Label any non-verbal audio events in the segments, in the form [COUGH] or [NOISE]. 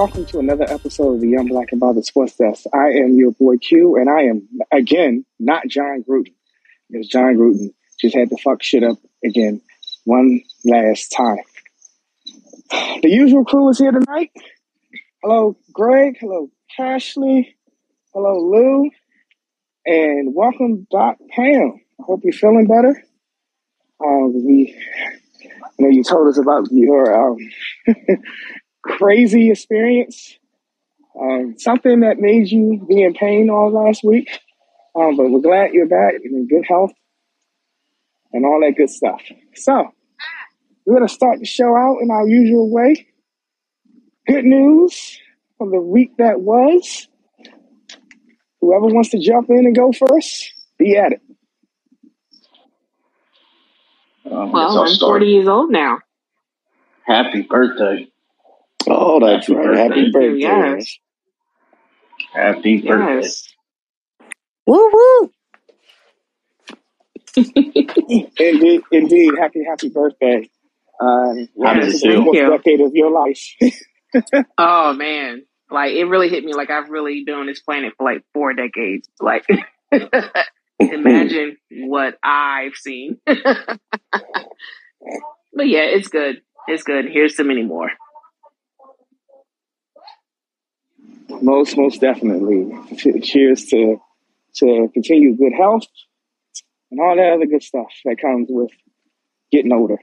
welcome to another episode of the Young Black and Bothered Sports Desk. I am your boy Q, and I am again not Jon Gruden, because Jon Gruden just had to fuck shit up again one last time. The usual crew is here tonight. Hello, Greg. Hello, Ashley. Hello, Lou. And welcome, Doc Pam. I hope you're feeling better. Uh, we, I know you told us about your um, [LAUGHS] crazy experience, um, something that made you be in pain all last week. Um, but we're glad you're back and in good health and all that good stuff. So, we're going to start the show out in our usual way. Good news from the week that was. Whoever wants to jump in and go first, be at it. Um, well, I'm 40 years old now. Happy birthday. Oh, that's Happy right. Happy birthday. Yes. Happy birthday. Yes. Woo woo. [LAUGHS] indeed, indeed. Happy, happy birthday. Uh, yes, thank you. decade of your life. [LAUGHS] oh man, like it really hit me. Like I've really been on this planet for like four decades. Like [LAUGHS] imagine what I've seen. but yeah, it's good. It's good. Here's so many more. Most, most definitely. Cheers to to continue good health and all that other good stuff that comes with getting older.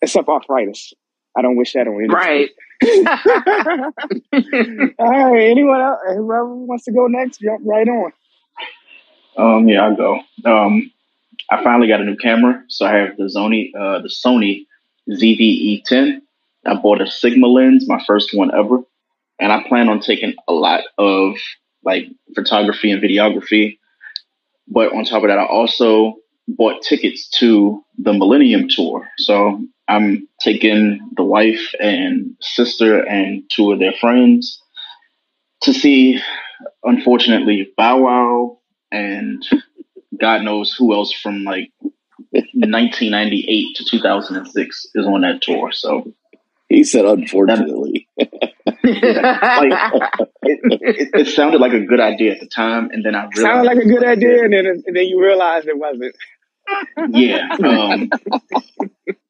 Except arthritis. I don't wish that on anyone. Right. [LAUGHS] all right. Anyone else? Whoever wants to go next, jump right on. Um, yeah, I'll go. Um, I finally got a new camera, so I have the Sony, uh, the Sony ZV-E10. I bought a Sigma lens, my first one ever, and I plan on taking a lot of like photography and videography. But on top of that, I also bought tickets to the Millennium Tour. So I'm taking the wife and sister and two of their friends to see, unfortunately, Bow Wow and God knows who else from like 1998 to 2006 is on that tour. So he said, unfortunately. Yeah, like, [LAUGHS] it, it, it, sounded like a good idea at the time, and then I realized sounded like a good idea, and then and then you realized it wasn't. yeah, um,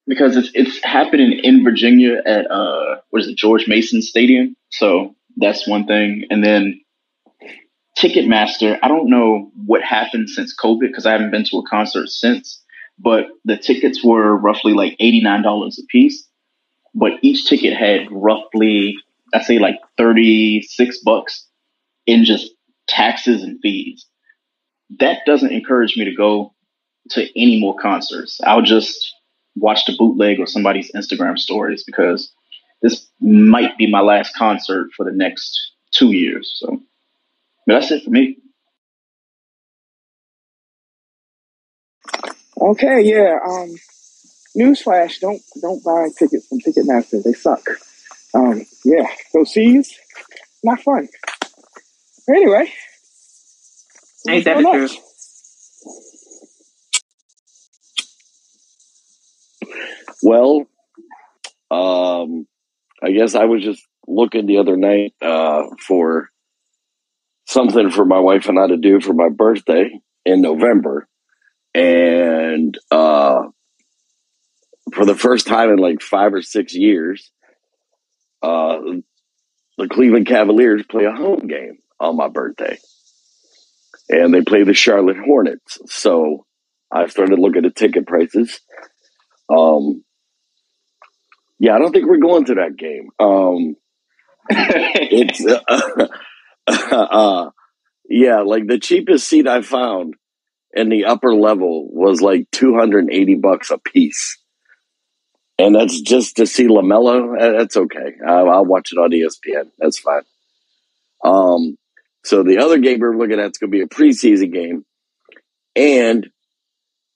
because it's it's happening in Virginia at uh, what is it, George Mason Stadium? So that's one thing, and then Ticketmaster. I don't know what happened since COVID because I haven't been to a concert since, but the tickets were roughly like eighty nine dollars a piece but each ticket had roughly, I say like 36 bucks in just taxes and fees. That doesn't encourage me to go to any more concerts. I'll just watch the bootleg or somebody's Instagram stories because this might be my last concert for the next two years. So but that's it for me. Okay, yeah. Um, newsflash: don't don't buy tickets from Ticketmaster. They suck. Um, yeah, those fees, not fun. Anyway, ain't that true? Well, um, I guess I was just looking the other night uh, for something for my wife and I to do for my birthday in November, and uh, for the first time in like five or six years, uh, the Cleveland Cavaliers play a home game on my birthday. And they play the Charlotte Hornets. So I started looking at ticket prices. Um, yeah, I don't think we're going to that game. Um, [LAUGHS] it's, uh, [LAUGHS] uh, yeah, like the cheapest seat I found in the upper level was like 280 bucks a piece and that's just to see Lamelo. Uh, that's okay. I'll, I'll watch it on ESPN. That's fine. Um, so the other game we're looking at is going to be a preseason game, and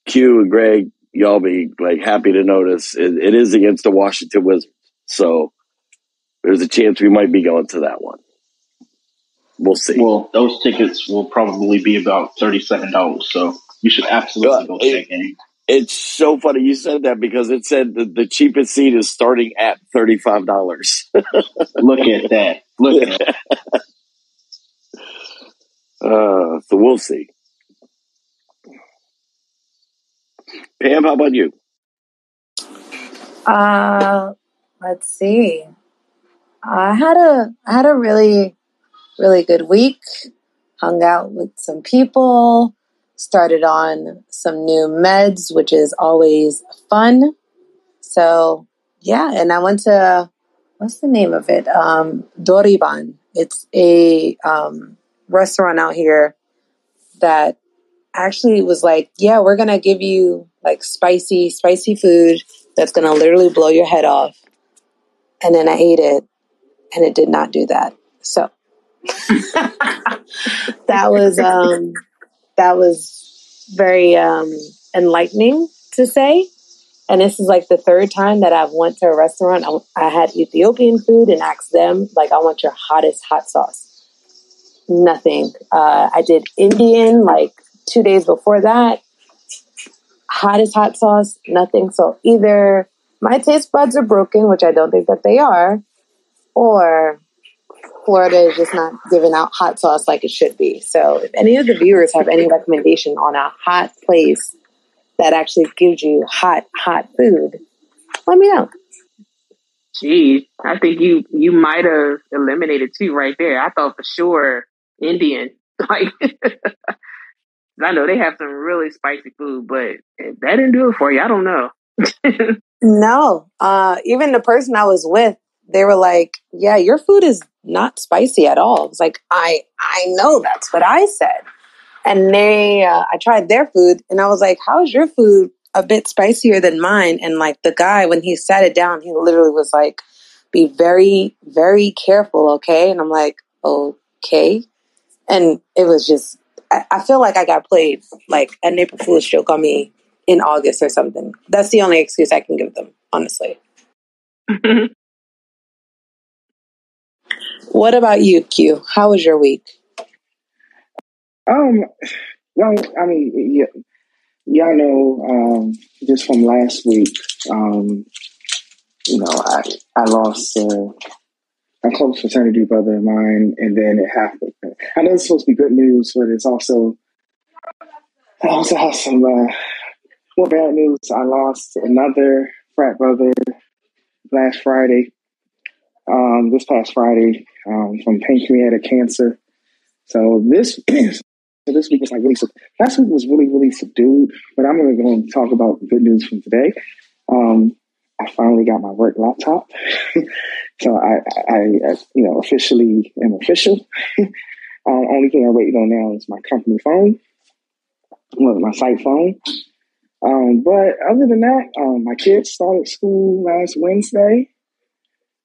Q and Greg, y'all be like happy to notice it, it is against the Washington Wizards. So there's a chance we might be going to that one. We'll see. Well, those tickets will probably be about thirty-seven dollars. So you should absolutely go to that game. It's so funny you said that because it said that the cheapest seat is starting at thirty five dollars. Look at that. Look at that. [LAUGHS] Uh, so we'll see. Pam, how about you? Uh, let's see. I had a I had a really really good week. Hung out with some people. Started on some new meds, which is always fun. So yeah, and I went to what's the name of it? Um, Doriban. It's a um, restaurant out here that actually was like, yeah, we're gonna give you like spicy, spicy food that's gonna literally blow your head off. And then I ate it, and it did not do that. So [LAUGHS] that was um, that was very um, enlightening to say. And this is like the third time that I've went to a restaurant. I, I had Ethiopian food and asked them like, I want your hottest hot sauce. Nothing. Uh, I did Indian like two days before that. Hottest hot sauce, nothing. So either my taste buds are broken, which I don't think that they are, or Florida is just not giving out hot sauce like it should be. So if any of the viewers have any recommendation on a hot place that actually gives you hot, hot food, let me know. Gee, I think you you might have eliminated two right there. I thought for sure Indian. [LAUGHS] Like [LAUGHS] I know they have some really spicy food, but if that didn't do it for you, I don't know. [LAUGHS] no. Uh even the person I was with, they were like, Yeah, your food is not spicy at all. It's like I I know that's what I said. And they uh, I tried their food and I was like, How is your food a bit spicier than mine? And like the guy when he sat it down, he literally was like, Be very, very careful, okay? And I'm like, Okay and it was just I, I feel like I got played like a April Fool's joke on me in August or something. That's the only excuse I can give them, honestly. [LAUGHS] what about you, Q? How was your week? Um, well, I mean, y'all know um, just from last week, um, you know, I I lost uh, a close fraternity brother of mine, and then it happened. I know it's supposed to be good news, but it's also I also have some uh, more bad news. I lost another frat brother last Friday, um, this past Friday, um, from pancreatic cancer. So this [CLEARS THROAT] so this week was like really. Last week was really really subdued, but I'm going to go and talk about good news from today. Um, I finally got my work laptop. [LAUGHS] so I, I, I, you know, officially am official. um, [LAUGHS] only thing I'm waiting on now is my company phone, well, my site phone. Um, but other than that, um, my kids started school last Wednesday.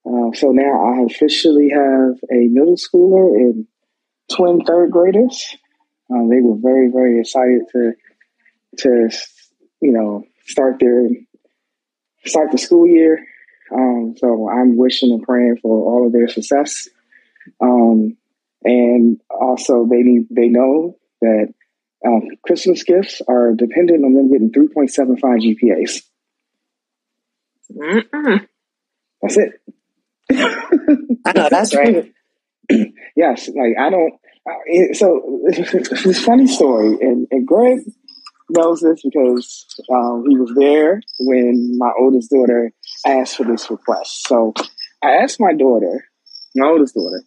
Uh, so now I officially have a middle schooler and twin third graders. Uh, they were very, very excited to, to, you know, start their start the school year. Um, so I'm wishing and praying for all of their success. Um, and also, they need they know that uh, Christmas gifts are dependent on them getting 3.75 GPAs. Mm-mm. That's it. I know that's right. [LAUGHS] yes, like I don't. Uh, so [LAUGHS] this funny story, and, and Greg knows this because um, he was there when my oldest daughter asked for this request. So I asked my daughter, my oldest daughter,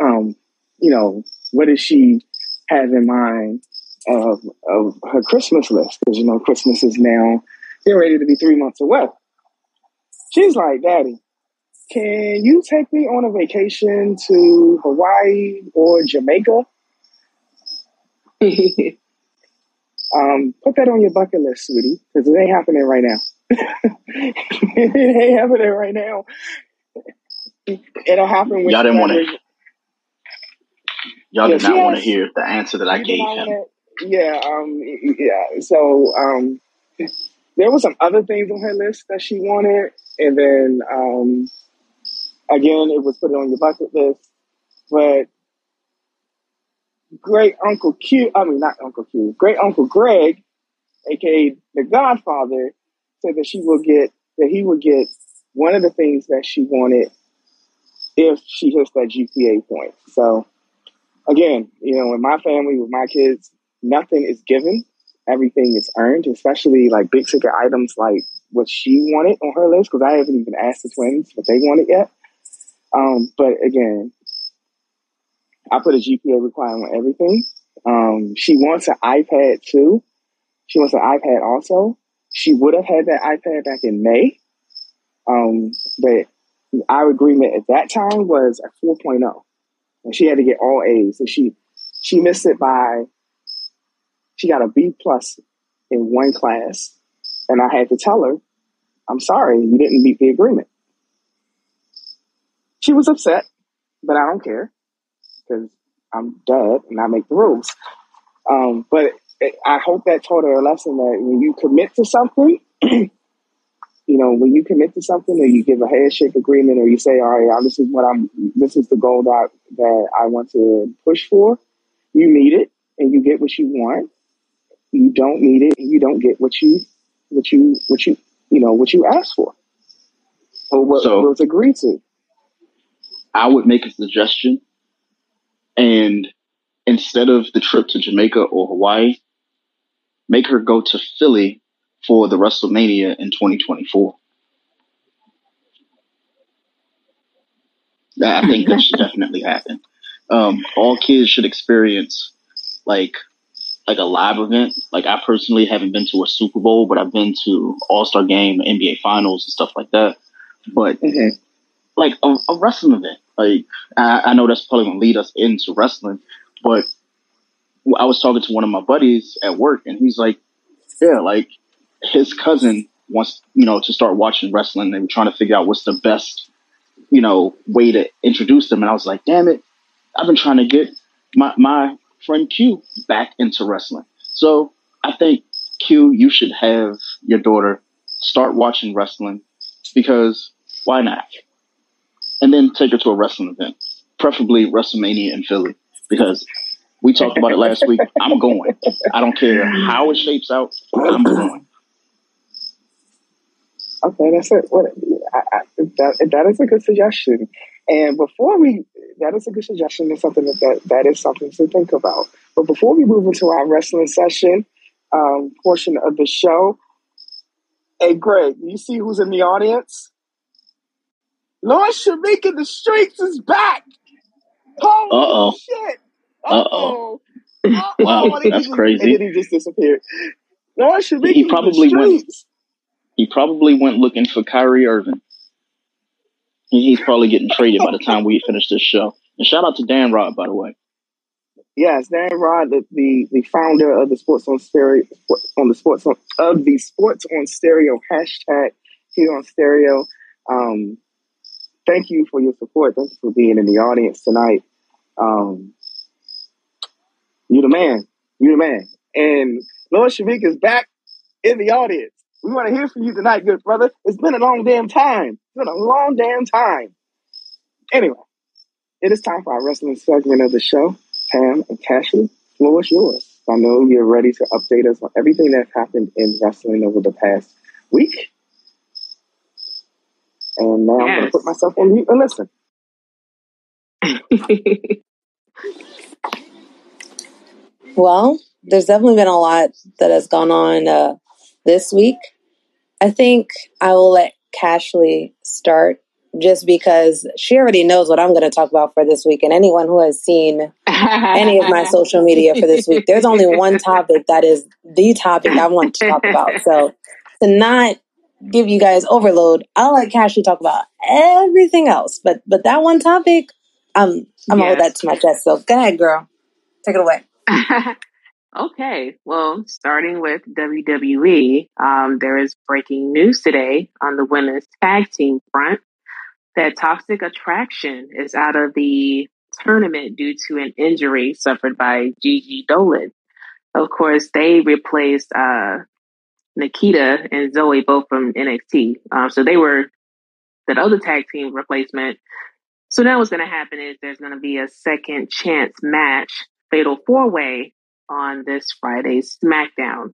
um, you know, what does she have in mind of, of her Christmas list? Because, you know, Christmas is now getting ready to be three months away. She's like, Daddy, can you take me on a vacation to Hawaii or Jamaica? [LAUGHS] Um, put that on your bucket list, sweetie, because it ain't happening right now. [LAUGHS] it ain't happening right now. It'll happen. When y'all didn't want to. Y'all yeah, did not want to hear the answer that I gave him. Wanna, yeah, um, yeah. So, um, there were some other things on her list that she wanted, and then, um, again, it was put on your bucket list. But great uncle Q, I mean, not Uncle Q, great uncle Greg aka the Godfather, said that she will get that he would get one of the things that she wanted if she hits that GPA point. So again, you know, in my family with my kids, nothing is given. Everything is earned, especially like big ticket items like what she wanted on her list, because I haven't even asked the twins what they wanted yet. Um, but again, I put a GPA requirement on everything. Um, she wants an iPad too. She wants an iPad also. She would have had that iPad back in May. Um, but our agreement at that time was a 4.0 and she had to get all A's and she, she missed it by, she got a B plus in one class. And I had to tell her, I'm sorry, you didn't meet the agreement. She was upset, but I don't care because I'm dad and I make the rules. Um, but I hope that taught her a lesson that when you commit to something, [CLEARS THROAT] you know, when you commit to something or you give a handshake agreement or you say, all right, this is what I'm, this is the goal that, that I want to push for, you meet it and you get what you want. You don't need it and you don't get what you, what you, what you, you know, what you asked for or what so, was agreed to. I would make a suggestion and instead of the trip to Jamaica or Hawaii, make her go to Philly for the WrestleMania in 2024. I think that should [LAUGHS] definitely happen. Um, all kids should experience like like a live event. Like I personally haven't been to a Super Bowl, but I've been to All Star Game, NBA Finals, and stuff like that. But mm-hmm. Like a, a, wrestling event, like I, I know that's probably gonna lead us into wrestling, but I was talking to one of my buddies at work, and he's like, "Yeah, like his cousin wants, you know, to start watching wrestling. They were trying to figure out what's the best, you know, way to introduce them." And I was like, "Damn it, I've been trying to get my my friend Q back into wrestling." So I think Q, you should have your daughter start watching wrestling because why not? And then take her to a wrestling event, preferably WrestleMania in Philly, because we talked about it last week. I'm going. I don't care how it shapes out. I'm going. Okay, that's it. What, I, I, that, that is a good suggestion. And before we, that is a good suggestion and something that, that that is something to think about. But before we move into our wrestling session um, portion of the show, hey Greg, you see who's in the audience? Lord Shamik the streets is back. Holy Uh-oh. shit! Uh oh. Wow, that's crazy. And he just disappeared. Should be. He probably went. He probably went looking for Kyrie Irving. He's probably getting traded by the [LAUGHS] time we finish this show. And shout out to Dan Rod, by the way. Yes, Dan Rod, the, the, the founder of the Sports on Stereo, on the Sports on of the Sports on Stereo hashtag here on Stereo. Um, thank you for your support. Thank you for being in the audience tonight. Um, you the man. You the man. And Lord Shavik is back in the audience. We want to hear from you tonight, good brother. It's been a long damn time. It's been a long damn time. Anyway, it is time for our wrestling segment of the show. Pam and Cashley, floor is yours. I know you're ready to update us on everything that's happened in wrestling over the past week. And now yes. I'm going to put myself on mute and listen. [LAUGHS] Well, there's definitely been a lot that has gone on uh, this week. I think I will let Cashley start just because she already knows what I'm going to talk about for this week. And anyone who has seen any of my social media for this week, there's only one topic that is the topic I want to talk about. So to not give you guys overload, I'll let Cashley talk about everything else. But but that one topic, I'm I'm yes. gonna hold that to my chest. So go ahead, girl, take it away. [LAUGHS] okay, well, starting with WWE, um, there is breaking news today on the women's tag team front that Toxic Attraction is out of the tournament due to an injury suffered by Gigi Dolan. Of course, they replaced uh, Nikkita and Zoey both from NXT. Um, so they were that other tag team replacement. So now what's going to happen is there's going to be a second chance match fatal four way on this Friday's SmackDown.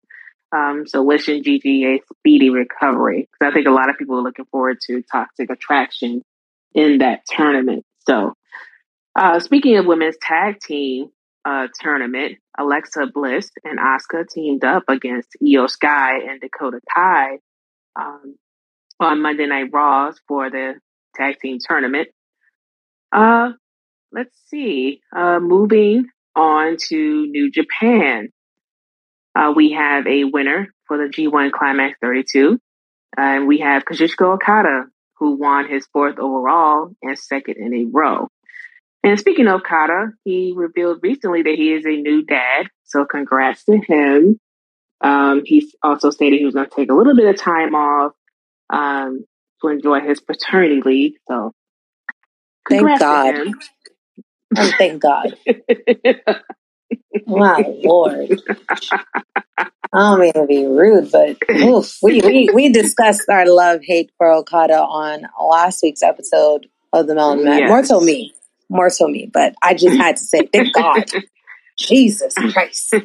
Um, so wishing Gigi a speedy recovery because I think a lot of people are looking forward to Toxic Attraction in that tournament. So, uh, speaking of women's tag team uh, tournament, Alexa Bliss and Asuka teamed up against Iyo Sky and Dakota Kai um, on Monday Night Raws for the tag team tournament. Uh, let's see. Uh, moving on to New Japan. Uh, we have a winner for the G1 Climax 32. And we have Kazuchika Okada, who won his fourth overall and second in a row. And speaking of Kata, he revealed recently that he is a new dad. So congrats to him. Um, he also stated he was going to take a little bit of time off um, to enjoy his paternity leave. So thank God. Oh, thank God. My Lord. I don't mean to be rude, but oof, we, we, we discussed our love hate for Okada on last week's episode of the Melon Man. Yes. More so me. More so me. But I just had to say, thank God. [LAUGHS] Jesus Christ. [LAUGHS]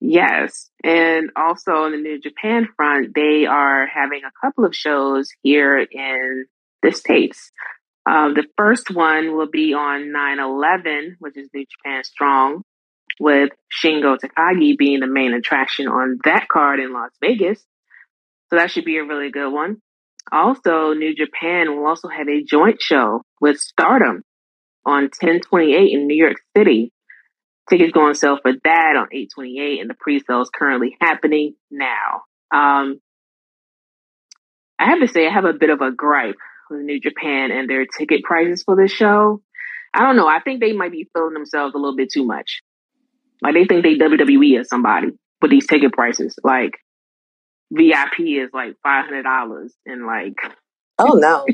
yes. And also on the New Japan front, they are having a couple of shows here in the States. Uh, the first one will be on 9-11, which is New Japan Strong, with Shingo Takagi being the main attraction on that card in Las Vegas. So that should be a really good one. Also, New Japan will also have a joint show with Stardom on 1028 in New York City. Tickets go on sale for that on 828 and the pre-sale is currently happening now. Um, I have to say I have a bit of a gripe with New Japan and their ticket prices for this show. I don't know. I think they might be feeling themselves a little bit too much. Like they think they WWE as somebody with these ticket prices. Like VIP is like five hundred dollars and like Oh no.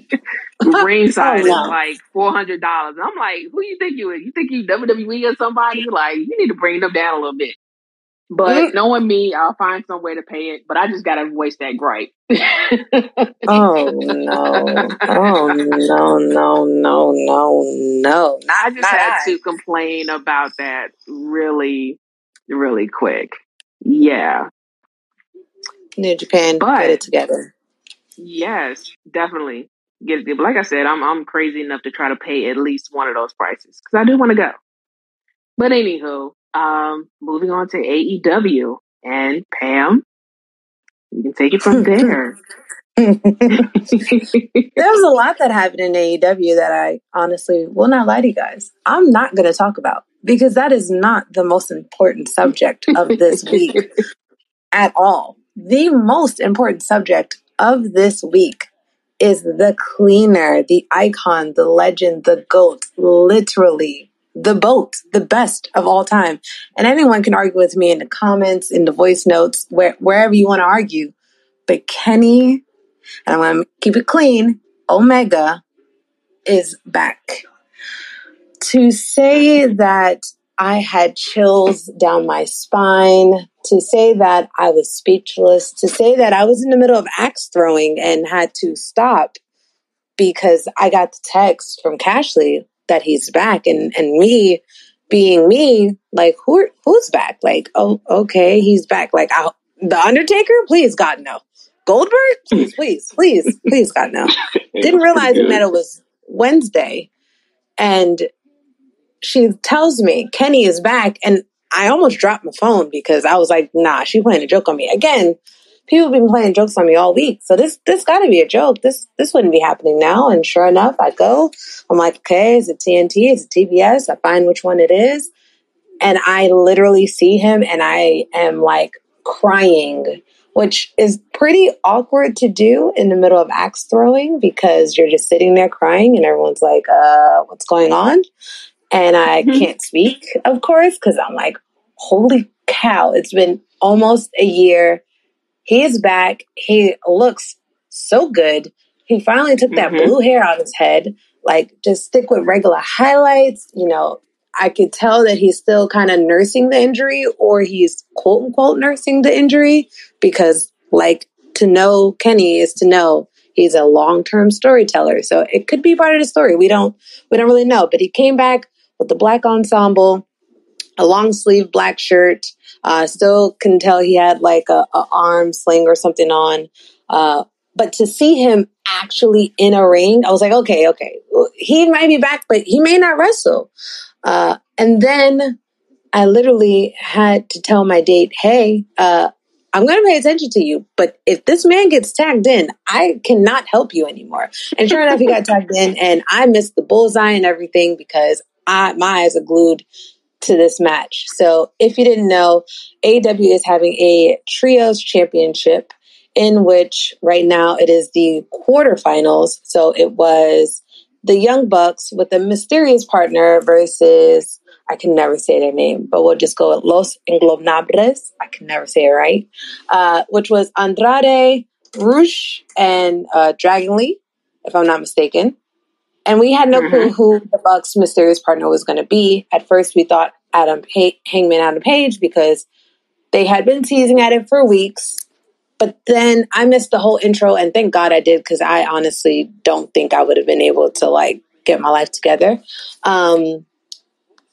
[LAUGHS] ringside [LAUGHS] oh, no. is like four hundred dollars. I'm like, who you think you is? You think you WWE or somebody? Like, you need to bring them down a little bit. But mm-hmm. knowing me, I'll find some way to pay it. But I just gotta voice that gripe. oh [LAUGHS] no! Oh no! No! No! No! No! Not I just had to complain about that really, really quick. Yeah. New Japan, but, get it together. Yes, definitely get it. But like I said, I'm I'm crazy enough to try to pay at least one of those prices because I do want to go. But anywho, um, moving on to AEW and Pam, you can take it from [LAUGHS] there. there was a lot that happened in AEW that I honestly will not lie to you guys. I'm not going to talk about because that is not the most important subject of this week [LAUGHS] at all. The most important subject of this week is the cleaner, the icon, the legend, the goat, literally the boat, the best of all time. And anyone can argue with me in the comments, in the voice notes, where, wherever you want to argue. But Kenny, and I'm going to keep it clean, Omega is back. To say that I had chills down my spine, to say that I was speechless, to say that I was in the middle of axe throwing and had to stop because I got the text from Cashley that he's back and and me being me like who who's back? Like oh okay he's back. Like I, the undertaker? Please god no. Goldberg? Please please please please god no. [LAUGHS] Didn't realize that it was wednesday. And she tells me kenny is back and i almost dropped my phone because i was like nah she playing a joke on me again people have been playing jokes on me all week. So this this got to be a joke. This this wouldn't be happening now. And sure enough, I go. I'm like, okay, is it TNT? Is it TBS? I find which one it is, and I literally see him, and I am like crying, which is pretty awkward to do in the middle of axe throwing because you're just sitting there crying, and everyone's like, uh, what's going on? And I mm-hmm. can't speak, of course, because I'm like, holy cow! It's been almost a year he is back. He looks so good. He finally took that mm-hmm. blue hair out of his head. Like, just stick with regular highlights. You know, I could tell that he's still kind of nursing the injury or he's quote unquote nursing the injury because, like, to know Kenny is to know he's a long term storyteller. So it could be part of the story. We don't we don't really know. But he came back with the black ensemble. a long sleeve black shirt. Uh, still can tell he had like a, a arm sling or something on. Uh, but to see him actually in a ring, I was like, okay, okay, he might be back, but he may not wrestle. Uh, and then I literally had to tell my date, hey, uh, I'm going to pay attention to you, but if this man gets tagged in, I cannot help you anymore. And sure enough, he got [LAUGHS] tagged in, and I missed the bullseye and everything because I my eyes are glued to this match. So if you didn't know, AW is having a trios championship in which right now it is the quarterfinals. So it was the Young Bucks with a mysterious partner versus I can never say their name, but we'll just go with Los Ingobernables. I can never say it right. Uh, which was Andrade, Rush, and uh, Dragon Lee, if I'm not mistaken. And we had no mm-hmm. clue who the Bucks' mysterious partner was going to be. At first, we thought Adam pa- Hangman Adam Page because they had been teasing at it for weeks. But then I missed the whole intro, and thank God I did because I honestly don't think I would have been able to like get my life together. Um,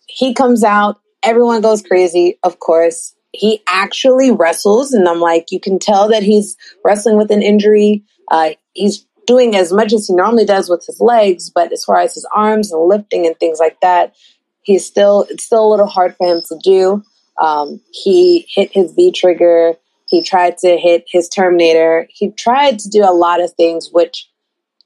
he comes out, everyone goes crazy, of course. He actually wrestles, and I'm like, you can tell that he's wrestling with an injury. Uh, he's doing as much as he normally does with his legs, but as far as his arms and lifting and things like that, he's still it's still a little hard for him to do. Um, he hit his V trigger. He tried to hit his Terminator. He tried to do a lot of things, which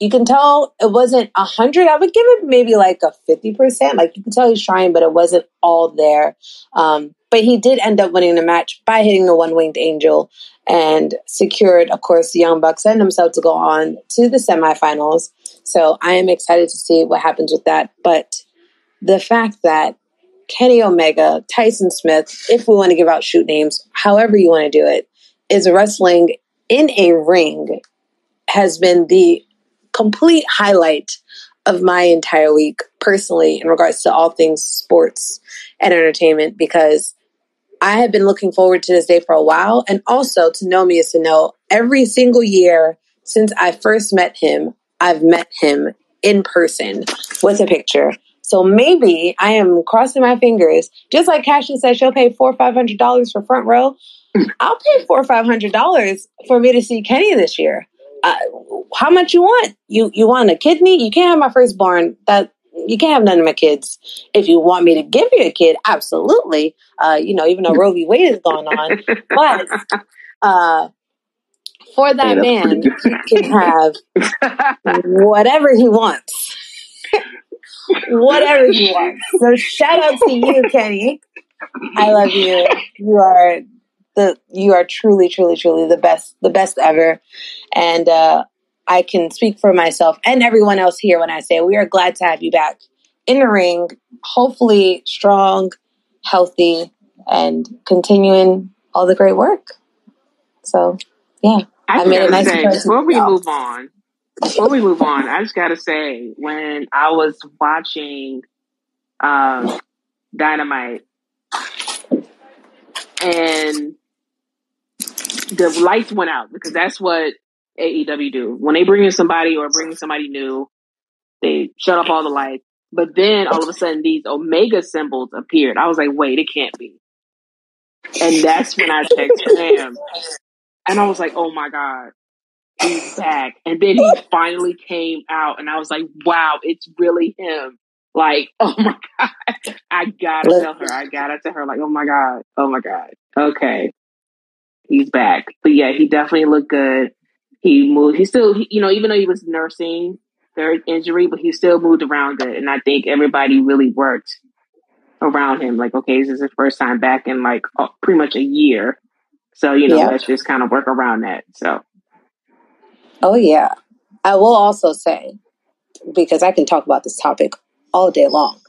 you can tell it wasn't a hundred. I would give it maybe like a fifty percent. Like you can tell he's trying, but it wasn't all there. Um, but he did end up winning the match by hitting the one winged angel and secured, of course, the Young Bucks and himself to go on to the semifinals. So I am excited to see what happens with that. But the fact that Kenny Omega, Tyson Smith, if we want to give out shoot names, however you want to do it, is wrestling in a ring has been the complete highlight of my entire week personally in regards to all things sports and entertainment because I have been looking forward to this day for a while. And also to know me is to know every single year since I first met him, I've met him in person with a picture. So maybe I am crossing my fingers, just like Cashin said, she'll pay four or five hundred dollars for front row. I'll pay four or five hundred dollars for me to see Kenny this year. Uh, how much you want? You you want a kidney? You can't have my firstborn. That you can't have none of my kids. If you want me to give you a kid, absolutely. Uh, you know, even though Roe v. Wade is going on, but uh, for that man, he can have whatever he wants. whatever he wants. So shout out to you, Kenny. I love you. You are the you are truly, truly, truly the best, the best ever. And uh, I can speak for myself and everyone else here when I say we are glad to have you back in the ring, hopefully strong, healthy, and continuing all the great work. So, yeah, I, I made a nice say, before we move on. Before we move on, I just gotta say when I was watching um, Dynamite and the lights went out because that's what AEW do. When they bring in somebody or bring somebody new, they shut off all the lights. But then all of a sudden these Omega symbols appeared. I was like, wait, it can't be. And that's when I checked [LAUGHS] him. And I was like, oh my God, he's back. And then he finally came out and I was like, wow, it's really him. Like, [LAUGHS] oh my God. I gotta tell her. I gotta tell her, like, oh my God. Oh my God. Okay. He's back. But yeah, he definitely looked good he moved. He still, he, you know, even though he was nursing third injury, but he still moved around good. And I think everybody really worked around him. Like, okay, this is his first time back in like uh, pretty much a year. So, you know, yeah. let's just kind of work around that. So, oh, yeah. I will also say, because I can talk about this topic all day long.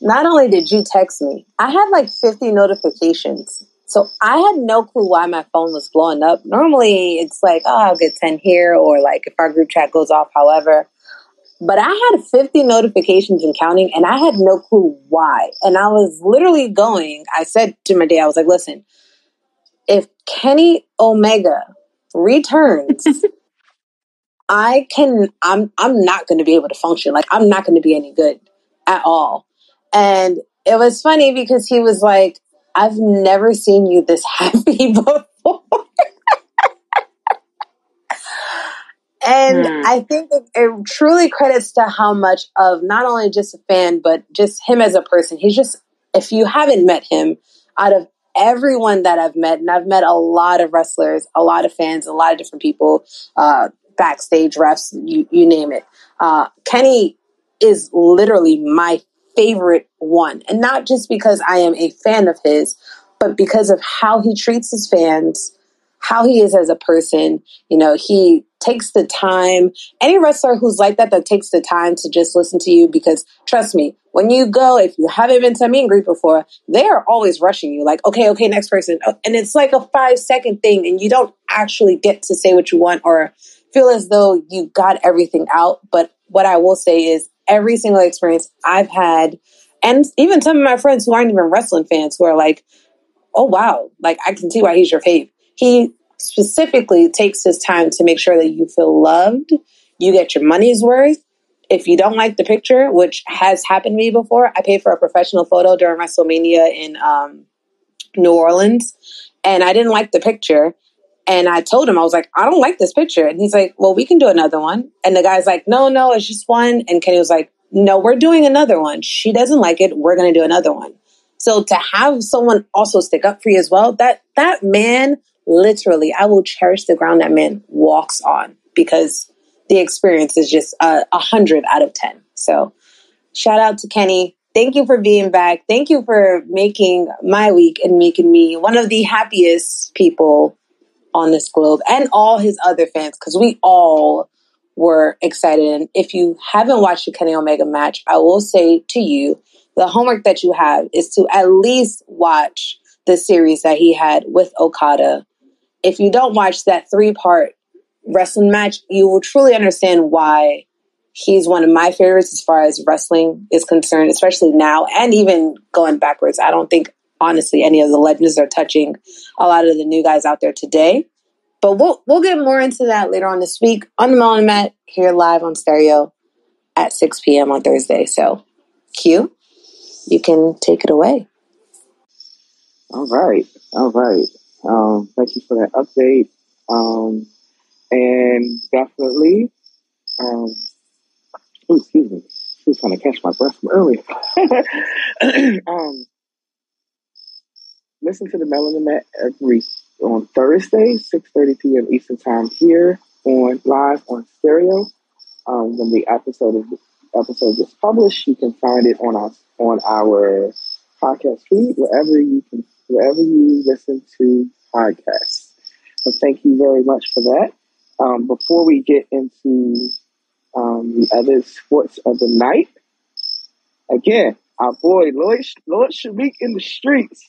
Not only did you text me, I had like 50 notifications so I had no clue why my phone was blowing up. Normally it's like, oh, I'll get 10 here, or like if our group chat goes off, however. But I had 50 notifications and counting, and I had no clue why. And I was literally going, I said to my dad, I was like, listen, if Kenny Omega returns, [LAUGHS] I can, I'm, I'm not going to be able to function. Like, I'm not going to be any good at all. And it was funny because he was like, I've never seen you this [LAUGHS] happy before. and Hmm. I think it, it truly credits to how much of not only just a fan, but just him as a person. He's just, if you haven't met him, out of everyone that I've met, and I've met a lot of wrestlers, a lot of fans, a lot of different people, uh, backstage refs, you, you name it. Uh, Kenny is literally my favorite one. And not just because I am a fan of his, but because of how he treats his fans, how he is as a person. You know, he takes the time. Any wrestler who's like that, that takes the time to just listen to you, because trust me, when you go, if you haven't been to a meet and greet before, they are always rushing you. Like, okay, okay, next person. Uh, And it's like a five second thing, and you don't actually get to say what you want or feel as though you got everything out. But what I will say is every single experience I've had, and even some of my friends who aren't even wrestling fans who are like, oh wow, like I can see why he's your fave. He specifically takes his time to make sure that you feel loved, you get your money's worth. If you don't like the picture, which has happened to me before, I paid for a professional photo during WrestleMania in um, New Orleans, and I didn't like the picture. And I told him, I was like, I don't like this picture. And he's like, well, we can do another one. And the guy's like, no, no, it's just one. And Kenny was like, no, we're doing another one. She doesn't like it. We're going to do another one. So to have someone also stick up for you as well, that that man literally, I will cherish the ground that man walks on because the experience is just a a hundred out of ten. So shout out to Kenny. Thank you for being back. Thank you for making my week and making me one of the happiest people on this globe and all his other fans because we all were excited. And if you haven't watched the Kenny Omega match, I will say to you, the homework that you have is to at least watch the series that he had with Okada. If you don't watch that three part wrestling match, you will truly understand why he's one of my favorites as far as wrestling is concerned, especially now and even going backwards. I don't think honestly any of the legends are touching a lot of the new guys out there today. But we'll we'll get more into that later on this week on the Melon Met here live on stereo at 6 p.m. on Thursday. So Q, you can take it away. All right, all right. Um, thank you for that update. Um, and definitely, um, ooh, excuse me, I was trying to catch my breath from earlier. [LAUGHS] um, listen to the Melanin every on Thursday, six thirty p.m. Eastern Time here on live on stereo. Um, when the episode of episode gets published, you can find it on our on our podcast feed wherever you can wherever you listen to podcasts. So thank you very much for that. Um, before we get into um, the other sports of the night, again, our boy Lloyd Lloyd Shamik in the streets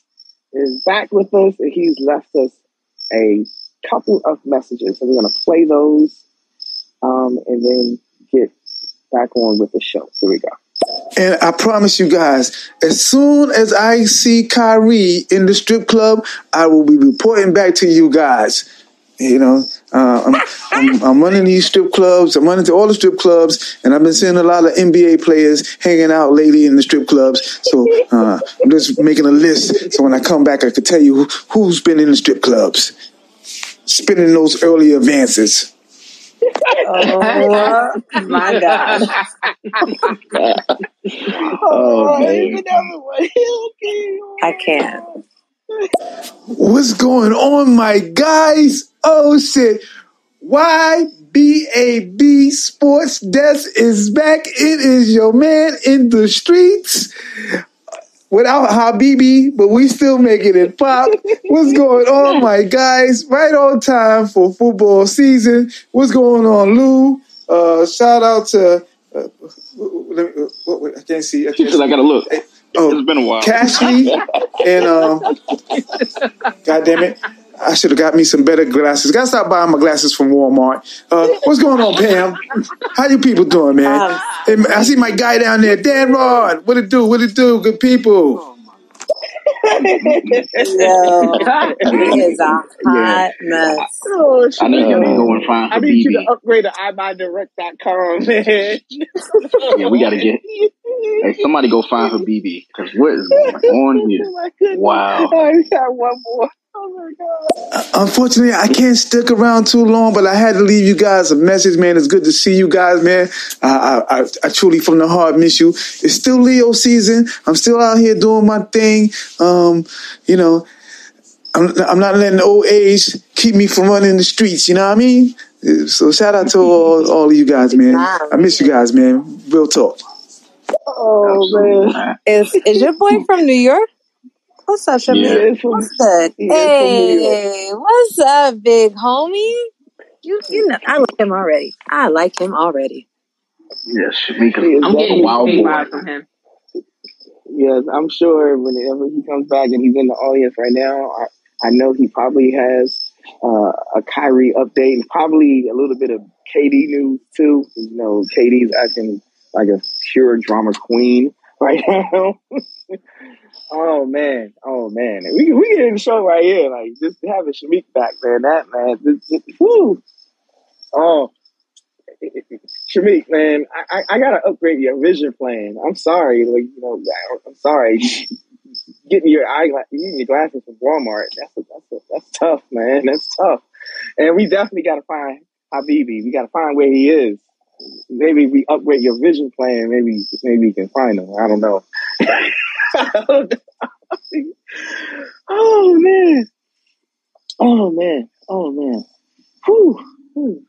is back with us, and he's left us a couple of messages. So we're going to play those um, and then get back on with the show. Here we go. And I promise you guys, as soon as I see Kyrie in the strip club, I will be reporting back to you guys. You know, uh, I'm, I'm, I'm running these strip clubs. I'm running to all the strip clubs, and I've been seeing a lot of NBA players hanging out lately in the strip clubs. So uh, I'm just making a list. So when I come back, I can tell you who, who's been in the strip clubs, spending those early advances. Oh my God. [LAUGHS] Oh, man. [LAUGHS] I can't. What's going on, my guys? Oh shit. YBAB Sports Desk is back. It is your man in the streets. Without Habibi, but we still making it pop. What's going on, my guys? Right on time for football season. What's going on, Lou? Uh, shout out to. Uh, let me, what, what, I can't see. I can't see. I gotta look. Oh, It's been a while. Cashley and um, God damn it, I should have got me some better glasses. Got to stop buying my glasses from Walmart. Uh, what's going on, Pam? How you people doing, man? Um, And I see my guy down there, Dan Rod. What it do? What it do? Good people. Yo, [LAUGHS] he is a hot mess. Oh, I need Shamika, him to man. go and find I for need you to upgrade to iBuyDirect.com, [LAUGHS] man. Yeah, we gotta get. Hey, somebody go find her BB because what is going [LAUGHS] on here? Oh my. Wow. Oh, I got one more. Oh. Unfortunately, I can't stick around too long, but I had to leave you guys a message, man. It's good to see you guys, man. I, I, I, truly, from the heart, miss you. It's still Leo season. I'm still out here doing my thing. Um, you know, I'm, I'm not letting old age keep me from running the streets. You know what I mean? So shout out to all, all of you guys, man. I miss you guys, man. Real talk. Oh Absolutely, man. Is is your boy from New York? What's up, He Yeah. What's good? he is from Hey, what's up, big homie? You you know I like him already. I like him already. Yeah, He is I'm a getting definitely wild big boy. from him. Yes, I'm sure whenever he comes back and he's in the audience right now, I, I know he probably has uh, a Kyrie update and probably a little bit of KD news too. You know, KD's acting like a pure drama queen right now. [LAUGHS] oh man, oh man, we we get in the show right here, like just having Shamik back, man. That man, this, this, whew. oh. [LAUGHS] Shamik, man, I, I, gotta upgrade your vision plan. I'm sorry, like you know, I'm sorry. [LAUGHS] Getting your eyeglass, getting your glasses from Walmart. That's a, that's a, that's tough, man. That's tough. And we definitely gotta find Habibi. We gotta find where he is. Maybe we upgrade your vision plan. Maybe maybe we can find them. I don't know. [LAUGHS] oh man. Oh man. Oh man. Whew. Whew.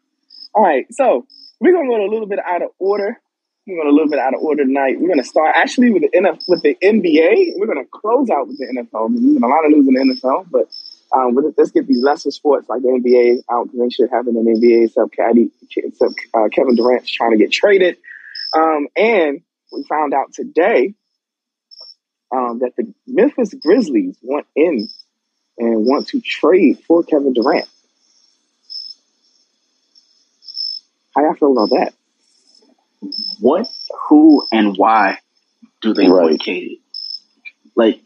All right, so we're gonna go a little bit out of order. We're going a little bit out of order tonight. We're gonna start actually with the NF, with the NBA. We're gonna close out with the NFL. There's been a lot of news in the NFL, but um, with- let's get these lesser sports like the NBA out because they should have it in the NBA. Except, Caddy, except uh, Kevin Durant's trying to get traded, um, and we found out today um, that the Memphis Grizzlies want in and want to trade for Kevin Durant. How y'all feel about that? What, who, and why do they Right. want Katie? Like,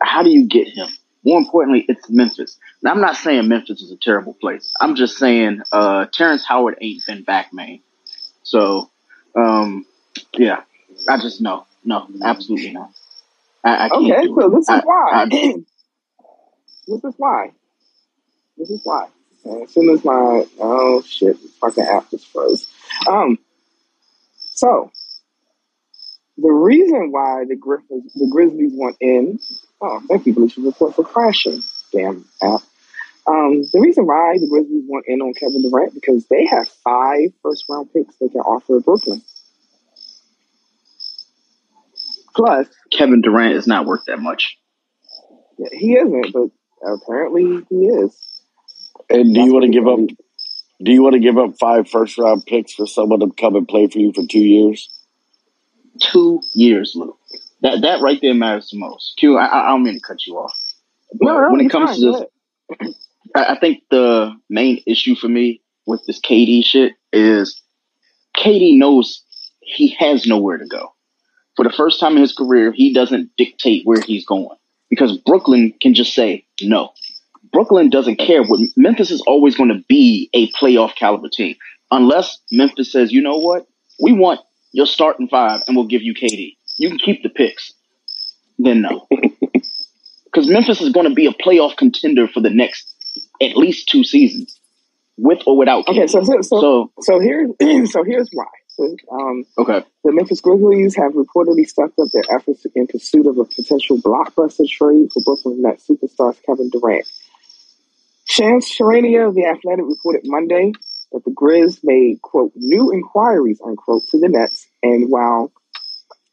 how do you get him? More importantly, it's Memphis. Now, I'm not saying Memphis is a terrible place. I'm just saying uh, Terrence Howard ain't been back, man. So, um, yeah, I just no, no, absolutely not. I, I can't Okay, so it. this is I, why. I, [CLEARS THROAT] this is why. This is why. And as soon as my oh shit, fucking app just froze. Um, so the reason why the Griffins, the Grizzlies want in. Oh, thank you, Bleacher Report, for crashing. Damn app. Um, the reason why the Grizzlies want in on Kevin Durant because they have five first round picks they can offer Brooklyn. Plus, Kevin Durant is not worth that much. yeah, he isn't, but apparently he is. And do That's you want to give up? Do you want to give up five first round picks for someone to come and play for you for two years? Two years, Lou. That that right there matters the most. Q, I, I I don't mean to cut you off, No, no, when it comes fine. to this. [CLEARS THROAT] I, I think the main issue for me with this KD shit is KD knows he has nowhere to go. For the first time in his career, he doesn't dictate where he's going because Brooklyn can just say no. Brooklyn doesn't care. What Memphis is always going to be a playoff caliber team, unless Memphis says, you know what, we want your starting five, and we'll give you KD. You can keep the picks. Then no, [LAUGHS] because Memphis is going to be a playoff contender for the next at least two seasons, with or without Okay, KD. so so so, So so here's [CLEARS THROAT] so here's why. Um, okay, the Memphis Grizzlies have reportedly stepped up their efforts in pursuit of a potential blockbuster trade for Brooklyn Nets superstars Kevin Durant. Shams Charania of The Athletic reported Monday that the Grizz made, quote, new inquiries, unquote, to the Nets, and while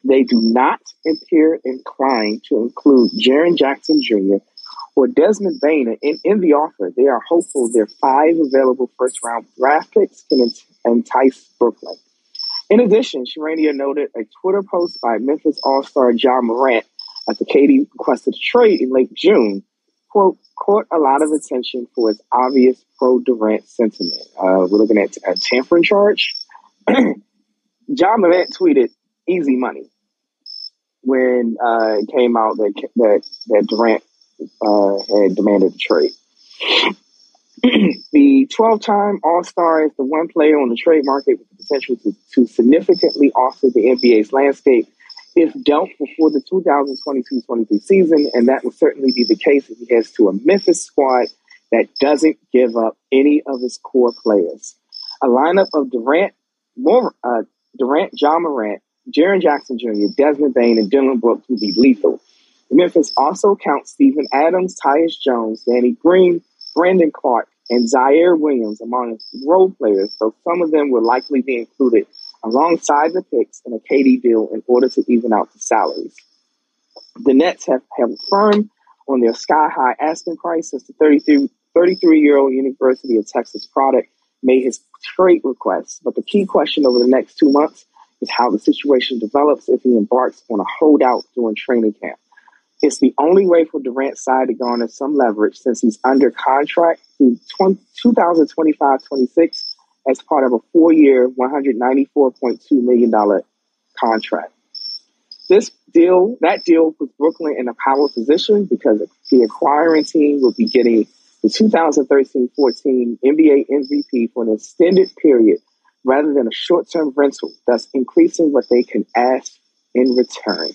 they do not appear inclined to include Jaren Jackson Jr. or Desmond Bane in, in the offer, they are hopeful their five available first round draft picks can ent- entice Brooklyn. In addition, Charania noted a Twitter post by Memphis All-Star Ja Morant after Katie requested a trade in late June, quote, caught a lot of attention for its obvious pro-Durant sentiment. Uh, we're looking at a tampering charge. [CLEARS THROAT] Ja Morant tweeted, easy money. when uh, it came out that that that Durant uh, had demanded a trade. [CLEARS THROAT] the 12-time All-Star is the one player on the trade market with the potential to, to significantly alter the NBA's landscape if dealt before the 2022-23 season, and that will certainly be the case if he heads to a Memphis squad that doesn't give up any of his core players. A lineup of Durant, uh, Durant, Ja Morant, Jaren Jackson Jr., Desmond Bane, and Dillon Brooks will be lethal. Memphis also counts Steven Adams, Tyus Jones, Danny Green, Brandon Clarke, and Ziaire Williams among role players, so some of them will likely be included alongside the picks in a KD deal in order to even out the salaries. The Nets have held firm on their sky high asking price since the 33 year old University of Texas product made his trade request. But the key question over the next two months is how the situation develops if he embarks on a holdout during training camp. It's the only way for Durant's side to garner some leverage since he's under contract through 2025-26 as part of a four-year, $194.2 million contract. This deal, that deal puts Brooklyn in a power position because the acquiring team will be getting the 2013-14 NBA MVP for an extended period rather than a short-term rental, thus increasing what they can ask in return.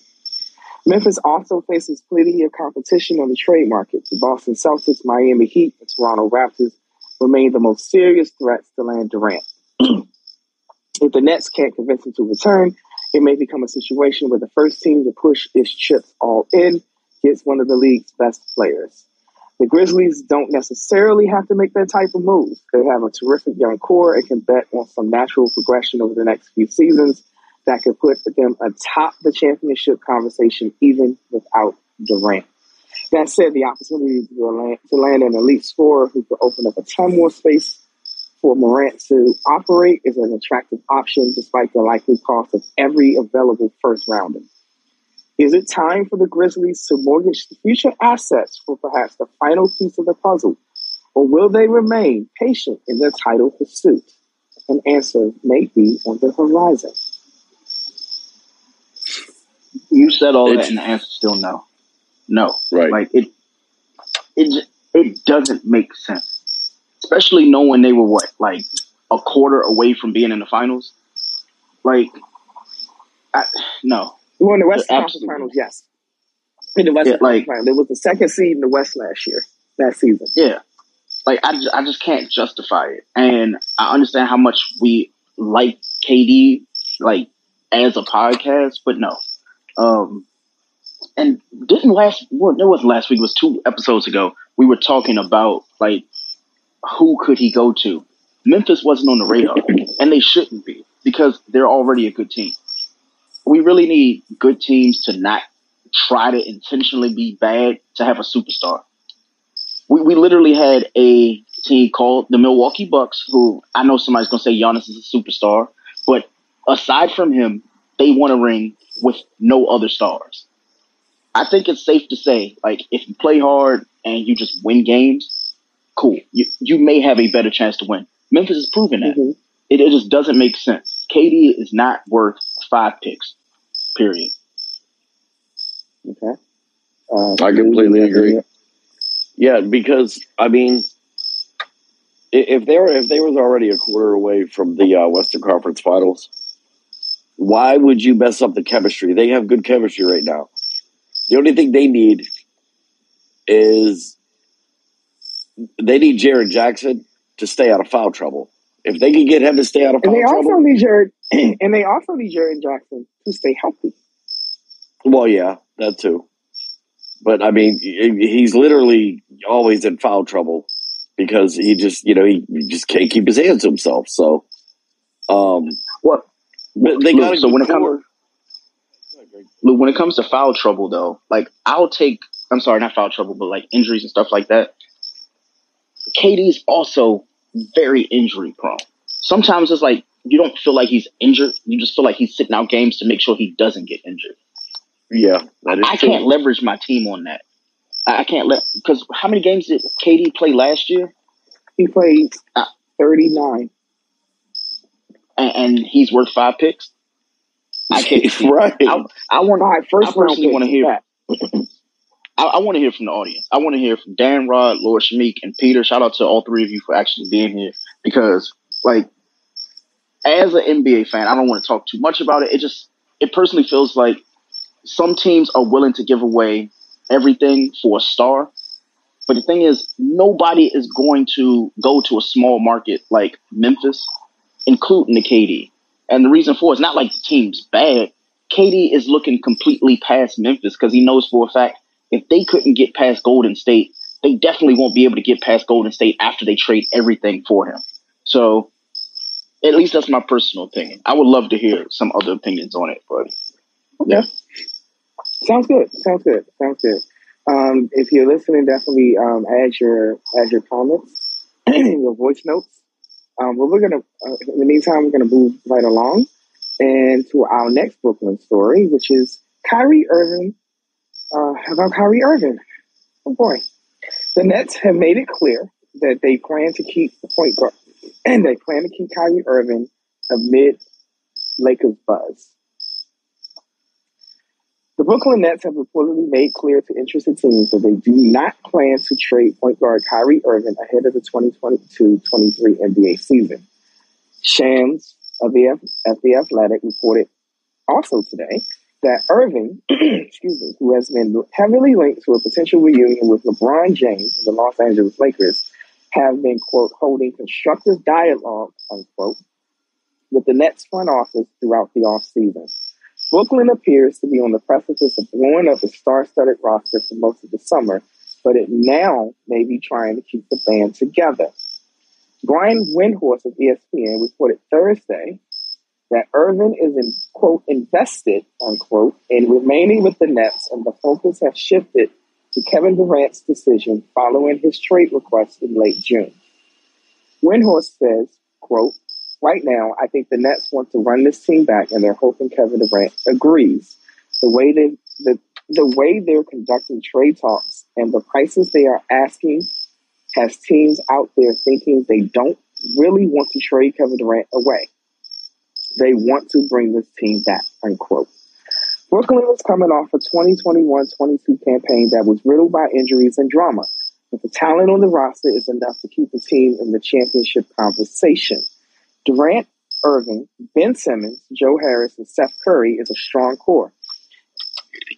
Memphis also faces plenty of competition on the trade market. The Boston Celtics, Miami Heat, and Toronto Raptors remain the most serious threats to land Durant. [CLEARS THROAT] if the Nets can't convince him to return, it may become a situation where the first team to push its chips all in gets one of the league's best players. The Grizzlies don't necessarily have to make that type of move. They have a terrific young core and can bet on some natural progression over the next few seasons that could put them atop the championship conversation even without Durant. That said, the opportunity to land, to land an elite scorer who could open up a ton more space for Morant to operate is an attractive option despite the likely cost of every available first rounder. Is it time for the Grizzlies to mortgage the future assets for perhaps the final piece of the puzzle? Or will they remain patient in their title pursuit? An answer may be on the horizon. You said all it's, that, and the answer still no. No, right? Like it, it, it doesn't make sense, especially knowing they were what like a quarter away from being in the finals. Like, I, no. Well, in the West Conference Finals, yes. In the West yeah, like, Finals, it was the second seed in the West last year, that season. Yeah, like I, I just can't justify it, and I understand how much we like KD, like as a podcast, but no, um, and didn't last, well, it was last week, it was two episodes ago. We were talking about like, who could he go to? Memphis wasn't on the radar and they shouldn't be because they're already a good team. We really need good teams to not try to intentionally be bad to have a superstar. We, we literally had a team called the Milwaukee Bucks, who I know somebody's going to say Giannis is a superstar, but aside from him, they won a ring with no other stars. I think it's safe to say, like, if you play hard and you just win games, cool. You, you may have a better chance to win. Memphis has proven that. Mm-hmm. It, it just doesn't make sense. KD is not worth five picks, period. Okay. Uh, I completely agree. Yeah, because, I mean, if they were, if they was already a quarter away from the uh, Western Conference Finals, why would you mess up the chemistry? They have good chemistry right now. The only thing they need is they need Jared Jackson to stay out of foul trouble. If they can get him to stay out of foul trouble. and they trouble, also need Jared, [CLEARS THROAT] and they also need Jared Jackson to stay healthy. Well, yeah, that too. But I mean, he's literally always in foul trouble because he just, you know, he, he just can't keep his hands to himself. So, um, what but they got so when it comes when it comes to foul trouble though, like I'll take I'm sorry, not foul trouble, but like injuries and stuff like that. KD's also very injury prone. Sometimes it's like you don't feel like he's injured. You just feel like he's sitting out games to make sure he doesn't get injured. Yeah, that is I true. can't leverage my team on that. I can't let because how many games did KD play last year? He played uh, thirty nine and, and he's worth five picks. I can't. [LAUGHS] right. I, I want. Five first I personally want to hear. [LAUGHS] I, I want to hear from the audience. I want to hear from Dan Rod, Lord Shamik, and Peter. Shout out to all three of you for actually being here because, like, as an NBA fan, I don't want to talk too much about it. It just, it personally feels like some teams are willing to give away everything for a star. But the thing is, nobody is going to go to a small market like Memphis, including the KD. And the reason for it is not like the team's bad. KD is looking completely past Memphis because he knows for a fact if they couldn't get past Golden State, they definitely won't be able to get past Golden State after they trade everything for him. So, at least that's my personal opinion. I would love to hear some other opinions on it, but yeah. Sounds good. Sounds good. Sounds good. Um, if you're listening, definitely um, add your add your comments, [CLEARS THROAT] your voice notes. Um, but we're gonna, uh, in the meantime, we're gonna move right along and to our next Brooklyn story, which is Kyrie Irving. Uh, about Kyrie Irving. Oh boy, the Nets have made it clear that they plan to keep the point guard, and [CLEARS THROAT] they plan to keep Kyrie Irving amid Lakers buzz. The Brooklyn Nets have reportedly made clear to interested teams that they do not plan to trade point guard Kyrie Irving ahead of the 2022-23 NBA season. Shams of the, of the Athletic reported also today that Irving, [CLEARS THROAT] excuse me, who has been heavily linked to a potential reunion with LeBron James of the Los Angeles Lakers, have been, quote, holding constructive dialogue, unquote, with the Nets front office throughout the offseason. Brooklyn appears to be on the precipice of blowing up its star-studded roster for most of the summer, but it now may be trying to keep the band together. Brian Windhorst of ESPN reported Thursday that Irvin is in quote invested unquote in remaining with the Nets, and the focus has shifted to Kevin Durant's decision following his trade request in late June. Windhorst says, quote, Right now, I think the Nets want to run this team back, and they're hoping Kevin Durant agrees. The way they the the way they're conducting trade talks and the prices they are asking has teams out there thinking they don't really want to trade Kevin Durant away. They want to bring this team back, unquote. Brooklyn was coming off a 2021-22 campaign that was riddled by injuries and drama, but the talent on the roster is enough to keep the team in the championship conversation. Durant, Irving, Ben Simmons, Joe Harris, and Seth Curry is a strong core.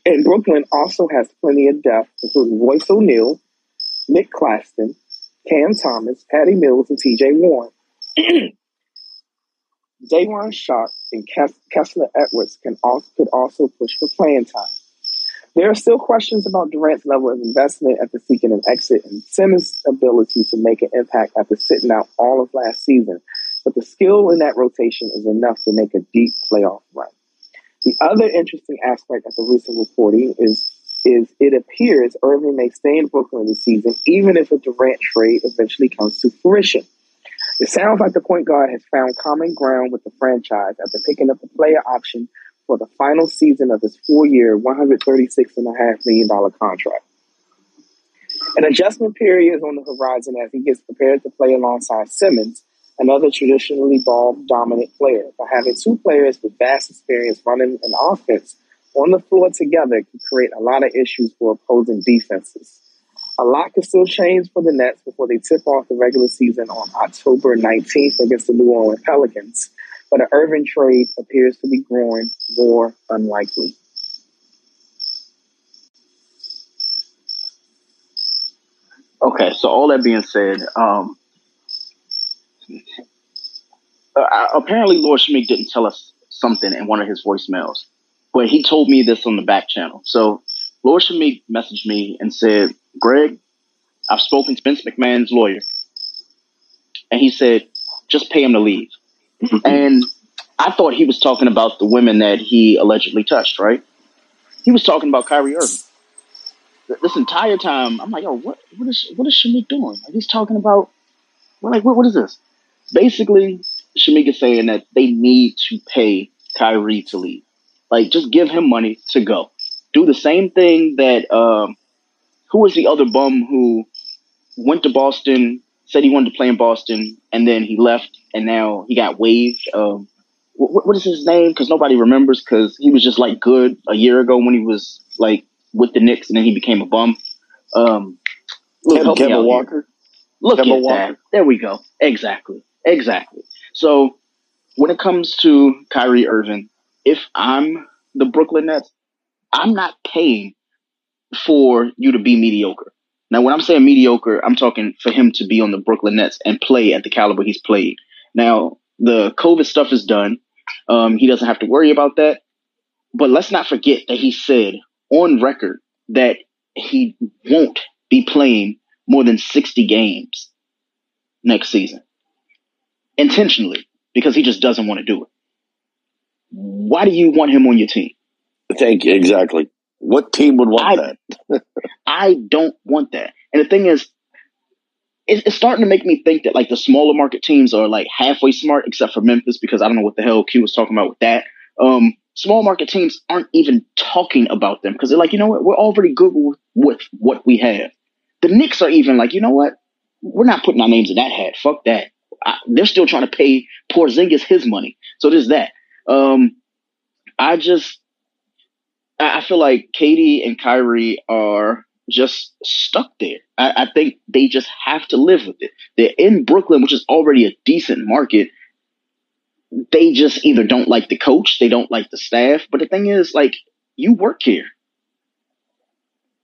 And Brooklyn also has plenty of depth, including Royce O'Neale, Nick Claxton, Cam Thomas, Patty Mills, and TJ Warren. [CLEARS THROAT] Day'Ron Sharpe and Kes- Kessler Edwards can also, could also push for playing time. There are still questions about Durant's level of investment after seeking an exit and Simmons' ability to make an impact after sitting out all of last season. But the skill in that rotation is enough to make a deep playoff run. The other interesting aspect of the recent reporting is is it appears Irving may stay in Brooklyn this season, even if a Durant trade eventually comes to fruition. It sounds like the point guard has found common ground with the franchise after picking up the player option for the final season of his four-year, $136.5 million contract. An adjustment period is on the horizon as he gets prepared to play alongside Simmons, another traditionally ball-dominant player. By having two players with vast experience running an offense on the floor together can create a lot of issues for opposing defenses. A lot can still change for the Nets before they tip off the regular season on October 19th against the New Orleans Pelicans, but an Irving trade appears to be growing more unlikely. Okay, so all that being said, um, uh, apparently Lord Shamik didn't tell us something in one of his voicemails, but he told me this on the back channel. So Lord Shamik messaged me and said, Greg, I've spoken to Vince McMahon's lawyer, and he said, just pay him to leave. [LAUGHS] and I thought he was talking about the women that he allegedly touched, right? He was talking about Kyrie Irving. This entire time, I'm like, yo, what, what is, what is Shamik doing? Like, he's talking about, we're like, what, what is this? Basically, Shamik is saying that they need to pay Kyrie to leave. Like, just give him money to go. Do the same thing that, um, who was the other bum who went to Boston, said he wanted to play in Boston, and then he left, and now he got waived. Um, what, what is his name? Because nobody remembers. Because he was just like good a year ago when he was like with the Knicks, and then he became a bum. Um, look, help me Kemba here. Walker. Look Kemba at Walker. that. There we go. Exactly. Exactly. So when it comes to Kyrie Irving, if I'm the Brooklyn Nets, I'm not paying for you to be mediocre. Now, when I'm saying mediocre, I'm talking for him to be on the Brooklyn Nets and play at the caliber he's played. Now, the COVID stuff is done. Um, he doesn't have to worry about that. But let's not forget that he said on record that he won't be playing more than 60 games next season intentionally because he just doesn't want to do it. Why do you want him on your team? Thank you. Exactly. What team would want I- that? [LAUGHS] I don't want that. And the thing is, it, it's starting to make me think that like the smaller market teams are like halfway smart, except for Memphis, because I don't know what the hell Q was talking about with that. Um, small market teams aren't even talking about them because they're like, you know what, we're already good with, with what we have. The Knicks are even like, you know what, we're not putting our names in that hat. Fuck that. I, they're still trying to pay Porzingis his money. So there's that. Um, I just, I feel like Katie and Kyrie are just stuck there. I, I think they just have to live with it. They're in Brooklyn, which is already a decent market. They just either don't like the coach, they don't like the staff. But the thing is, like, you work here.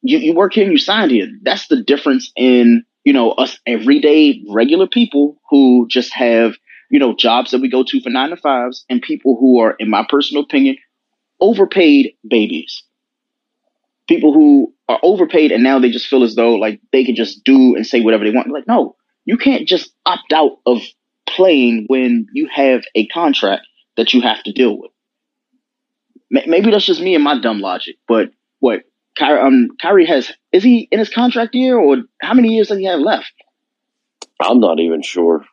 You you work here and you signed here. That's the difference in, you know, us everyday regular people who just have, you know, jobs that we go to for nine to fives and people who are, in my personal opinion, overpaid babies. People who are overpaid and now they just feel as though like they can just do and say whatever they want. Like, no, you can't just opt out of playing when you have a contract that you have to deal with. Maybe that's just me and my dumb logic, but what Kyrie, um, Kyrie has, is he in his contract year or how many years does he have left? I'm not even sure.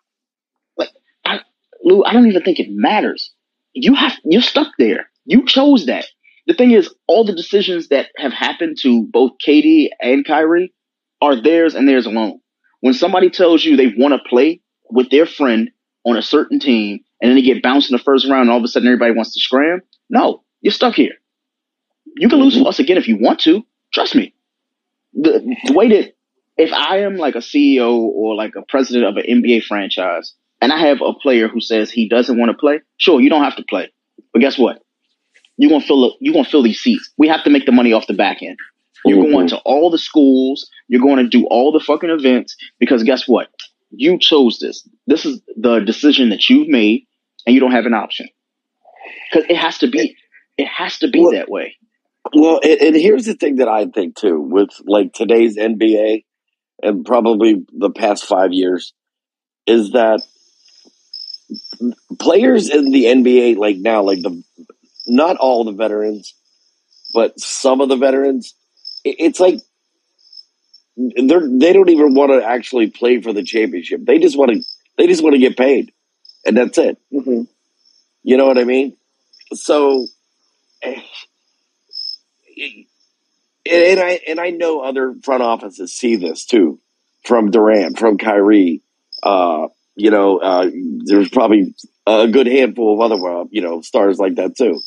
Lou, I don't even think it matters. You have you're stuck there. You chose that. The thing is, all the decisions that have happened to both Katie and Kyrie are theirs and theirs alone. When somebody tells you they want to play with their friend on a certain team and then they get bounced in the first round and all of a sudden everybody wants to scram, no, you're stuck here. You can lose us again if you want to. Trust me. The, the way that if I am like a CEO or like a president of an NBA franchise and I have a player who says he doesn't want to play, sure, you don't have to play. But guess what? You're gonna fill you're gonna fill these seats. We have to make the money off the back end. You're Mhm. going to all the schools, you're going to do all the fucking events because guess what? You chose this. This is the decision that you've made and you don't have an option. Because it has to be it has to be Well- that way. Well, and, and here's the thing that I think too with like today's NBA and probably the past five years is that players in the NBA, like now, like the not all the veterans, but some of the veterans, it, it's like they're they don't even want to actually play for the championship. They just want to they just want to get paid, and that's it. Mm-hmm. You know what I mean? So, eh, and I and I know other front offices see this too, from Durant, from Kyrie. Uh, you know, uh, there's probably a good handful of other you know stars like that too.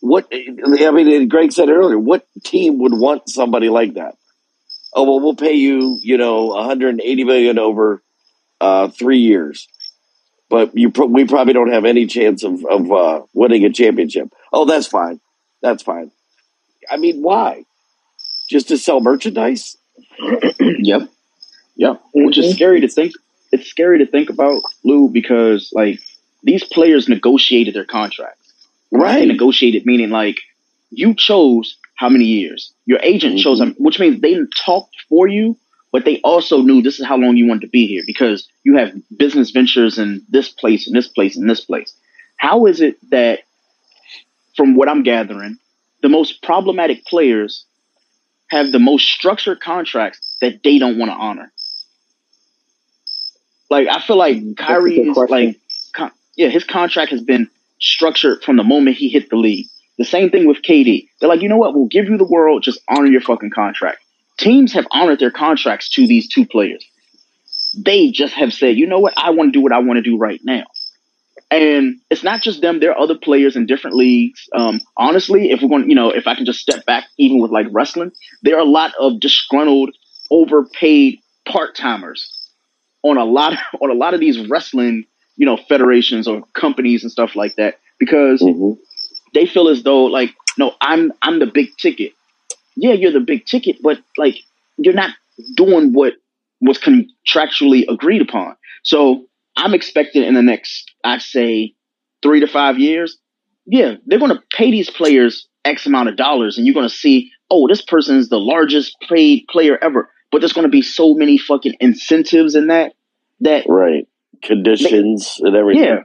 What I mean, Greg said earlier, what team would want somebody like that? Oh well, we'll pay you, you know, 180 million over uh, three years but you pro- we probably don't have any chance of of uh, winning a championship. Oh, that's fine. That's fine. I mean, why? Just to sell merchandise? [CLEARS THROAT] Yep. Yep. Which is Mhm. scary to think. It's scary to think about, Lou, because like these players negotiated their contracts. When I say Right. negotiated meaning like you chose how many years. Your agent chose them, which means they talked for you, but they also knew this is how long you wanted to be here because you have business ventures in this place and this place and this place. How is it that, from what I'm gathering, the most problematic players have the most structured contracts that they don't want to honor? Like I feel like Kyrie is like, con- yeah, his contract has been structured from the moment he hit the league. The same thing with KD. They're like, you know what? We'll give you the world. Just honor your fucking contract. Teams have honored their contracts to these two players. They just have said, you know what? I want to do what I want to do right now. And it's not just them, there are other players in different leagues. Um, honestly, if we're going, you know, if I can just step back, even with like wrestling, there are a lot of disgruntled, overpaid part timers on a lot of, [LAUGHS] on a lot of these wrestling, you know, federations or companies and stuff like that because Mhm. they feel as though like, no, I'm I'm the big ticket. Yeah, you're the big ticket, but like you're not doing what was contractually agreed upon. So I'm expecting in the next, I'd say, three to five years, yeah, they're going to pay these players X amount of dollars, and you're going to see, oh, this person is the largest paid player ever. But there's going to be so many fucking incentives in that that Right. Conditions and everything. yeah,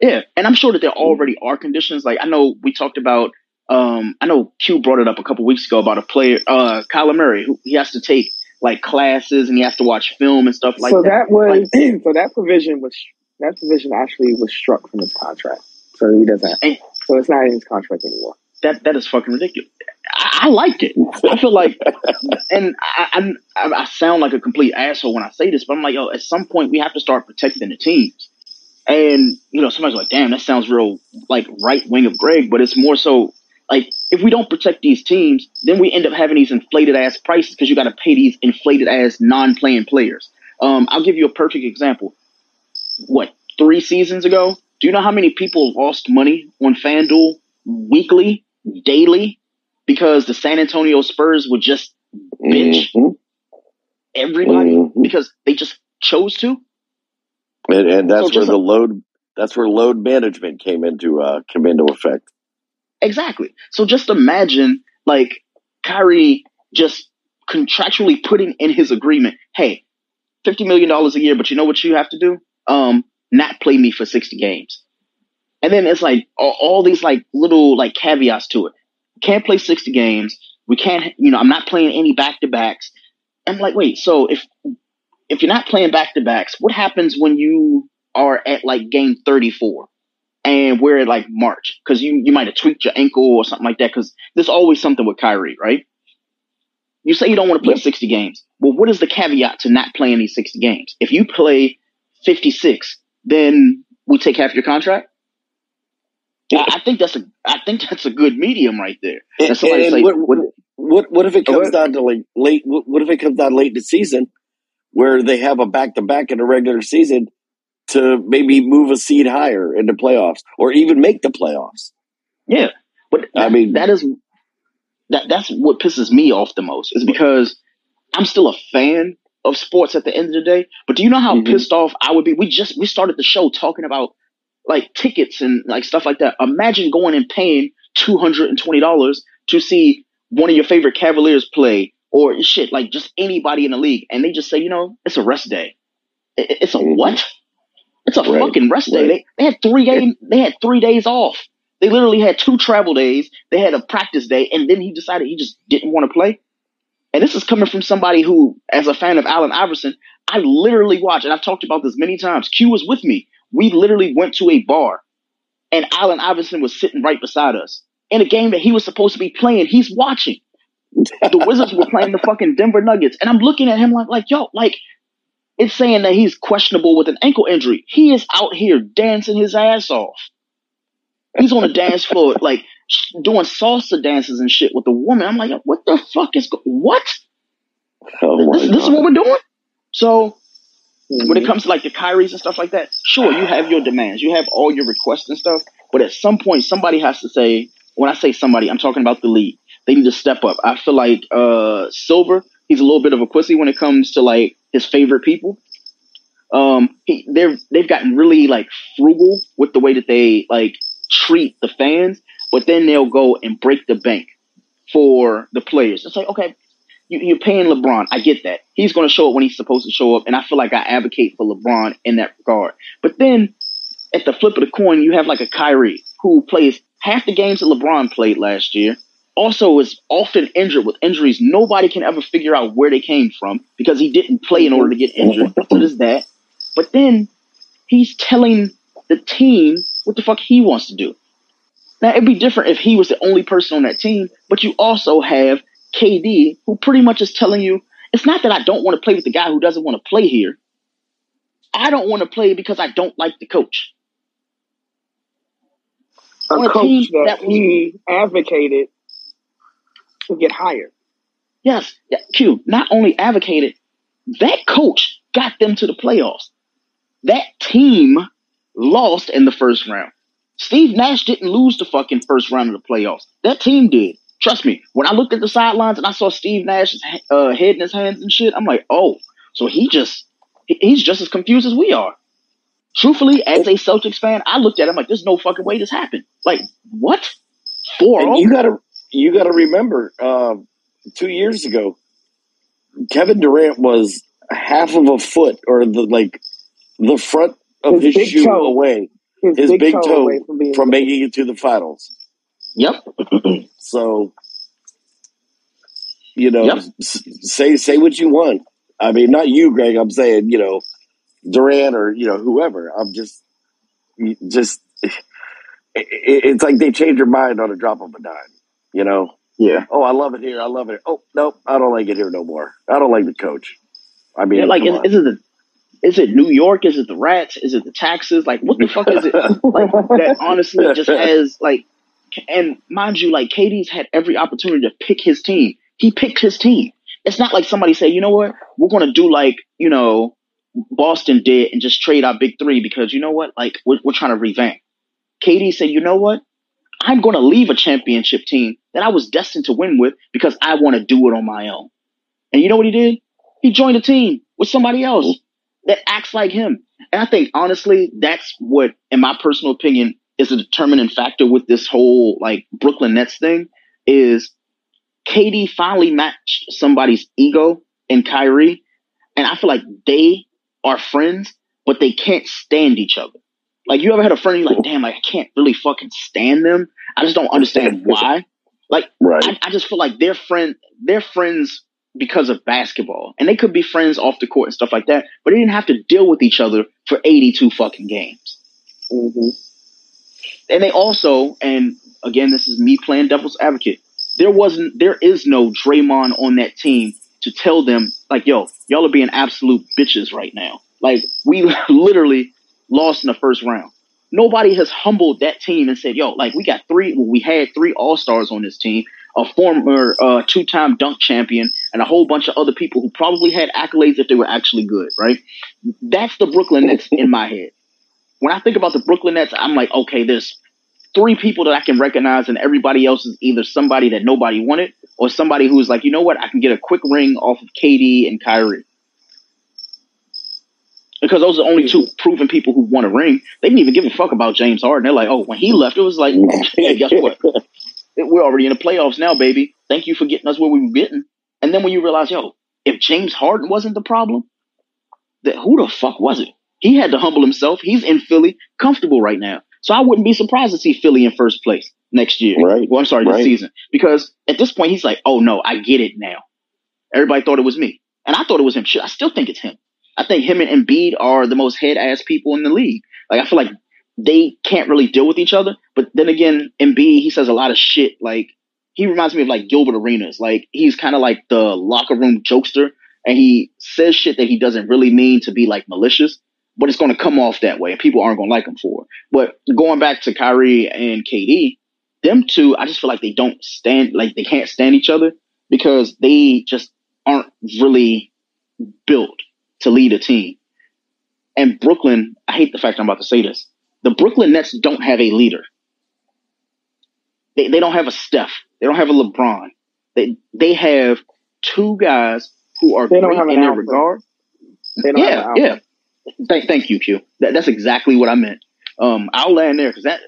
yeah, and I'm sure that there already are conditions. Like I know we talked about. Um, I know Q brought it up a couple weeks ago about a player, uh, Kyler Murray, who he has to take like classes and he has to watch film and stuff like so that. So that was [CLEARS THROAT] so that provision was that provision actually was struck from his contract. So he doesn't. And- So it's not in his contract anymore. that that is fucking ridiculous. I, I like it. I feel like, [LAUGHS] and I, I I sound like a complete asshole when I say this, but I'm like, yo, at some point we have to start protecting the teams. And you know, somebody's like, damn, that sounds real like right wing of Greg, but it's more so like if we don't protect these teams, then we end up having these inflated ass prices because you got to pay these inflated ass non playing players. Um, I'll give you a perfect example. What three seasons ago? Do you know how many people lost money on FanDuel weekly, daily, because the San Antonio Spurs would just bitch Mhm. everybody Mhm. because they just chose to? And, and that's So where the load that's where load management came into uh came into effect. Exactly. So just imagine like Kyrie just contractually putting in his agreement, hey, fifty million dollars a year, but you know what you have to do? Um, not play me for sixty games. And then it's like all, all these like little like caveats to it. Can't play sixty games. We can't, you know, I'm not playing any back to backs. I'm like, wait, so if if you're not playing back to backs, what happens when you are at like game thirty four? And wear it like March because you you might have tweaked your ankle or something like that. Because there's always something with Kyrie, right? You say you don't want to play 60 games. Well, what is the caveat to not playing these 60 games? If you play 56, then we take half your contract. I, I think that's a I think that's a good medium right there. And And say, what, what- what what if it comes down to like late? What what if it comes down late in the season, where they have a back to back in a regular season to maybe move a seed higher in the playoffs, or even make the playoffs? Yeah, but I mean- that is that that's what pisses me off the most is because I'm still a fan of sports at the end of the day. But do you know how Mhm. pissed off I would be? We just we started the show talking about like tickets and like stuff like that. Imagine going and paying two hundred and twenty dollars to see one of your favorite Cavaliers play or shit like just anybody in the league, and they just say, you know, it's a rest day. It's a Mhm. what? It's a Right, fucking rest day. right. They, they had three game. They had three days off. They literally had two travel days. They had a practice day, and then he decided he just didn't want to play. And this is coming from somebody who, as a fan of Allen Iverson, I literally watched, and I've talked about this many times. Q was with me. We literally went to a bar, and Allen Iverson was sitting right beside us in a game that he was supposed to be playing. He's watching. The Wizards were playing the fucking Denver Nuggets, and I'm looking at him like, like, yo, like, it's saying that he's questionable with an ankle injury. He is out here dancing his ass off. He's on the dance floor, [LAUGHS] like doing salsa dances and shit with a woman. I'm like, what the fuck is go- what? Oh This, this is what we're doing. So when it comes to like the Kyries and stuff like that, sure, you have your demands, you have all your requests and stuff, but at some point, somebody has to say. When I say somebody, I'm talking about the league. They need to step up. I feel like uh, Silver, he's a little bit of a pussy when it comes to like his favorite people. Um, he, they're they've gotten really like frugal with the way that they like treat the fans, but then they'll go and break the bank for the players. It's like okay, you, you're paying LeBron. I get that. He's going to show up when he's supposed to show up, and I feel like I advocate for LeBron in that regard. But then at the flip of the coin, you have like a Kyrie who plays half the games that LeBron played last year. Also, is often injured with injuries nobody can ever figure out where they came from because he didn't play in order to get injured. So there's that. But then he's telling the team what the fuck he wants to do. Now it'd be different if he was the only person on that team, but you also have KD who pretty much is telling you it's not that I don't want to play with the guy who doesn't want to play here. I don't want to play because I don't like the coach. a a coach that, that was he advocated to get hired. Yes, Q not only advocated, that coach got them to the playoffs. That team lost in the first round. Steve Nash didn't lose the fucking first round of the playoffs. That team did. Trust me. When I looked at the sidelines and I saw Steve Nash's uh, head in his hands and shit, I'm like, oh, so he just he's just as confused as we are. Truthfully, as a Celtics fan, I looked at him like, there's no fucking way this happened. Like, what? Four And you gotta you gotta remember, uh, two years ago, Kevin Durant was half of a foot or the like the front of His his, shoe toe. away His, his big, toe, away from from making it to the finals. Yep. [CLEARS THROAT] So, you know, Yep. say say what you want. I mean, not you, Greg. I'm saying, you know, Durant or you know whoever. I'm just, just. [SIGHS] It, it- it's like they change their mind on a drop of a dime. You know. Yeah. Oh, I love it here. I love it. Oh, nope, I don't like it here no more. I don't like the coach. I mean, Yeah, like is, is it the is it New York? Is it the rats? Is it the taxes? Like what the fuck is it? [LAUGHS] Like that honestly just has like and mind you, like Katie's had every opportunity to pick his team. He picked his team. It's not like somebody say, you know what, we're gonna do like, you know, Boston did and just trade our big three because you know what? Like we're, we're trying to revamp. Katie said, you know what? I'm gonna leave a championship team that I was destined to win with because I want to do it on my own. And you know what he did? He joined a team with somebody else that acts like him. And I think honestly, that's what, in my personal opinion, is a determining factor with this whole like Brooklyn Nets thing is KD finally matched somebody's ego in Kyrie. And I feel like they are friends, but they can't stand each other. Like you ever had a friend you're like, damn, like, I can't really fucking stand them. I just don't understand [LAUGHS] why. Like right. I, I just feel like they're friend they're friends because of basketball. And they could be friends off the court and stuff like that, but they didn't have to deal with each other for 82 fucking games. hmm And they also, and again, this is me playing devil's advocate. There wasn't, there is no Draymond on that team to tell them, like, yo, y'all are being absolute bitches right now. Like, we [LAUGHS] literally lost in the first round. Nobody has humbled that team and said, yo, like, we got three, well, we had three all stars on this team, a former uh, two time dunk champion, and a whole bunch of other people who probably had accolades if they were actually good, right? That's the Brooklyn Nets [LAUGHS] in my head. When I think about the Brooklyn Nets, I'm like, okay, there's three people that I can recognize, and everybody else is either somebody that nobody wanted or somebody who's like, you know what, I can get a quick ring off of KD and Kyrie. Because those are the only two proven people who want a ring. They didn't even give a fuck about James Harden. They're like, oh, when he left, it was like, [LAUGHS] hey, guess what? [LAUGHS] We're already in the playoffs now, baby. Thank you for getting us where we were getting. And then when you realize, yo, if James Harden wasn't the problem, that who the fuck was it? He had to humble himself. He's in Philly, comfortable right now. So I wouldn't be surprised to see Philly in first place next year. Right. Well, I'm sorry, this Right. season. Because at this point, he's like, oh no, I get it now. Everybody thought it was me. And I thought it was him. Shit, I still think it's him. I think him and Embiid are the most head ass people in the league. Like, I feel like they can't really deal with each other. But then again, Embiid, he says a lot of shit. Like, he reminds me of like Gilbert Arenas. Like, he's kind of like the locker room jokester. And he says shit that he doesn't really mean to be like malicious, but it's going to come off that way. And people aren't going to like him for it. But going back to Kyrie and KD, them two, I just feel like they don't stand, like they can't stand each other because they just aren't really built to lead a team. And Brooklyn, I hate the fact I'm about to say this. The Brooklyn Nets don't have a leader. They, they don't have a Steph. They don't have a LeBron. They they have two guys who are They don't have in their regard. They don't Yeah, yeah. Thank, thank you, Q. That, that's exactly what I meant. Um, I'll land there because that.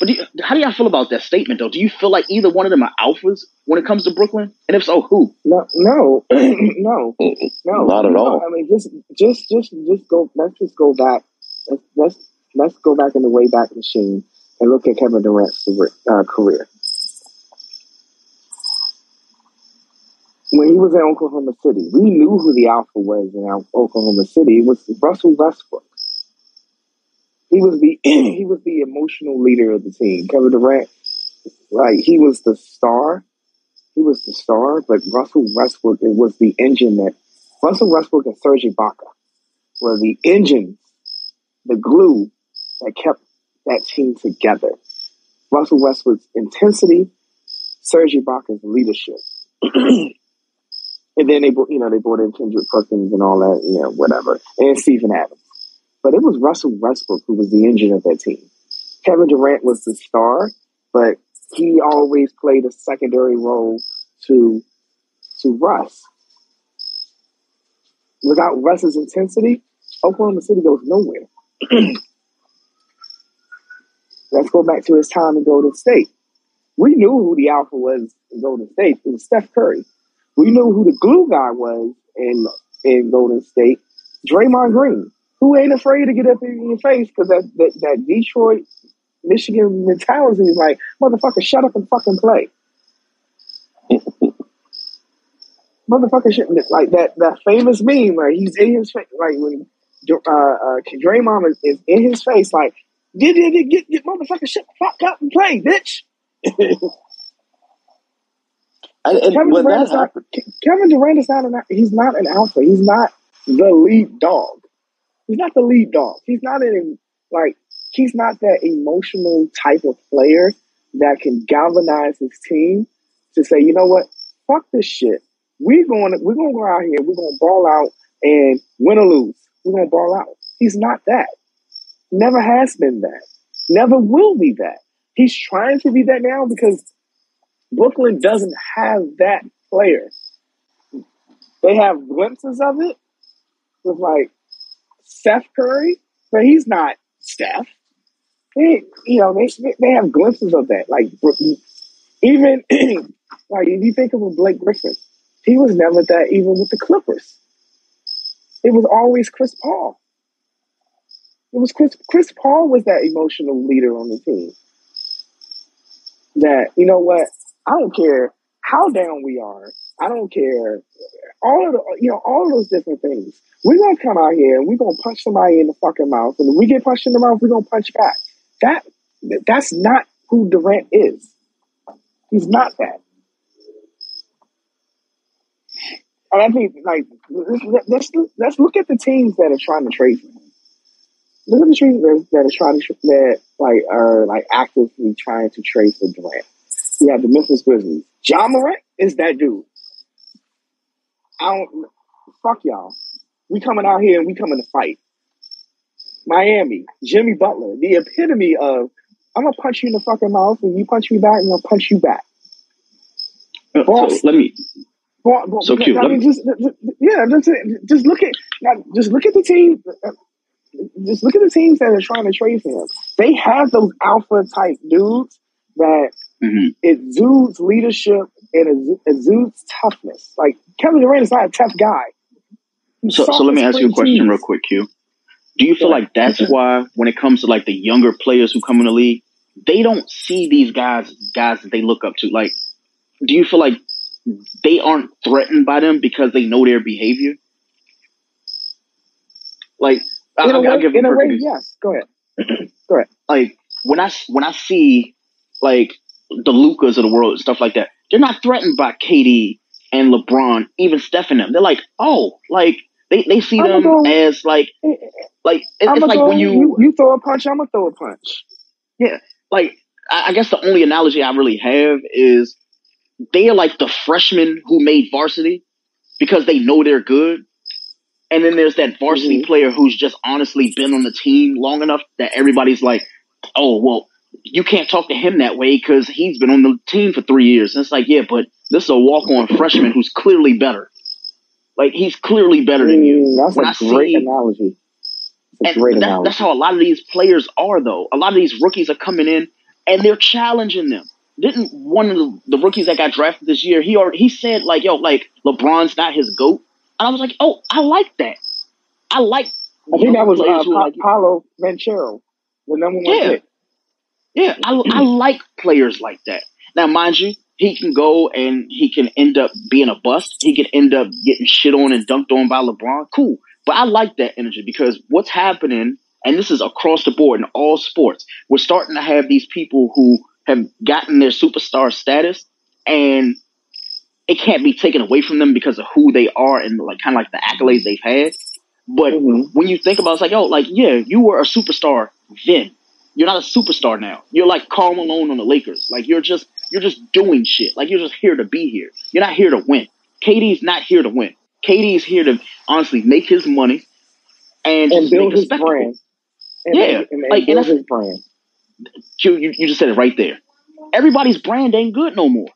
But do you, how do y'all feel about that statement, though? Do you feel like either one of them are alphas when it comes to Brooklyn? And if so, who? No, no, [CLEARS THROAT] no, no. Not at no. all. I mean, just, just, just, just go. Let's just go back. Let's let's, let's go back in the way back machine and look at Kevin Durant's career. Uh, career. When he was in Oklahoma City, we knew who the alpha was in Oklahoma City. It was Russell Westbrook. He was the [CLEARS THROAT] he was the emotional leader of the team. Kevin Durant, like he was the star. He was the star, but Russell Westbrook it was the engine that Russell Westbrook and Serge Ibaka were the engines, the glue that kept that team together. Russell Westbrook's intensity, Serge Ibaka's leadership. [CLEARS THROAT] and then they, brought- you know, they brought in Kendrick Perkins and all that, you know, whatever, and Steven Adams. But it was Russell Westbrook who was the engine of that team. Kevin Durant was the star, but he always played a secondary role to to Russ. Without Russ's intensity, Oklahoma City goes nowhere. [CLEARS THROAT] Let's go back to his time in Golden State. We knew who the alpha was in Golden State. It was Steph Curry. We knew who the glue guy was in in Golden State. Draymond Green, who ain't afraid to get up in your face because that, that that Detroit, Michigan mentality is like, motherfucker, shut up and fucking play. [LAUGHS] motherfucker, shit, like that that famous meme where he's in his face, like when uh, uh, Draymond is, is in his face, like get get get get, get motherfucker shut the fuck up and play, bitch. [LAUGHS] And, and Kevin Durant not Kevin Durant is not an he's not an alpha. He's not the lead dog. He's not the lead dog. He's not an like he's not that emotional type of player that can galvanize his team to say, you know what, fuck this shit. We're going to we're gonna go out here, we're gonna ball out and win or lose. We're gonna ball out. He's not that. Never has been that. Never will be that. He's trying to be that now because Brooklyn doesn't have that player. They have glimpses of it with like Steph Curry, but he's not Steph. They, you know, they they have glimpses of that. Like even [CLEARS THROAT] like if you think of a Blake Griffin, he was never that even with the Clippers. It was always Chris Paul. It was Chris Chris Paul was that emotional leader on the team. That you know what I don't care how down we are. I don't care all of the you know all of those different things. We're gonna come out here and we're gonna punch somebody in the fucking mouth, and we get punched in the mouth, we're gonna punch back. That that's not who Durant is. He's not that. And I think like let's let's, let's look at the teams that are trying to trade for him. Look at the teams that, that are trying to that like are like actively trying to trade for Durant. You have the Memphis Grizzlies. Ja Morant is that dude. I don't fuck y'all. We coming out here and we coming to fight. Miami, Jimmy Butler, the epitome of I'm gonna punch you in the fucking mouth and you punch me back and I'll punch you back. Uh, So let me. So cute. I mean, just just- yeah, just just look at just look at the team. Just look at the teams that are trying to trade for him. They have those alpha type dudes that mhm. exudes leadership and exudes toughness. Like Kevin Durant is not a tough guy. He's So so let me ask you a question real quick, Q. Do you feel Yeah. like that's why when it comes to like the younger players who come in the league, they don't see these guys guys that they look up to? Like, do you feel like they aren't threatened by them because they know their behavior? Like, I, In a I'll, I'll way, give a in a way, yes. Go ahead. [CLEARS THROAT] Go ahead. like when I when I see like the Lucas of the world and stuff like that, they're not threatened by KD and LeBron, even Steph and them. They're like, oh, like they, they see I'm them go. as like eh, eh, eh. like it, I'm it's like go. when You, you you throw a punch. I'm gonna throw a punch. yeah like I, I guess the only analogy I really have is they are like the freshmen who made varsity because they know they're good. And then there's that varsity hmm player who's just honestly been on the team long enough that everybody's like, oh, well, you can't talk to him that way because he's been on the team for three years. And it's like, yeah, but this is a walk on freshman who's clearly better. Like, he's clearly better than you. Mm, that's When I a great see, analogy. It's and great that, that's how a lot of these players are, though. A lot of these rookies are coming in and they're challenging them. Didn't one of the, the rookies that got drafted this year, he already, he said, like, yo, like, LeBron's not his GOAT. And I was like, oh, I like that. I like I think that was uh, pa- like, Paolo Banchero, the number one yeah, pick. Yeah, I, I like players like that. Now, mind you, he can go and he can end up being a bust. He can end up getting shit on and dunked on by LeBron. Cool. But I like that energy because what's happening, and this is across the board in all sports, we're starting to have these people who have gotten their superstar status and it can't be taken away from them because of who they are and like kind of like the accolades they've had. But hmm when you think about it, it's like, oh, like, yeah, you were a superstar then. You're not a superstar now. You're like Karl Malone on the Lakers. Like you're just you're just doing shit. Like you're just here to be here. You're not here to win. KD's not here to win. KD's here to honestly make his money and, and just build his brand. And, Yeah, and, and like, and that's- his brand. You, you, you just said it right there. Everybody's brand ain't good no more.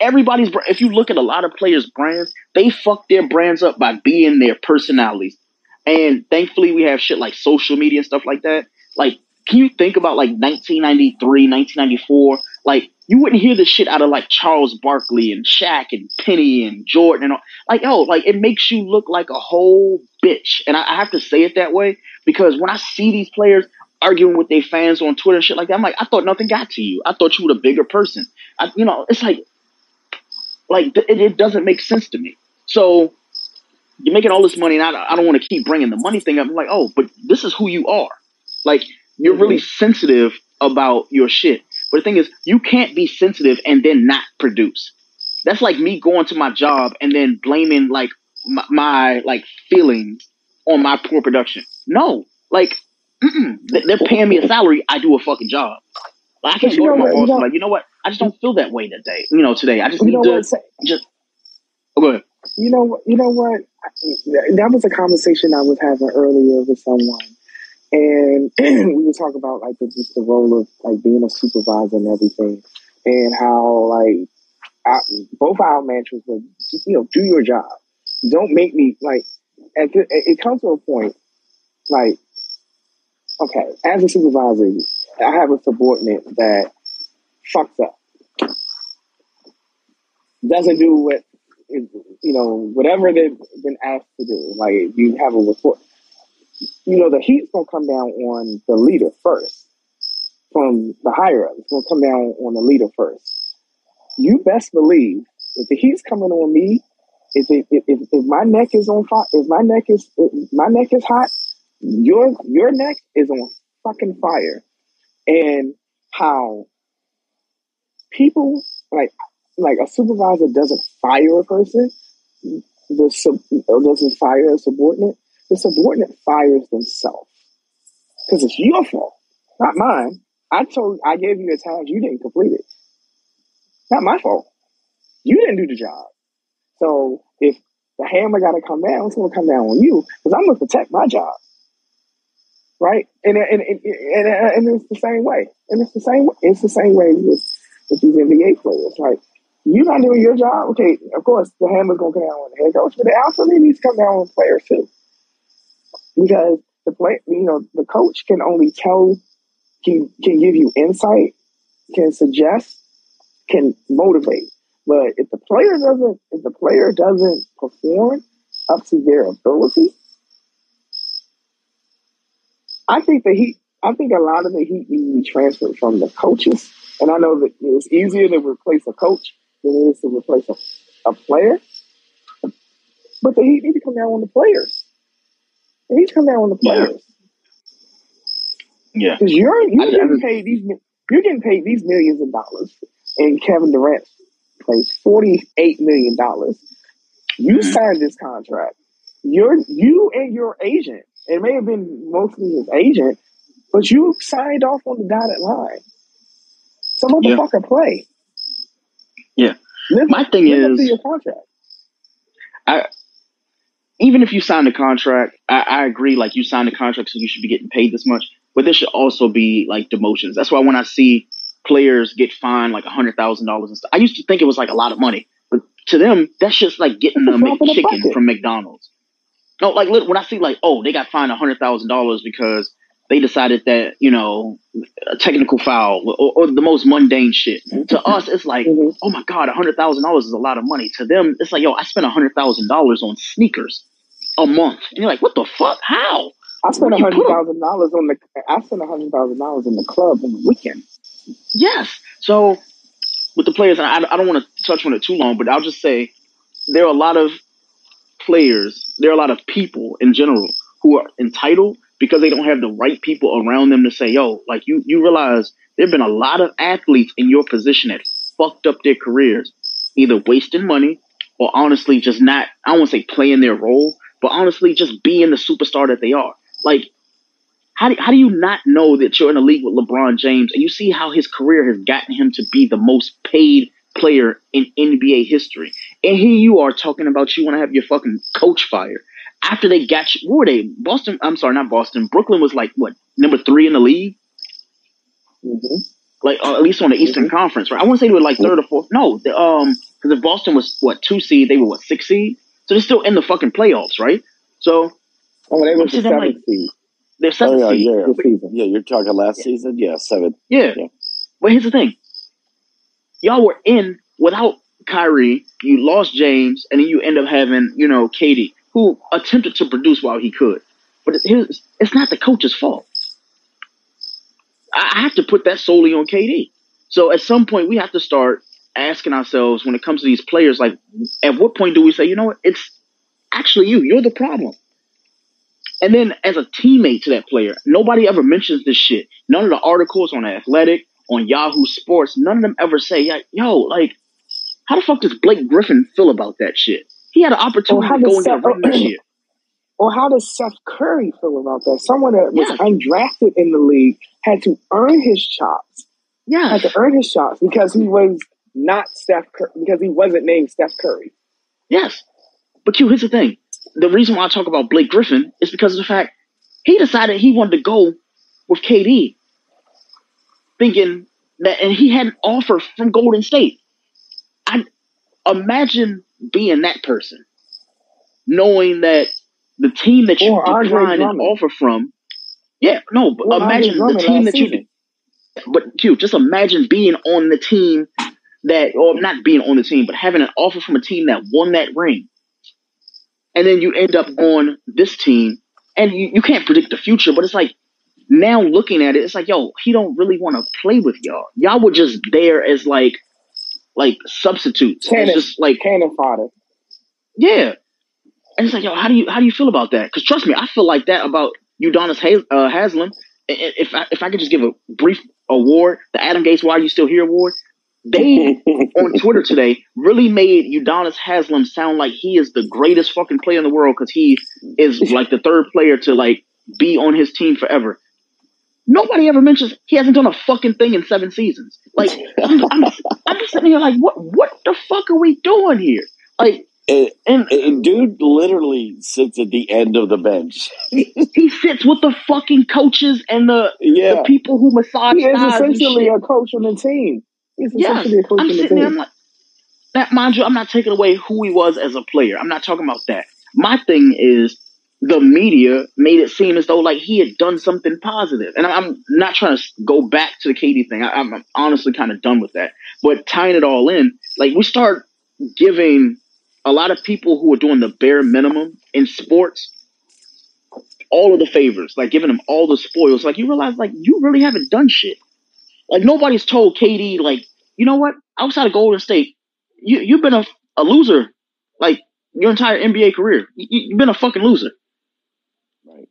Everybody's if you look at a lot of players' brands, they fuck their brands up by being their personalities. And thankfully, we have shit like social media and stuff like that. Like, can you think about like 1993, 1994? Like, you wouldn't hear this shit out of like Charles Barkley and Shaq and Penny and Jordan and all. Like, yo, like it makes you look like a whole bitch. And I, I have to say it that way because when I see these players arguing with their fans on Twitter and shit like that, I'm like, I thought nothing got to you. I thought you were the bigger person. I, you know, it's like, like it, it doesn't make sense to me. So you're making all this money, and I, I don't want to keep bringing the money thing up. I'm like, oh, but this is who you are. Like you're really sensitive about your shit. But the thing is, you can't be sensitive and then not produce. That's like me going to my job and then blaming like my, my like feelings on my poor production. No, like they're paying me a salary. I do a fucking job. Like, I can't go to my boss like, you know what? I just don't feel that way today. You know, today I just You need to just. Oh, go ahead. You know what? You know what? That was a conversation I was having earlier with someone, and [CLEARS THROAT] we were talking about like the, just the role of like being a supervisor and everything, and how like I, both our mantras were, just, you know, do your job. Don't make me like. At the, it comes to a point, like, okay, as a supervisor, I have a subordinate that fucks up, doesn't do what you know, whatever they've been asked to do. Like you have a report. You know, the heat's gonna come down on the leader first. From the higher up. It's gonna come down on the leader first. You best believe if the heat's coming on me, if it, if, if, if my neck is on fire, if my neck is my neck is hot, your your neck is on fucking fire. And how people like like a supervisor doesn't fire a person, the sub, doesn't fire a subordinate, the subordinate fires themselves because it's your fault, not mine. I told, I gave you a task, you didn't complete it. Not my fault. You didn't do the job. So if the hammer got to come down, it's going to come down on you because I'm going to protect my job, right? And and, and and and it's the same way. And it's the same. It's the same way with with these NBA players. Like you're not doing your job. Okay, of course the hammer's gonna come down on the head coach, but it also needs to come down on players too, because the play, you know, the coach can only tell, can can give you insight, can suggest, can motivate. But if the player doesn't, if the player doesn't perform up to their ability, I think the heat. I think a lot of the heat needs to be transferred from the coaches. And I know that it's easier to replace a coach than it is to replace a, a player. But the heat need to come down on the players. To come down on the Yeah. players Yeah. because you're you're I- I getting just- paid these you're getting paid these millions of dollars, and Kevin Durant plays forty eight million dollars. You Mhm. signed this contract. You're you and your agent. It may have been mostly his agent, but you signed off on the dotted line. So Yeah. motherfucker, play. Yeah. Live, My thing live up to is- your contract. I even if you sign the contract, I, I agree. Like you signed the contract, so you should be getting paid this much. But there should also be like demotions. That's why when I see players get fined like a hundred thousand dollars and stuff, I used to think it was like a lot of money, but to them, that's just like getting a chicken the from McDonald's. No, like when I see like, oh, they got fined a hundred thousand dollars because they decided that you know a technical foul or, or the most mundane shit. To us, it's like, Mhm. oh my god, a hundred thousand dollars is a lot of money. To them, it's like, yo, I spent a hundred thousand dollars on sneakers a month, and you're like, what the fuck? How? I spent a hundred thousand dollars on the. I spent a hundred thousand dollars in the club on the weekend. Yes. So with the players, and I, I don't want to touch on it too long, but I'll just say there are a lot of players, there are a lot of people in general who are entitled because they don't have the right people around them to say, yo, like you, you realize there have been a lot of athletes in your position that fucked up their careers, either wasting money or honestly just not, I don't want to say playing their role, but honestly just being the superstar that they are. Like, How do, how do you not know that you're in a league with LeBron James and you see how his career has gotten him to be the most paid player in NBA history? And here you are talking about you want to have your fucking coach fired after they got you. What were they? Boston. I'm sorry, not Boston. Brooklyn was like what number three in the league. Mm-hmm. Like uh, at least on the Eastern Mhm. Conference, right? I want to say they were like third or fourth. No, the, um, because if Boston was what two seed, they were what six seed. So they're still in the fucking playoffs, right? So Oh, they was the seventh like- seed they're Oh seven yeah, seed. yeah, season. yeah. You're talking last season, yeah, seven. Yeah. Yeah. But here's the thing. Y'all were in without Kyrie, you lost James, and then you end up having, you know, KD, who attempted to produce while he could. But it- here's, it's not the coach's fault. I I have to put that solely on KD. So at some point we have to start asking ourselves when it comes to these players, like at what point do we say, you know what, it's actually you, you're the problem. And then as a teammate to that player, nobody ever mentions this shit. None of the articles on Athletic, on Yahoo Sports, none of them ever say, yo, like, how the fuck does Blake Griffin feel about that shit? He had an opportunity to go and get ring this year. Or how does Seth Curry feel about that? Someone that was Yeah. undrafted in the league had to earn his chops. Yeah. Had to earn his shots because he was not Steph Curry, because he wasn't named Steph Curry. Yes. But Q, here's the thing. The reason why I talk about Blake Griffin is because of the fact he decided he wanted to go with KD. Thinking that and he had an offer from Golden State. I imagine being that person. Knowing that the team that you Or declined an offer from. Yeah, no, but Or imagine the team that you but Q, just imagine being on the team that, or not being on the team, but having an offer from a team that won that ring. And then you end up on this team and you, you can't predict the future, but it's like now looking at it, it's like, yo, he don't really want to play with y'all. Y'all were just there as like, like substitutes. Cannon, just like, cannon fodder. yeah. And it's like, yo, how do you how do you feel about that? Because trust me, I feel like that about Udonis Has- uh, Haslem. If I, if I could just give a brief award, the Adam Gase Why Are You Still Here award, they [LAUGHS] on Twitter today really made Udonis Haslem sound like he is the greatest fucking player in the world because he is like the third player to like be on his team forever. Nobody ever mentions he hasn't done a fucking thing in seven seasons. Like I'm, I'm, I'm just sitting here like, what what the fuck are we doing here? Like, And, and and dude literally sits at the end of the bench. [LAUGHS] he, he sits with the fucking coaches and the Yeah, the people who massage He is essentially a coach on the team. He's Yes, essentially a coach I'm sitting there. I'm like, that mind you, I'm not taking away who he was as a player. I'm not talking about that. My thing is the media made it seem as though like he had done something positive, and I'm not trying to go back to the KD thing. I, I'm honestly kind of done with that. But tying it all in, like we start giving a lot of people who are doing the bare minimum in sports all of the favors, like giving them all the spoils. Like you realize, like you really haven't done shit. Like nobody's told KD, like you know what, outside of Golden State, you you've been a, a loser, like your entire NBA career. You, you've been a fucking loser. Right.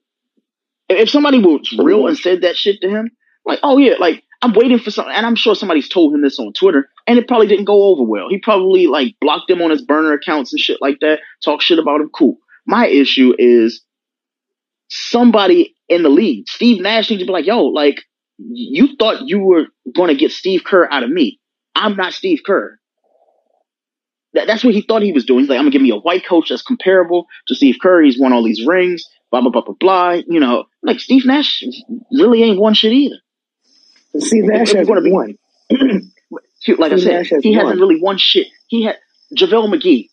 If if somebody was real and said that shit to him, like oh yeah, like I'm waiting for something, and I'm sure somebody's told him this on Twitter, and it probably didn't go over well. He probably like blocked him on his burner accounts and shit like that. Talk shit about him. Cool. My issue is somebody in the league. Steve Nash needs to be like, yo, like you thought you were going to get Steve Kerr out of me. I'm not Steve Kerr. That, that's what he thought he was doing. He's like, I'm gonna give me a white coach that's comparable to Steve Kerr. He's won all these rings. Blah blah blah blah blah. You know, like Steve Nash really ain't won shit either. Steve Nash has gonna be- won. [CLEARS THROAT] Like I said, has he hasn't really won shit. He had JaVale McGee.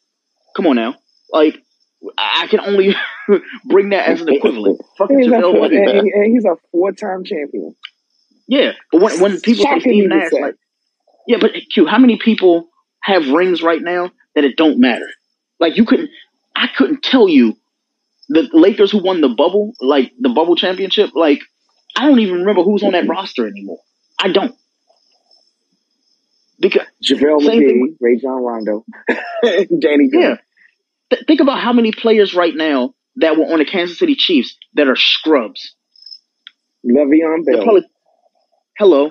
Come on now, like I can only [LAUGHS] bring that as an equivalent. Fucking He's JaVale McGee. and, and he's a four-time champion. Yeah, but when when people say Shockingly Steve Nash, like, yeah, but Q, how many people have rings right now that it don't matter? Like you couldn't, I couldn't tell you the Lakers who won the bubble, like the bubble championship. Like I don't even remember who's on that roster anymore. I don't because JaVale McGee, Rajon Rondo, [LAUGHS] Danny Green. yeah, Th- think about how many players right now that were on the Kansas City Chiefs that are scrubs. Le'Veon Bell. probably hello.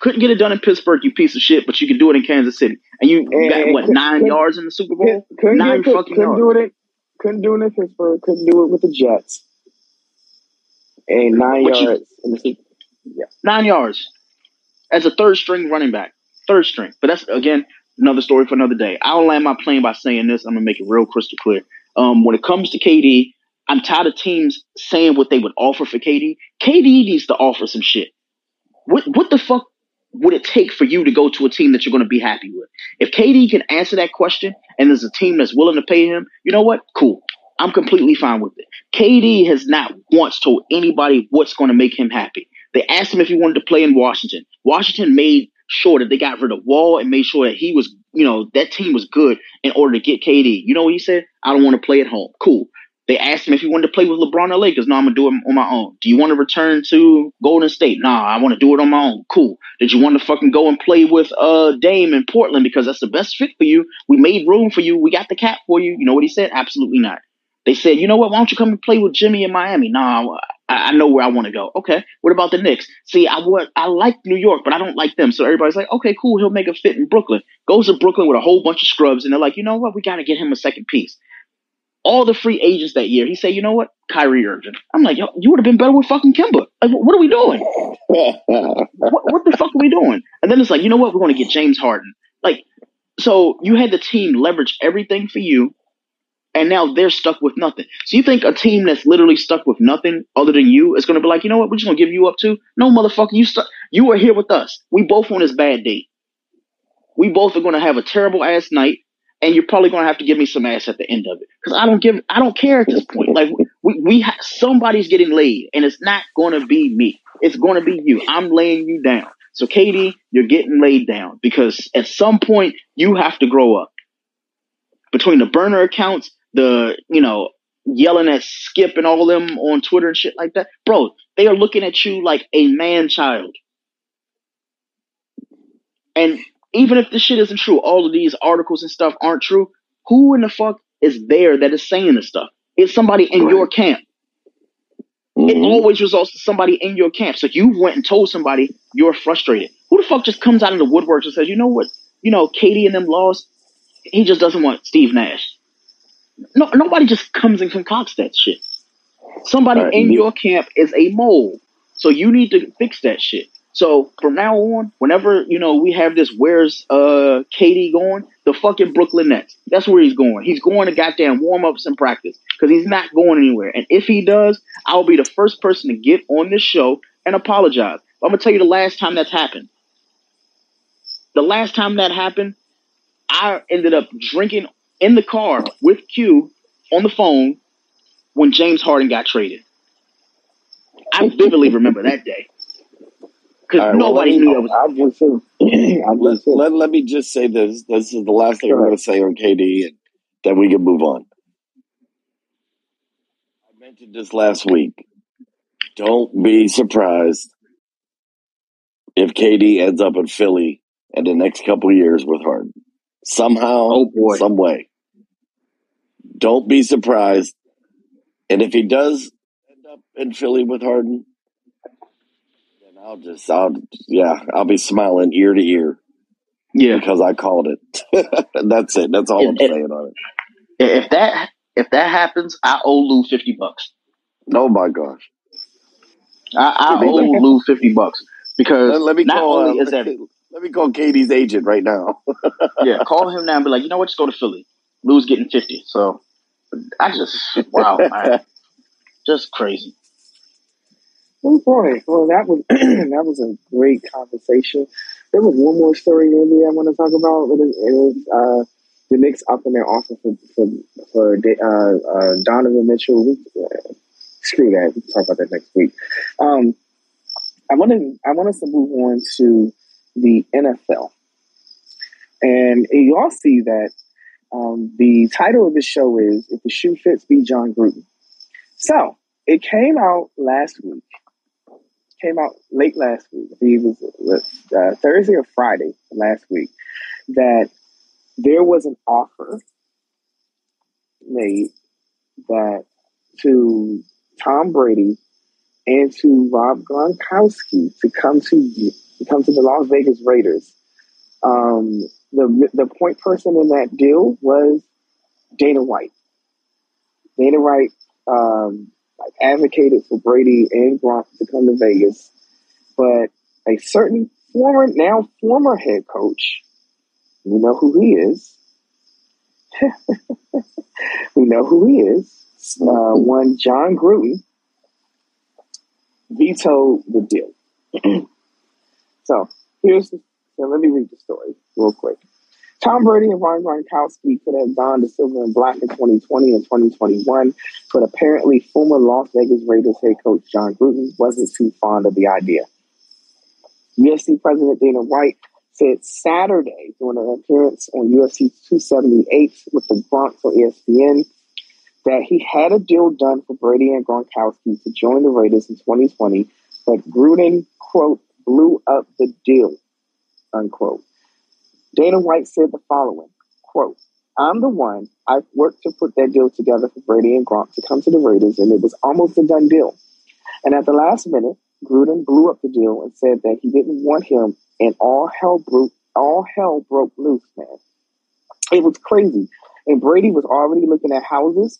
Couldn't get it done in Pittsburgh, you piece of shit, but you can do it in Kansas City. And you And- got what nine could- yards in the Super Couldn't, Bowl? couldn't, Nine get, fucking couldn't yards. do it. In, couldn't do it in Pittsburgh. Couldn't do it with the Jets. and nine What you- yards in the Super. Nine yards as a third string running back, third string. But that's again another story for another day. I'll land my plane by saying this. I'm gonna make it real crystal clear. Um, when it comes to KD, I'm tired of teams saying what they would offer for KD. KD needs to offer some shit. What what the fuck would it take for you to go to a team that you're going to be happy with? If KD can answer that question and there's a team that's willing to pay him, you know what? Cool. I'm completely fine with it. KD has not once told anybody what's going to make him happy. They asked him if he wanted to play in Washington. Washington made sure that they got rid of Wall and made sure that he was, you know, that team was good in order to get KD. You know what he said? I don't want to play at home. Cool. They asked him if he wanted to play with LeBron or Lakers. No, I'm gonna do it on my own. Do you want to return to Golden State? Nah, I want to do it on my own. Cool. Did you want to fucking go and play with uh Dame in Portland because that's the best fit for you? We made room for you. We got the cap for you. You know what he said? Absolutely not. They said, you know what? Why don't you come and play with Jimmy in Miami? Nah, I, I know where I want to go. Okay. What about the Knicks? See, I would I like New York, but I don't like them. So everybody's like, okay, cool. He'll make a fit in Brooklyn. Goes to Brooklyn with a whole bunch of scrubs, and they're like, you know what? We got to get him a second piece all the free agents that year, he said, you know what? Kyrie Irving. I'm like, yo, you would have been better with fucking Kemba. Like, what are we doing? [LAUGHS] What, what the fuck are we doing? And then it's like, you know what? We're going to get James Harden. Like, so you had the team leverage everything for you, and now they're stuck with nothing. So you think a team that's literally stuck with nothing other than you is going to be like, you know what? We're just going to give you up too? No, motherfucker. You stuck. You are here with us. We both on this bad date. We both are going to have a terrible ass night and you're probably going to have to give me some ass at the end of it because I don't give, I don't care at this point. Like we, we ha- somebody's getting laid, and it's not going to be me. It's going to be you. I'm laying you down. So, KD, you're getting laid down because at some point you have to grow up. Between the burner accounts, the you know yelling at Skip and all them on Twitter and shit like that, bro, they are looking at you like a man child. And even if this shit isn't true, all of these articles and stuff aren't true. Who in the fuck is there that is saying this stuff? It's somebody in Right. your camp. It Mhm. always results to somebody in your camp. So you went and told somebody you're frustrated. Who the fuck just comes out of the woodworks and says, you know what? You know, KD and them lost. He just doesn't want Steve Nash. No, nobody just comes and concocts that shit. Somebody Right. in You- your camp is a mole. So you need to fix that shit. So from now on, whenever you know we have this, where's uh KD going? The fucking Brooklyn Nets. That's where he's going. He's going to goddamn warm ups and practice because he's not going anywhere. And if he does, I'll be the first person to get on this show and apologize. I'm gonna tell you the last time that's happened. The last time that happened, I ended up drinking in the car with Q on the phone when James Harden got traded. I vividly remember that day because right, well, nobody let me- knew that was. I just said, [CLEARS THROAT] I Let, just let, let me just say this. This is the last thing I'm going to say on KD, and then we can move on. I mentioned this last week. Don't be surprised if KD ends up in Philly in the next couple of years with Harden. Somehow, Oh boy. some way. Don't be surprised. And if he does end up in Philly with Harden, I'll just, I'll, yeah, I'll be smiling ear to ear Yeah, because I called it. [LAUGHS] That's it. That's all I'm It- it- saying on it. if that if that happens, I owe Lou fifty bucks. Oh my gosh. I, I owe Lou fifty bucks because Let, let me not call. only Uh, is that let me call KD's agent right now. [LAUGHS] yeah, call him now and be like, you know what, just go to Philly. Lou's getting fifty. So I just wow, man, [LAUGHS] just crazy. Oh boy, well that was [CLEARS THROAT] that was a great conversation. There was one more story maybe I want to talk about. It was, uh, the Knicks up in their offer for for for uh, uh, Donovan Mitchell. Uh, screw that. We can talk about that next week. Um, I want to I want us to move on to the NFL, and you all see that um, the title of the show is "If the Shoe Fits, Be Jon Gruden." So it came out last week. Came out late last week. It was uh, Thursday or Friday last week that there was an offer made that to Tom Brady and to Rob Gronkowski to come to to come to the Las Vegas Raiders. Um, the the point person in that deal was Dana White. Dana White um, like advocated for Brady and Gronk to come to Vegas, but a certain former, now former head coach, we know who he is. [LAUGHS] we know who he is. Uh, one Jon Gruden vetoed the deal. [CLEARS THROAT] so here's the. So let me read the story real quick. Tom Brady and Rob Gronkowski could have gone to silver and black in 2020 and 2021, but apparently former Las Vegas Raiders head coach Jon Gruden wasn't too fond of the idea. UFC President Dana White said Saturday during an appearance on UFC 278 with the Bronx on ESPN that he had a deal done for Brady and Gronkowski to join the Raiders in 2020, but Gruden, quote, blew up the deal, unquote. Dana White said the following, quote, I'm the one. I worked to put that deal together for Brady and Gronk to come to the Raiders, and it was almost a done deal. And at the last minute, Gruden blew up the deal and said that he didn't want him, and all hell broke all hell broke loose, man. It was crazy. And Brady was already looking at houses,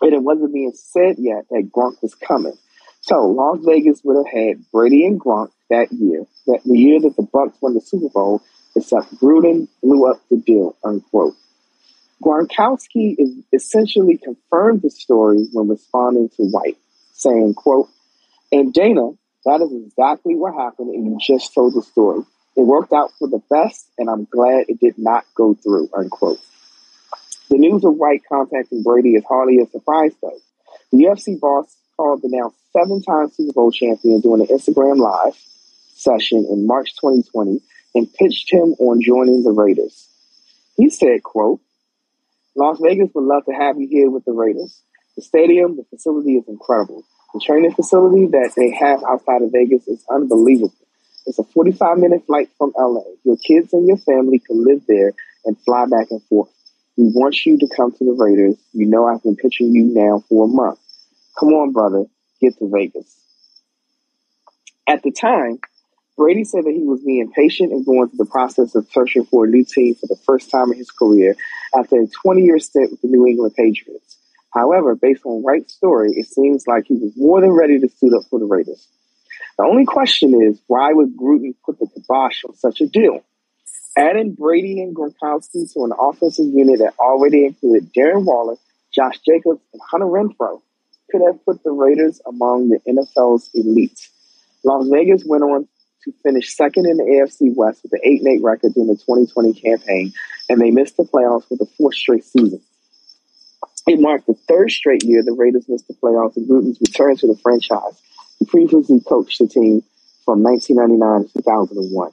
and it wasn't being said yet that Gronk was coming. So Las Vegas would have had Brady and Gronk that year, that the year that the Bucs won the Super Bowl, except Gruden blew up the deal, unquote. Gronkowski is essentially confirmed the story when responding to White, saying, quote, and Dana, that is exactly what happened, and you just told the story. It worked out for the best, and I'm glad it did not go through, unquote. The news of White contacting Brady is hardly a surprise, though. The UFC boss called the now seven-time Super Bowl champion during an Instagram Live session in March 2020 and pitched him on joining the Raiders. He said, quote, Las Vegas would love to have you here with the Raiders. The stadium, the facility is incredible. The training facility that they have outside of Vegas is unbelievable. It's a 45 minute flight from LA. Your kids and your family can live there and fly back and forth. We want you to come to the Raiders. You know I've been pitching you now for a month. Come on, brother. Get to Vegas. At the time, Brady said that he was being patient and going through the process of searching for a new team for the first time in his career after a 20 year stint with the New England Patriots. However, based on White's story, it seems like he was more than ready to suit up for the Raiders. The only question is, why would Gruden put the kibosh on such a deal? Adding Brady and Gronkowski to an offensive unit that already included Darren Waller, Josh Jacobs, and Hunter Renfrow could have put the Raiders among the NFL's elite. Las Vegas went on to finish second in the AFC West with an 8 8 record during the 2020 campaign, and they missed the playoffs for the fourth straight season. It marked the third straight year the Raiders missed the playoffs and Gruden's return to the franchise. He previously coached the team from 1999 to 2001.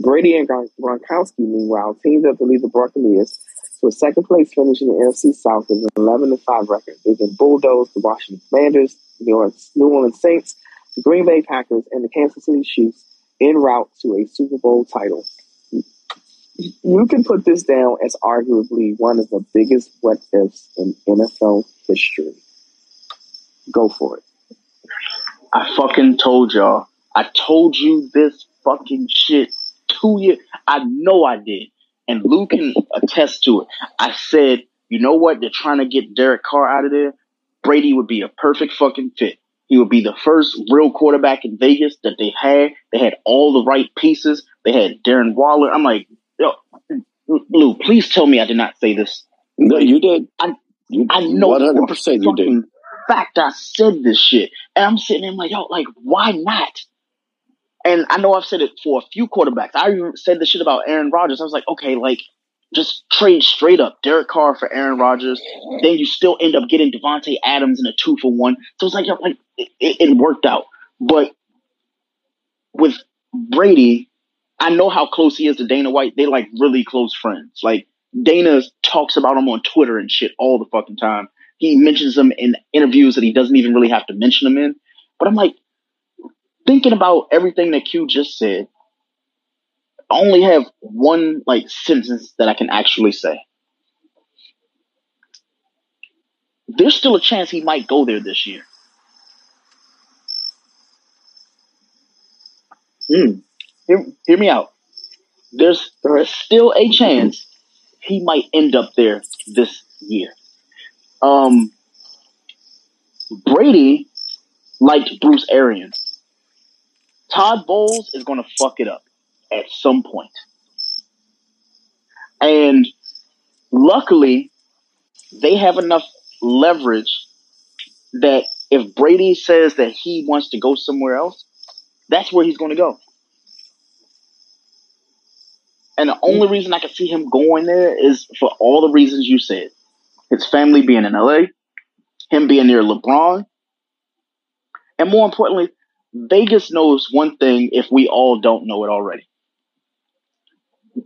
Brady and Gronkowski, meanwhile, teamed up to lead the Buccaneers to a second place finish in the NFC South with an 11 5 record. They've been bulldozed the Washington Commanders, the New Orleans Saints, the Green Bay Packers, and the Kansas City Chiefs en route to a Super Bowl title you can put this down as arguably one of the biggest what ifs in NFL history. Go for it. I fucking told y'all. I told you this fucking shit two years. I know I did. And Lou can [LAUGHS] attest to it. I said, you know what? They're trying to get Derek Carr out of there. Brady would be a perfect fucking fit. He would be the first real quarterback in Vegas that they had. They had all the right pieces. They had Darren Waller. I'm like, Yo, Lou, please tell me I did not say this. No, you did. I, you, I know 100% you did. fact I said this shit. And I'm sitting there like, yo, like, why not? And I know I've said it for a few quarterbacks. I even said the shit about Aaron Rodgers. I was like, okay, like, just trade straight up Derek Carr for Aaron Rodgers. Then you still end up getting Davante Adams in a two for one. So it's like, like it, it worked out. But with Brady, I know how close he is to Dana White. They like really close friends. Like Dana talks about him on Twitter and shit all the fucking time. He mentions him in interviews that he doesn't even really have to mention him in. But I'm like, thinking about everything that Q just said, I only have one like sentence that I can actually say. There's still a chance he might go there this year. Hmm hear, hear me out. There's There's still a chance he might end up there this year. Um, Brady liked Bruce Arians. Todd Bowles is going to fuck it up at some point. And luckily, they have enough leverage that if Brady says that he wants to go somewhere else, that's where he's going to go. And the only mm-hmm. reason I can see him going there is for all the reasons you said. His family being in LA, him being near LeBron, and more importantly, Vegas knows one thing if we all don't know it already.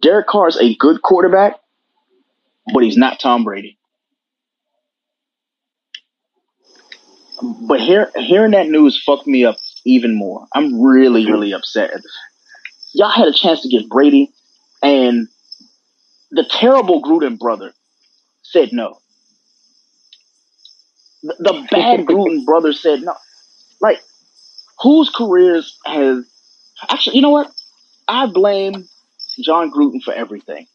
Derek Carr is a good quarterback, but he's not Tom Brady. But hear, hearing that news fucked me up even more. I'm really, really upset. Y'all had a chance to get Brady and the terrible Gruden brother said no. The, the bad [LAUGHS] Gruden brother said no. Like, whose careers has actually? You know what? I blame Jon Gruden for everything.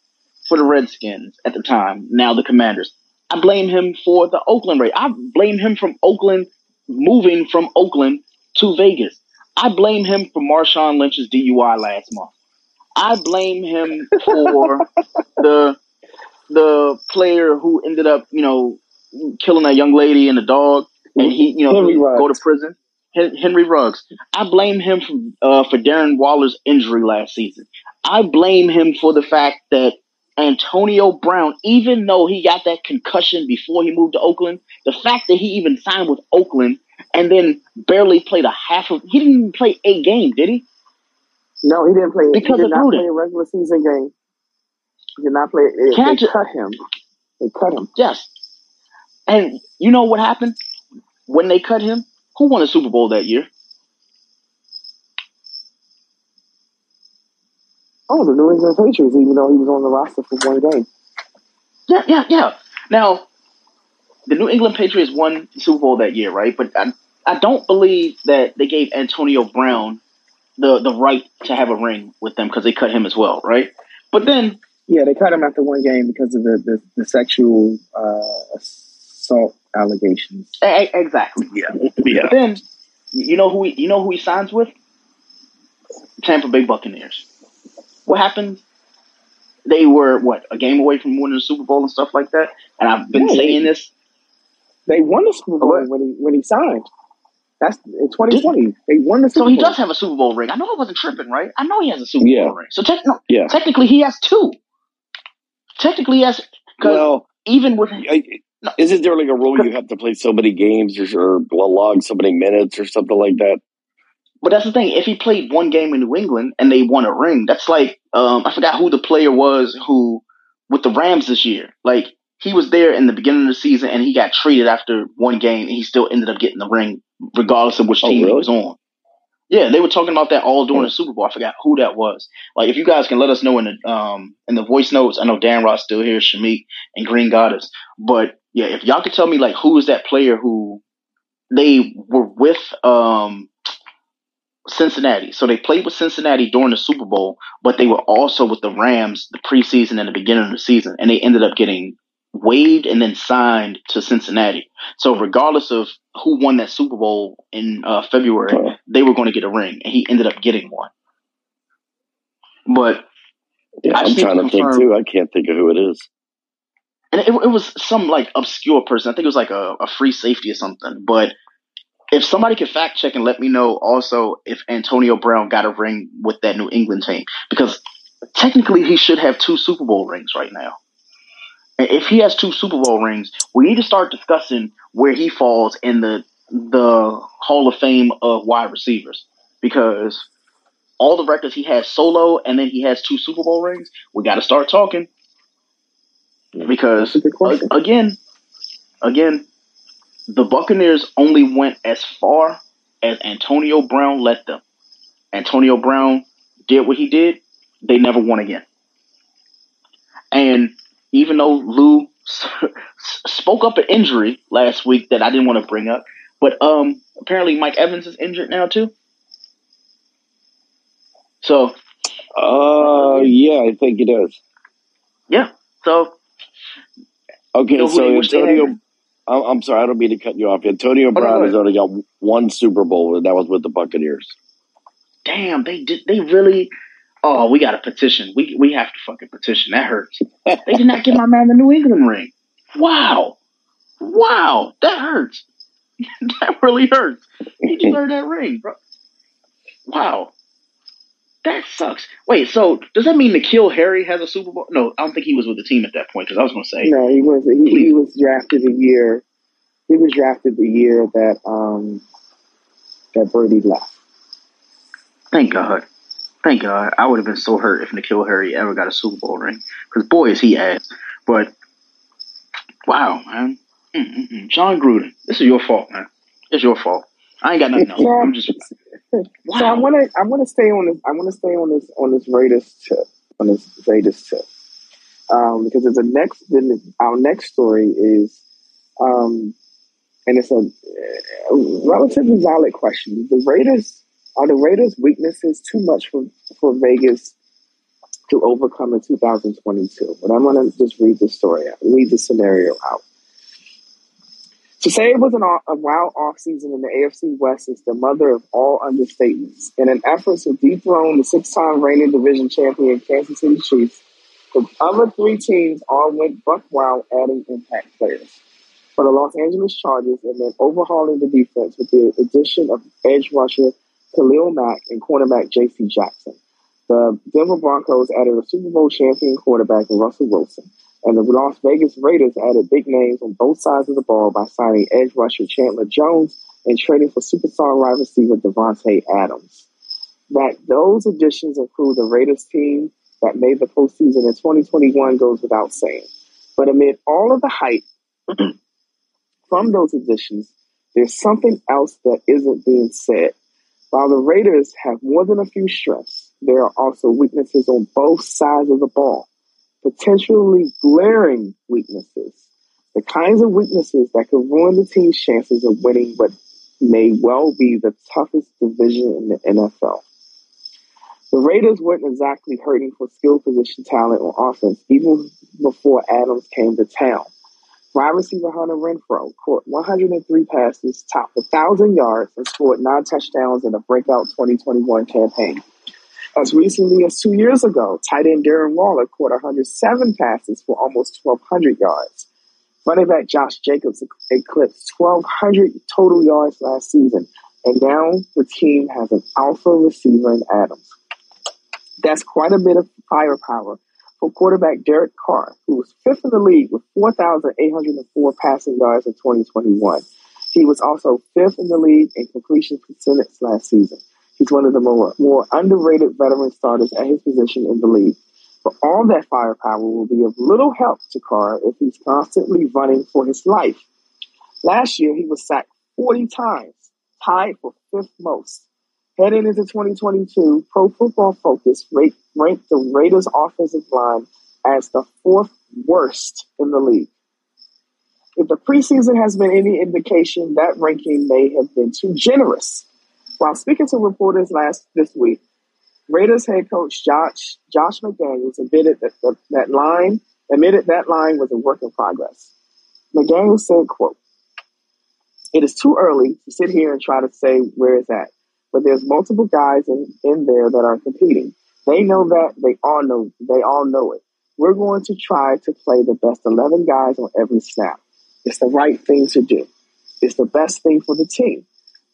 For the Redskins at the time, now the Commanders. I blame him for the Oakland raid. I blame him from Oakland moving from Oakland to Vegas. I blame him for Marshawn Lynch's DUI last month. I blame him for [LAUGHS] the the player who ended up, you know, killing that young lady and the dog, and he, you know, go to prison. Hen- Henry Ruggs. I blame him for uh, for Darren Waller's injury last season. I blame him for the fact that Antonio Brown, even though he got that concussion before he moved to Oakland, the fact that he even signed with Oakland and then barely played a half of, he didn't even play a game, did he? No, he didn't play. Because he of did not Gruden. play a regular season game. He did not play. They, Can I they ju- cut him. They cut him. Yes. And you know what happened when they cut him? Who won the Super Bowl that year? Oh, the New England Patriots, even though he was on the roster for one game. Yeah, yeah, yeah. Now, the New England Patriots won the Super Bowl that year, right? But I, I don't believe that they gave Antonio Brown the the right to have a ring with them because they cut him as well, right? But then, Yeah, they cut him after one game because of the the, the sexual uh, assault allegations. e- exactly. [LAUGHS] Yeah. But then, you know who he, you know who he signs with? Tampa Bay Buccaneers. What happened? They were what a game away from winning the Super Bowl and stuff like that. And I've been Yeah, they- saying this. They won the Super Bowl when he when he signed. That's in 2020. They won the Super Bowl. So he does have a Super Bowl ring. I know I wasn't tripping, right? I know he has a Super Yeah. Bowl ring. So tec- no, Yeah. technically he has two. Technically he has because Well, even with I, isn't there like a rule you have to play so many games or, or log so many minutes or something like that? But that's the thing. If he played one game in New England and they won a ring, that's like um, I forgot who the player was who with the Rams this year. Like he was there in the beginning of the season and he got traded after one game and he still ended up getting the ring regardless of which Oh, team he was on. Yeah, they were talking about that all during the Super Bowl. I forgot who that was. Like if you guys can let us know in the um in the voice notes. I know Dan Ross still here, Shamik and Green Goddess. But yeah, if y'all could tell me like who is that player who they were with um Cincinnati. So they played with Cincinnati during the Super Bowl, but they were also with the Rams the preseason and the beginning of the season, and they ended up getting waived and then signed to Cincinnati. So regardless of who won that Super Bowl in uh, February, they were going to get a ring, and he ended up getting one. But Yeah, I'm trying to think too. I can't think of who it is. And it, it was some like obscure person. I think it was like a, a free safety or something. But if somebody could fact check and let me know also if Antonio Brown got a ring with that New England team, because technically he should have two Super Bowl rings right now. If he has two Super Bowl rings, we need to start discussing where he falls in the the Hall of Fame of wide receivers because all the records he has solo and then he has two Super Bowl rings. We got to start talking because That's a good question. a- again, again, the Buccaneers only went as far as Antonio Brown let them. Antonio Brown did what he did. They never won again. And even though Lou spoke up an injury last week that I didn't want to bring up, but um, apparently Mike Evans is injured now too. So Uh, yeah, I think it is. yeah, so Okay, so they wish they Antonio? I'm, I'm sorry, I don't mean to cut you off. Antonio oh, no, Brown has only got one Super Bowl, and that was with the Buccaneers. Damn, they did. They really. Oh, we got a petition. We we have to fucking petition. That hurts. they did not give my man the New England ring. Wow, wow, that hurts. [LAUGHS] that really hurts. He deserved that ring, bro. Wow, that sucks. Wait, so does that mean N'Keal Harry has a Super Bowl? No, I don't think he was with the team at that point because I was going to say No, he was he, he was drafted the year he was drafted the year that um that Birdie left. Thank God. Thank God. I would have been so hurt if N'Keal Harry ever got a Super Bowl ring. Because boy, is he ass. But wow, man. Mm-mm-mm. Jon Gruden, this is your fault, man. It's your fault. I ain't got nothing else. I'm just. So I want to I want to stay on this I want to stay on this on this Raiders tip on this Raiders tip um, because it's a next then our next story is um, and it's a, a relatively valid question. The Raiders are the Raiders' weaknesses too much for for Vegas to overcome in 2022. But I'm going to just read the story out, read the scenario out. To say it was an, a wild offseason in the AFC West is the mother of all understatements. In an effort to dethrone the six-time reigning division champion Kansas City Chiefs, the other three teams all went buck wild adding impact players. For the Los Angeles Chargers and then overhauling the defense with the addition of edge rusher Khalil Mack and cornerback J.C. Jackson. The Denver Broncos added a Super Bowl champion quarterback in Russell Wilson. And the Las Vegas Raiders added big names on both sides of the ball by signing edge rusher Chandler Jones and trading for superstar wide receiver Davante Adams. That those additions include the Raiders team that made the postseason in 2021 goes without saying. But amid all of the hype [CLEARS THROAT] from those additions, there's something else that isn't being said. While the Raiders have more than a few strengths, there are also weaknesses on both sides of the ball potentially glaring weaknesses, the kinds of weaknesses that could ruin the team's chances of winning what may well be the toughest division in the NFL. The Raiders weren't exactly hurting for skill position talent on offense even before Adams came to town. Wide receiver Hunter Renfrow caught 103 passes, topped 1,000 yards, and scored nine touchdowns in a breakout 2021 campaign. As recently as two years ago, tight end Darren Waller caught 107 passes for almost 1,200 yards. Running back Josh Jacobs eclipsed 1,200 total yards last season, and now the team has an alpha receiver in Adams. That's quite a bit of firepower for quarterback Derek Carr, who was fifth in the league with 4,804 passing yards in 2021. He was also fifth in the league in completion percentage last season. He's one of the more, more underrated veteran starters at his position in the league. But all that firepower will be of little help to Carr if he's constantly running for his life. Last year, he was sacked 40 times, tied for fifth most. Heading into 2022, Pro Football Focus ranked the Raiders' offensive line as the fourth worst in the league. If the preseason has been any indication, that ranking may have been too generous. While speaking to reporters last this week, Raiders head coach Josh Josh McDaniels admitted that the, that line admitted that line was a work in progress. McDaniels said, "quote It is too early to sit here and try to say where it's at, but there's multiple guys in, in there that are competing. They know that. They all know. They all know it. We're going to try to play the best 11 guys on every snap. It's the right thing to do. It's the best thing for the team.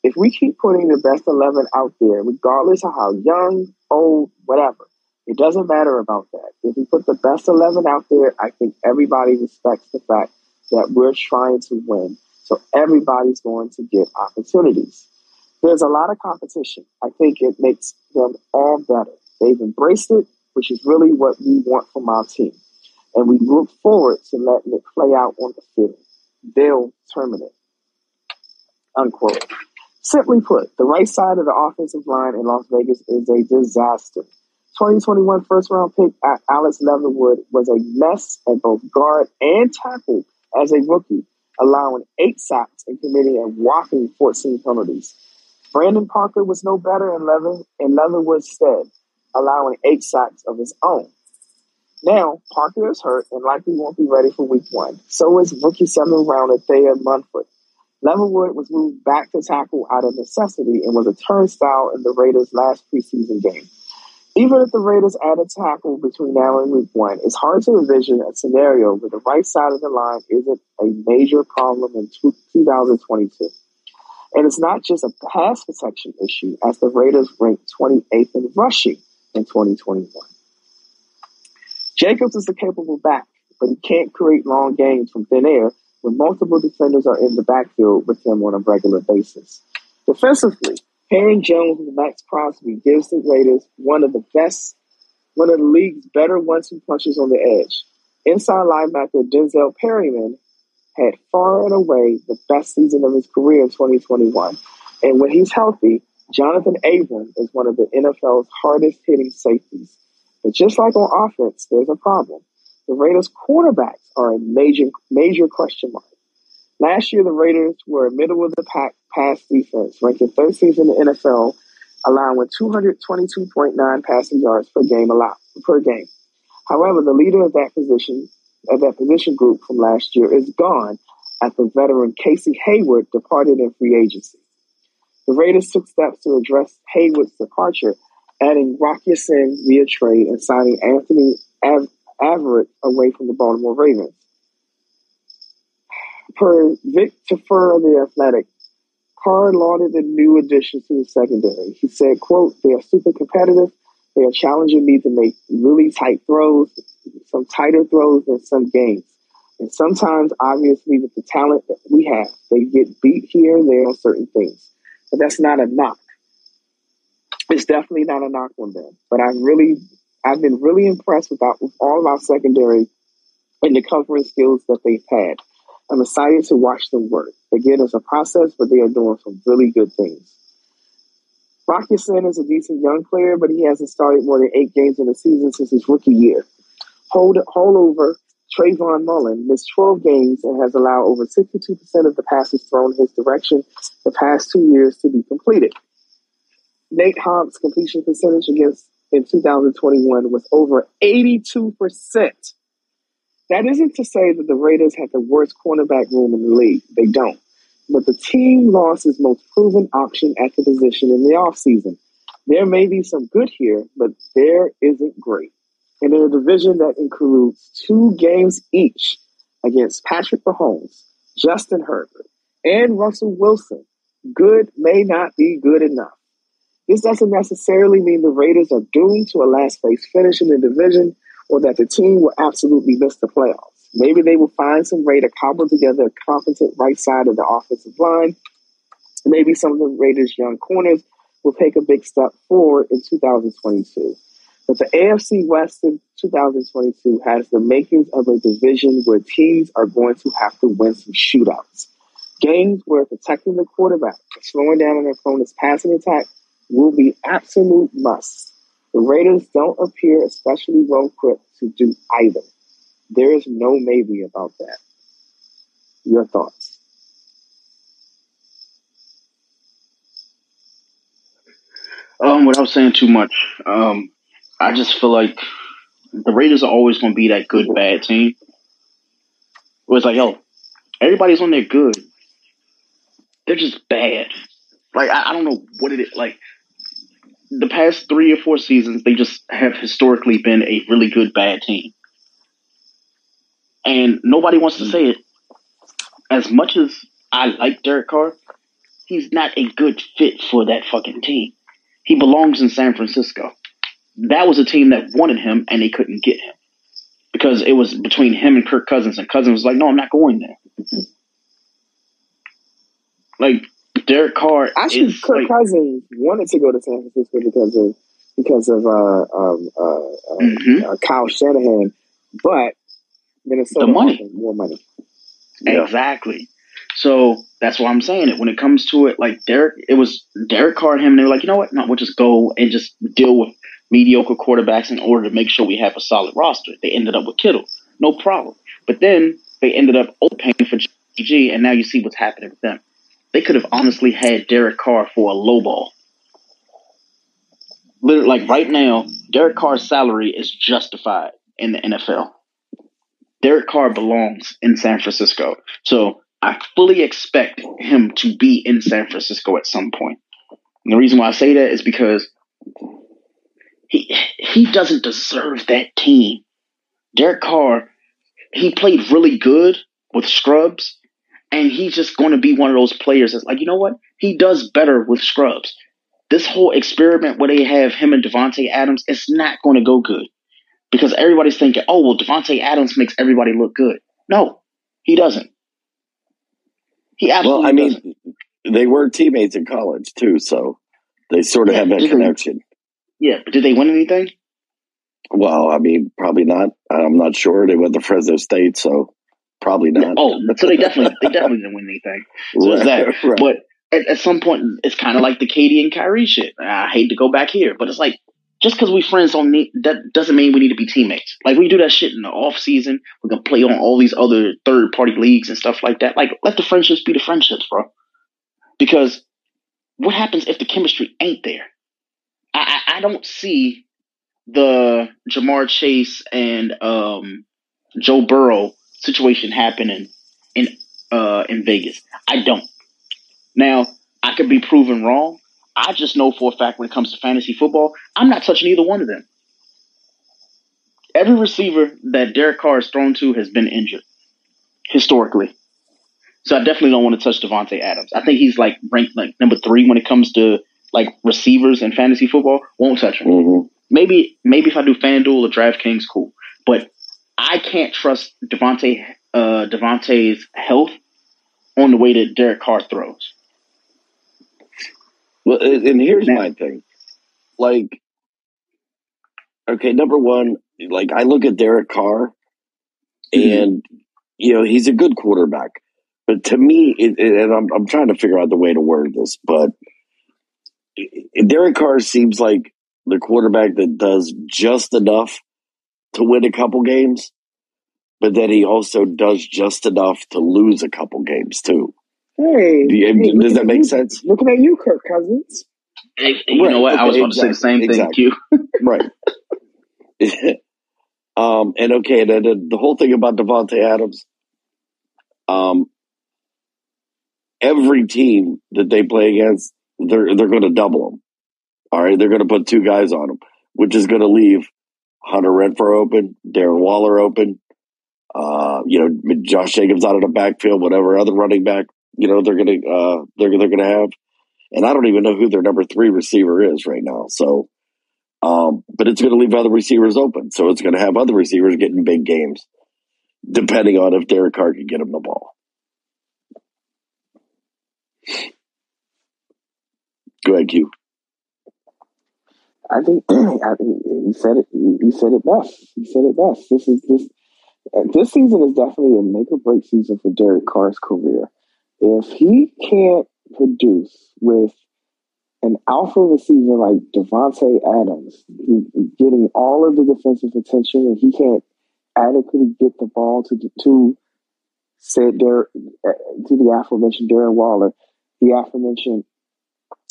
If we keep putting the best 11 out there, regardless of how young, old, whatever, it doesn't matter about that. If we put the best 11 out there, I think everybody respects the fact that we're trying to win. So everybody's going to get opportunities. There's a lot of competition. I think it makes them all better. They've embraced it, which is really what we want from our team. And we look forward to letting it play out on the field. They'll terminate. Unquote. Simply put, the right side of the offensive line in Las Vegas is a disaster. 2021 first round pick Alex Leatherwood was a mess at both guard and tackle as a rookie, allowing eight sacks and committing a whopping 14 penalties. Brandon Parker was no better in, Leather, in Leatherwood's stead, allowing eight sacks of his own. Now, Parker is hurt and likely won't be ready for week one. So is rookie seventh rounder Thayer Munford. Leatherwood was moved back to tackle out of necessity and was a turnstile in the Raiders' last preseason game. Even if the Raiders add a tackle between now and week one, it's hard to envision a scenario where the right side of the line isn't a major problem in 2022. And it's not just a pass protection issue, as the Raiders ranked 28th in rushing in 2021. Jacobs is a capable back, but he can't create long games from thin air when multiple defenders are in the backfield with him on a regular basis. Defensively, Aaron Jones and Maxx Crosby gives the Raiders one of the best, one of the league's better one-two punches on the edge. Inside linebacker Denzel Perryman had far and away the best season of his career in 2021. And when he's healthy, Jonathan Abram is one of the NFL's hardest hitting safeties. But just like on offense, there's a problem. The Raiders' quarterbacks are a major, major question mark. Last year, the Raiders were middle of the pack pass defense, ranking 13th in the NFL, allowing with 222.9 passing yards per game allowed per game. However, the leader of that position of that position group from last year is gone the veteran Casey Hayward departed in free agency. The Raiders took steps to address Hayward's departure, adding Rock Ya-Sin via trade and signing Anthony Av- Averett away from the Baltimore Ravens. Per Vic Tafur of The Athletic, Carr lauded the new additions to the secondary. He said, quote, they are super competitive. They are challenging me to make really tight throws, some tighter throws in some games. And sometimes, obviously, with the talent that we have, they get beat here and there on certain things. But that's not a knock. It's definitely not a knock on them. But I really, I've been really impressed with, our, with all our secondary and the covering skills that they've had. I'm excited to watch them work. Again, it's a process, but they are doing some really good things. Rock Ya-Sin is a decent young player, but he hasn't started more than eight games in the season since his rookie year. Hold, holdover Trayvon Mullen missed 12 games and has allowed over 62% of the passes thrown his direction the past two years to be completed. Nate Hobbs' completion percentage against in 2021 was over 82%. That isn't to say that the Raiders had the worst cornerback room in the league. They don't. But the team lost its most proven option at the position in the offseason. There may be some good here, but there isn't great. And in a division that includes two games each against Patrick Mahomes, Justin Herbert, and Russell Wilson, good may not be good enough. This doesn't necessarily mean the Raiders are doomed to a last place finish in the division or that the team will absolutely miss the playoffs. Maybe they will find some way to cobble together a competent right side of the offensive line. Maybe some of the Raiders' young corners will take a big step forward in 2022. But the AFC West in 2022 has the makings of a division where teams are going to have to win some shootouts. Games where protecting the quarterback slowing down an opponent's passing attack will be absolute musts. The Raiders don't appear especially well equipped to do either. There is no maybe about that. Your thoughts? Um, without saying too much, um, I just feel like the Raiders are always going to be that good bad team. It was like, yo, everybody's on their good. They're just bad. Like I, I don't know what it is. Like the past three or four seasons, they just have historically been a really good bad team. And nobody wants to say it. As much as I like Derek Carr, he's not a good fit for that fucking team. He belongs in San Francisco. That was a team that wanted him and they couldn't get him. Because it was between him and Kirk Cousins, and Cousins was like, no, I'm not going there. Like, Derek Carr. Actually, Kirk like, Cousins wanted to go to San Francisco because of because of uh, um, uh, uh, Mhm. uh, Kyle Shanahan, but Minnesota The money. more money. Yeah. Exactly. So that's why I'm saying it. When it comes to it, like Derek, it was Derek Carr and him, and they were like, you know what? No, we'll just go and just deal with mediocre quarterbacks in order to make sure we have a solid roster. They ended up with Kittle, no problem. But then they ended up overpaying for GG, and now you see what's happening with them. They could have honestly had Derek Carr for a low ball. Literally, like right now, Derek Carr's salary is justified in the NFL. Derek Carr belongs in San Francisco. So I fully expect him to be in San Francisco at some point. And the reason why I say that is because he he doesn't deserve that team. Derek Carr, he played really good with scrubs, and he's just going to be one of those players that's like, you know what? He does better with scrubs. This whole experiment where they have him and Davante Adams, it's not going to go good because everybody's thinking, oh, well, Davante Adams makes everybody look good. No, he doesn't. He absolutely well, I mean, doesn't. they were teammates in college too, so they sort of Yeah, have that did they- connection. Yeah, but did they win anything? Well, I mean, probably not. I'm not sure. They went to Fresno State, so probably not. Oh, so they definitely they definitely didn't win anything. [LAUGHS] So it's that. Right. But at, at some point, it's kind of like the KD and Kyrie shit. I hate to go back here, but it's like just because we friends don't need that doesn't mean we need to be teammates. Like we do that shit in the off season. We can play on all these other third party leagues and stuff like that. Like let the friendships be the friendships, bro. Because what happens if the chemistry ain't there? I I, I don't see the Ja'Marr Chase and um, Joe Burrow situation happening in uh, in Vegas. I don't. Now I could be proven wrong. I just know for a fact when it comes to fantasy football, I'm not touching either one of them. Every receiver that Derek Carr has thrown to has been injured historically. So I definitely don't want to touch Davante Adams. I think he's like ranked like number three when it comes to like receivers in fantasy football. Won't touch him Mhm. maybe maybe if I do FanDuel or DraftKings, cool. But I can't trust Davante uh, Davante's health on the way that Derek Carr throws. Well, and here's Now- my thing. Like, okay, number one, like I look at Derek Carr, Mhm. and you know he's a good quarterback, but to me, it, it- and I'm I'm trying to figure out the way to word this, but Derek Carr seems like the quarterback that does just enough to win a couple games, but then he also does just enough to lose a couple games too. Hey, Do you- hey, does that make you- sense? Looking at you, Kirk Cousins. Hey, you Right, know what? I okay, was about to say the same exactly, thing. [LAUGHS] Q. Right. [LAUGHS] um, and okay, then the, the whole thing about Davante Adams, um, every team that they play against, they're they're going to double him. All right, they're going to put two guys on him, which is going to leave Hunter Renfrow open, Darren Waller open, uh, you know, Josh Jacobs out of the backfield, whatever other running back, you know, they're going to uh, they're they're to have. And I don't even know who their number three receiver is right now. So, um, but it's going to leave other receivers open. So it's going to have other receivers getting big games, depending on if Derek Carr can get him the ball. Go ahead, Q. I think [CLEARS THROAT] I he said it. He said it best. He said it best. This is this. This season is definitely a make or break season for Derek Carr's career. If he can't produce with an alpha receiver like Davante Adams, getting all of the defensive attention, and he can't adequately get the ball to to said there uh, to the aforementioned Darren Waller, the aforementioned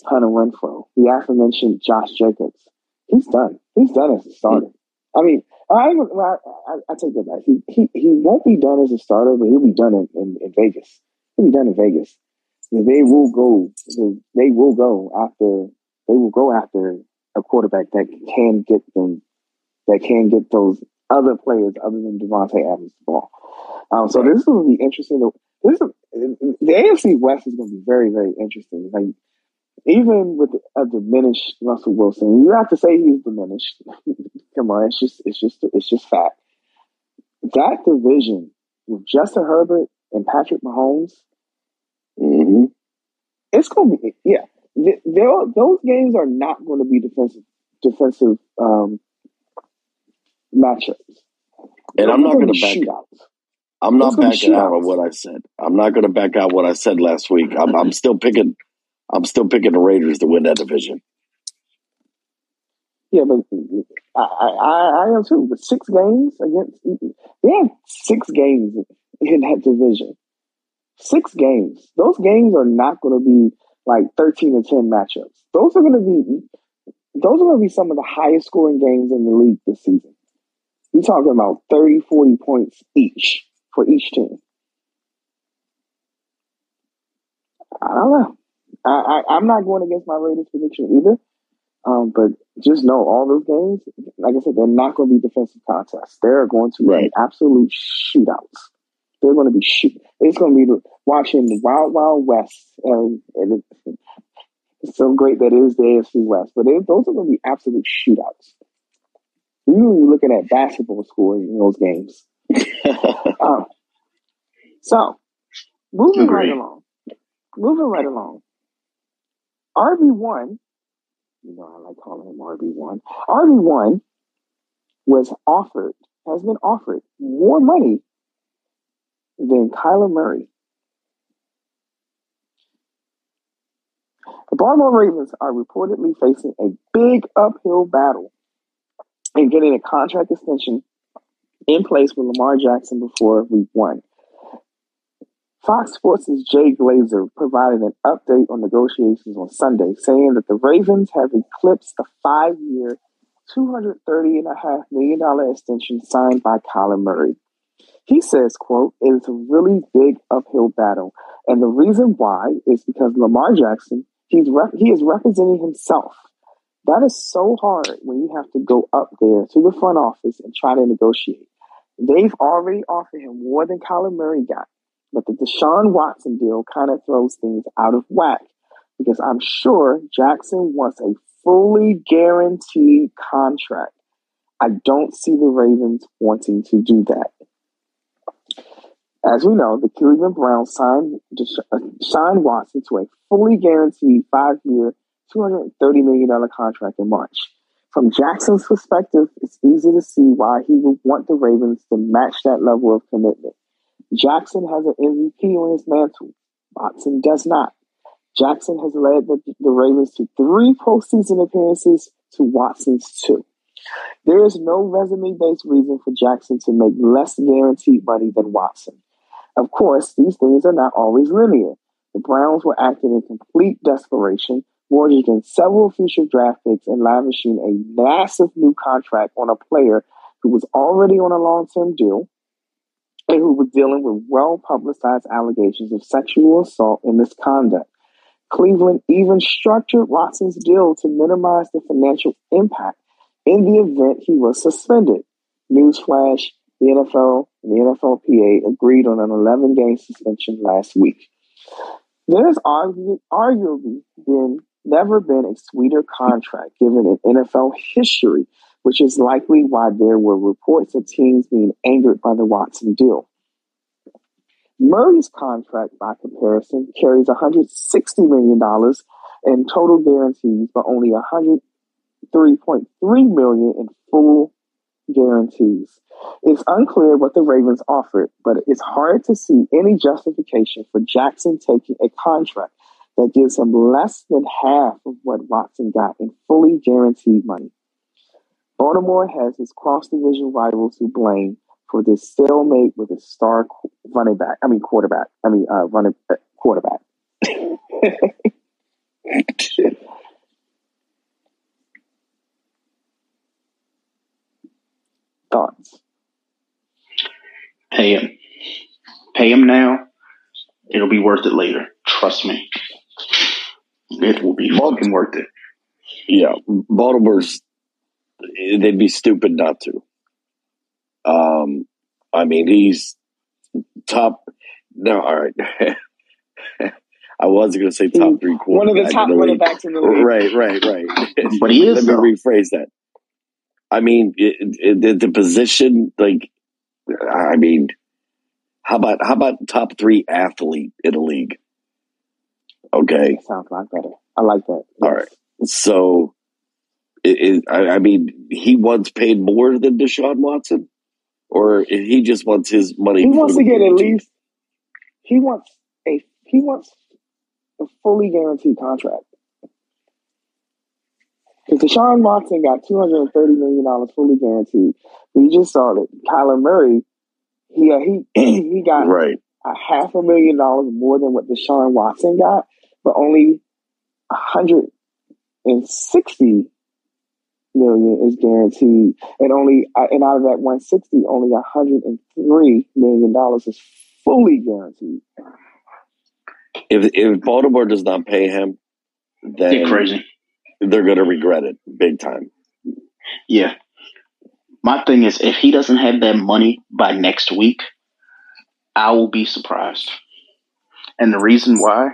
Hunter Renfrow, the aforementioned Josh Jacobs. He's done. He's done as a starter. I mean, I I, I, take that back. He, he he won't be done as a starter, but he'll be done in, in, in Vegas. He'll be done in Vegas. They will go. They will go after. They will go after a quarterback that can get them. That can get those other players other than Davante Adams the ball. Um, so this is going to be interesting. This is, the AFC West is going to be very very interesting. Like even with a diminished Russell Wilson, you have to say he's diminished. [LAUGHS] Come on, it's just it's just it's just fact. That division with Justin Herbert and Patrick Mahomes, hmm it's going to be yeah. Those games are not going to be defensive defensive um, matchups. And I'm not going to back. out. I'm not gonna backing out on what I said. I'm not going to back out what I said last week. I'm, I'm still picking. I'm still picking the Raiders to win that division. Yeah, but I, I, I am too. But six games against have six games in that division. Six games. Those games are not going to be like thirteen and ten matchups. Those are going to be those are going to be some of the highest scoring games in the league this season. You're talking about 30, 40 points each for each team. I don't know. I, I, am not going against my Raiders prediction either. Um, but just know all those games, like I said, they're not going to be defensive contests. They're going to Right. be absolute shootouts. They're going to be shoot. It's going to be watching the Wild Wild West, and, and it, it's so great that it is the AFC West. But it, those are going to be absolute shootouts. You're looking at basketball scores in those games. [LAUGHS] Um, so, moving right along, moving right along. RB one, you know I like calling him RB one. RB one was offered, has been offered more money than Kyler Murray. The Baltimore Ravens are reportedly facing a big uphill battle in getting a contract extension in place with Lamar Jackson before week one. Fox Sports' Jay Glazer provided an update on negotiations on Sunday, saying that the Ravens have eclipsed the five-year, $230.5 million extension signed by Kyler Murray. He says, quote, it is a really big uphill battle. And the reason why is because Lamar Jackson, he's rep- he is representing himself. That is so hard when you have to go up there to the front office and try to negotiate. They've already offered him more than Kyler Murray got. But the Deshaun Watson deal kind of throws things out of whack because I'm sure Jackson wants a fully guaranteed contract. I don't see the Ravens wanting to do that. As we know, the Cleveland Browns signed uh, Deshaun Watson to a fully guaranteed five-year, $230 million contract in March. From Jackson's perspective, it's easy to see why he would want the Ravens to match that level of commitment. Jackson has an MVP on his mantle. Watson does not. Jackson has led the, the Ravens to three postseason appearances to Watson's two. There is no resume based reason for Jackson to make less guaranteed money than Watson. Of course, these things are not always linear. The Browns were acting in complete desperation, mortgaging several future draft picks and lavishing a massive new contract on a player who was already on a long term deal who was dealing with well publicized allegations of sexual assault and misconduct. Cleveland even structured Watson's deal to minimize the financial impact in the event he was suspended. Newsflash, the NFL and the NFLPA agreed on an 11 game suspension last week. There's argu- arguably been never been a sweeter contract given in NFL history, which is likely why there were reports of teams being angered by the Watson deal. Murray's contract, by comparison, carries $160 million in total guarantees, but only 103.3 million in full guarantees. It's unclear what the Ravens offered, but it's hard to see any justification for Jackson taking a contract that gives him less than half of what Watson got in fully guaranteed money. Baltimore has his cross division rivals to blame for this stalemate with a star running back. I mean quarterback. I mean uh, running uh, quarterback. [LAUGHS] Thoughts? Pay him. Pay him now. It'll be worth it later. Trust me. It will be fucking worth it. yeah, Baltimore's they'd be stupid not to. Um, I mean, he's top. No, all right. [LAUGHS] I was going to say top three quarterbacks. One of the top in the running backs in the league. [LAUGHS] Right, right, right. [LAUGHS] But he is, Let me though. rephrase that. I mean, it, it, the, the position, like, I mean, how about how about top three athlete in the league? Okay, That sounds a lot better. I like that. All right. so it, I, I mean, he wants paid more than Deshaun Watson, or he just wants his money. He wants to get at least. He wants a. He wants a fully guaranteed contract. Because Deshaun Watson got two hundred and thirty million dollars fully guaranteed. We just saw that Kyler Murray, he uh, [CLEARS THROAT] he he got right. a half a million dollars more than what Deshaun Watson got, but only a hundred and sixty million is guaranteed, and only uh, and out of that one sixty, only hundred and three million dollars is fully guaranteed. If if Baltimore does not pay him, then Get crazy. they're going to regret it big time. Yeah. My thing is, if he doesn't have that money by next week, I will be surprised. And the reason why,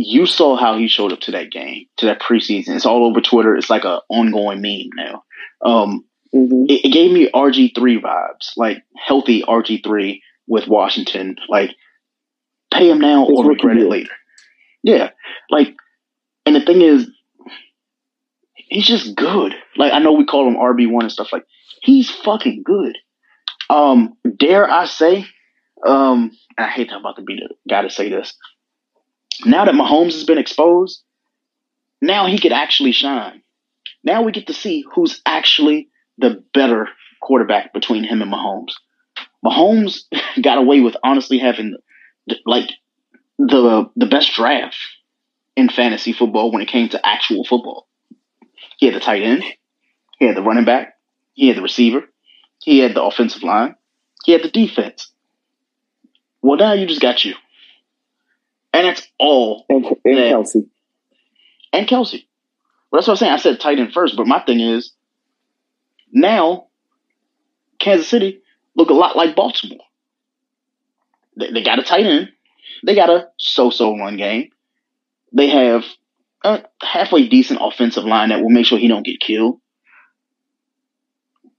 you saw how he showed up to that game, to that preseason. It's all over Twitter. It's like an ongoing meme now. Um, Mm-hmm. it, it gave me RG three vibes, like healthy RG three with Washington. Like pay him now or regret it later. Yeah, like, and the thing is, he's just good. Like I know we call him RB one and stuff like. He's fucking good. Um, dare I say? Um, I hate that I'm about to be the guy to say this. Now that Mahomes has been exposed, now he could actually shine. Now we get to see who's actually the better quarterback between him and Mahomes. Mahomes [LAUGHS] got away with honestly having like the the best draft in fantasy football when it came to actual football. He had the tight end, he had the running back, he had the receiver, he had the offensive line, he had the defense. Well, now you just got you, and that's all. And, and Yeah. Kelce. And Kelce. Well, that's what I'm saying. I said tight end first, but my thing is now Kansas City look a lot like Baltimore. They, they got a tight end. They got a so-so run game. They have a halfway decent offensive line that will make sure he don't get killed.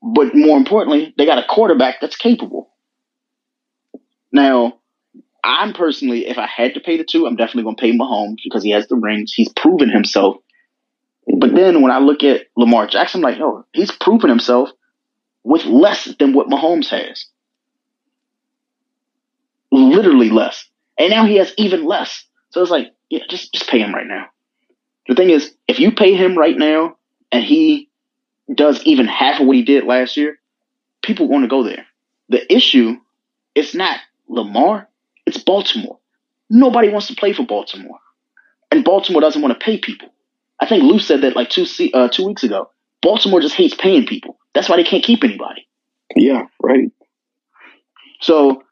But more importantly, they got a quarterback that's capable. Now, I'm personally, if I had to pay the two, I'm definitely going to pay Mahomes because he has the rings. He's proven himself. But then when I look at Lamar Jackson, I'm like, oh, he's proven himself with less than what Mahomes has. Literally less. And now he has even less. So it's like, yeah, just just pay him right now. The thing is, if you pay him right now and he does even half of what he did last year, people want to go there. The issue, it's not Lamar, it's Baltimore. Nobody wants to play for Baltimore. And Baltimore doesn't want to pay people. I think Lou said that like two uh, two weeks ago. Baltimore just hates paying people. That's why they can't keep anybody. Yeah, right. So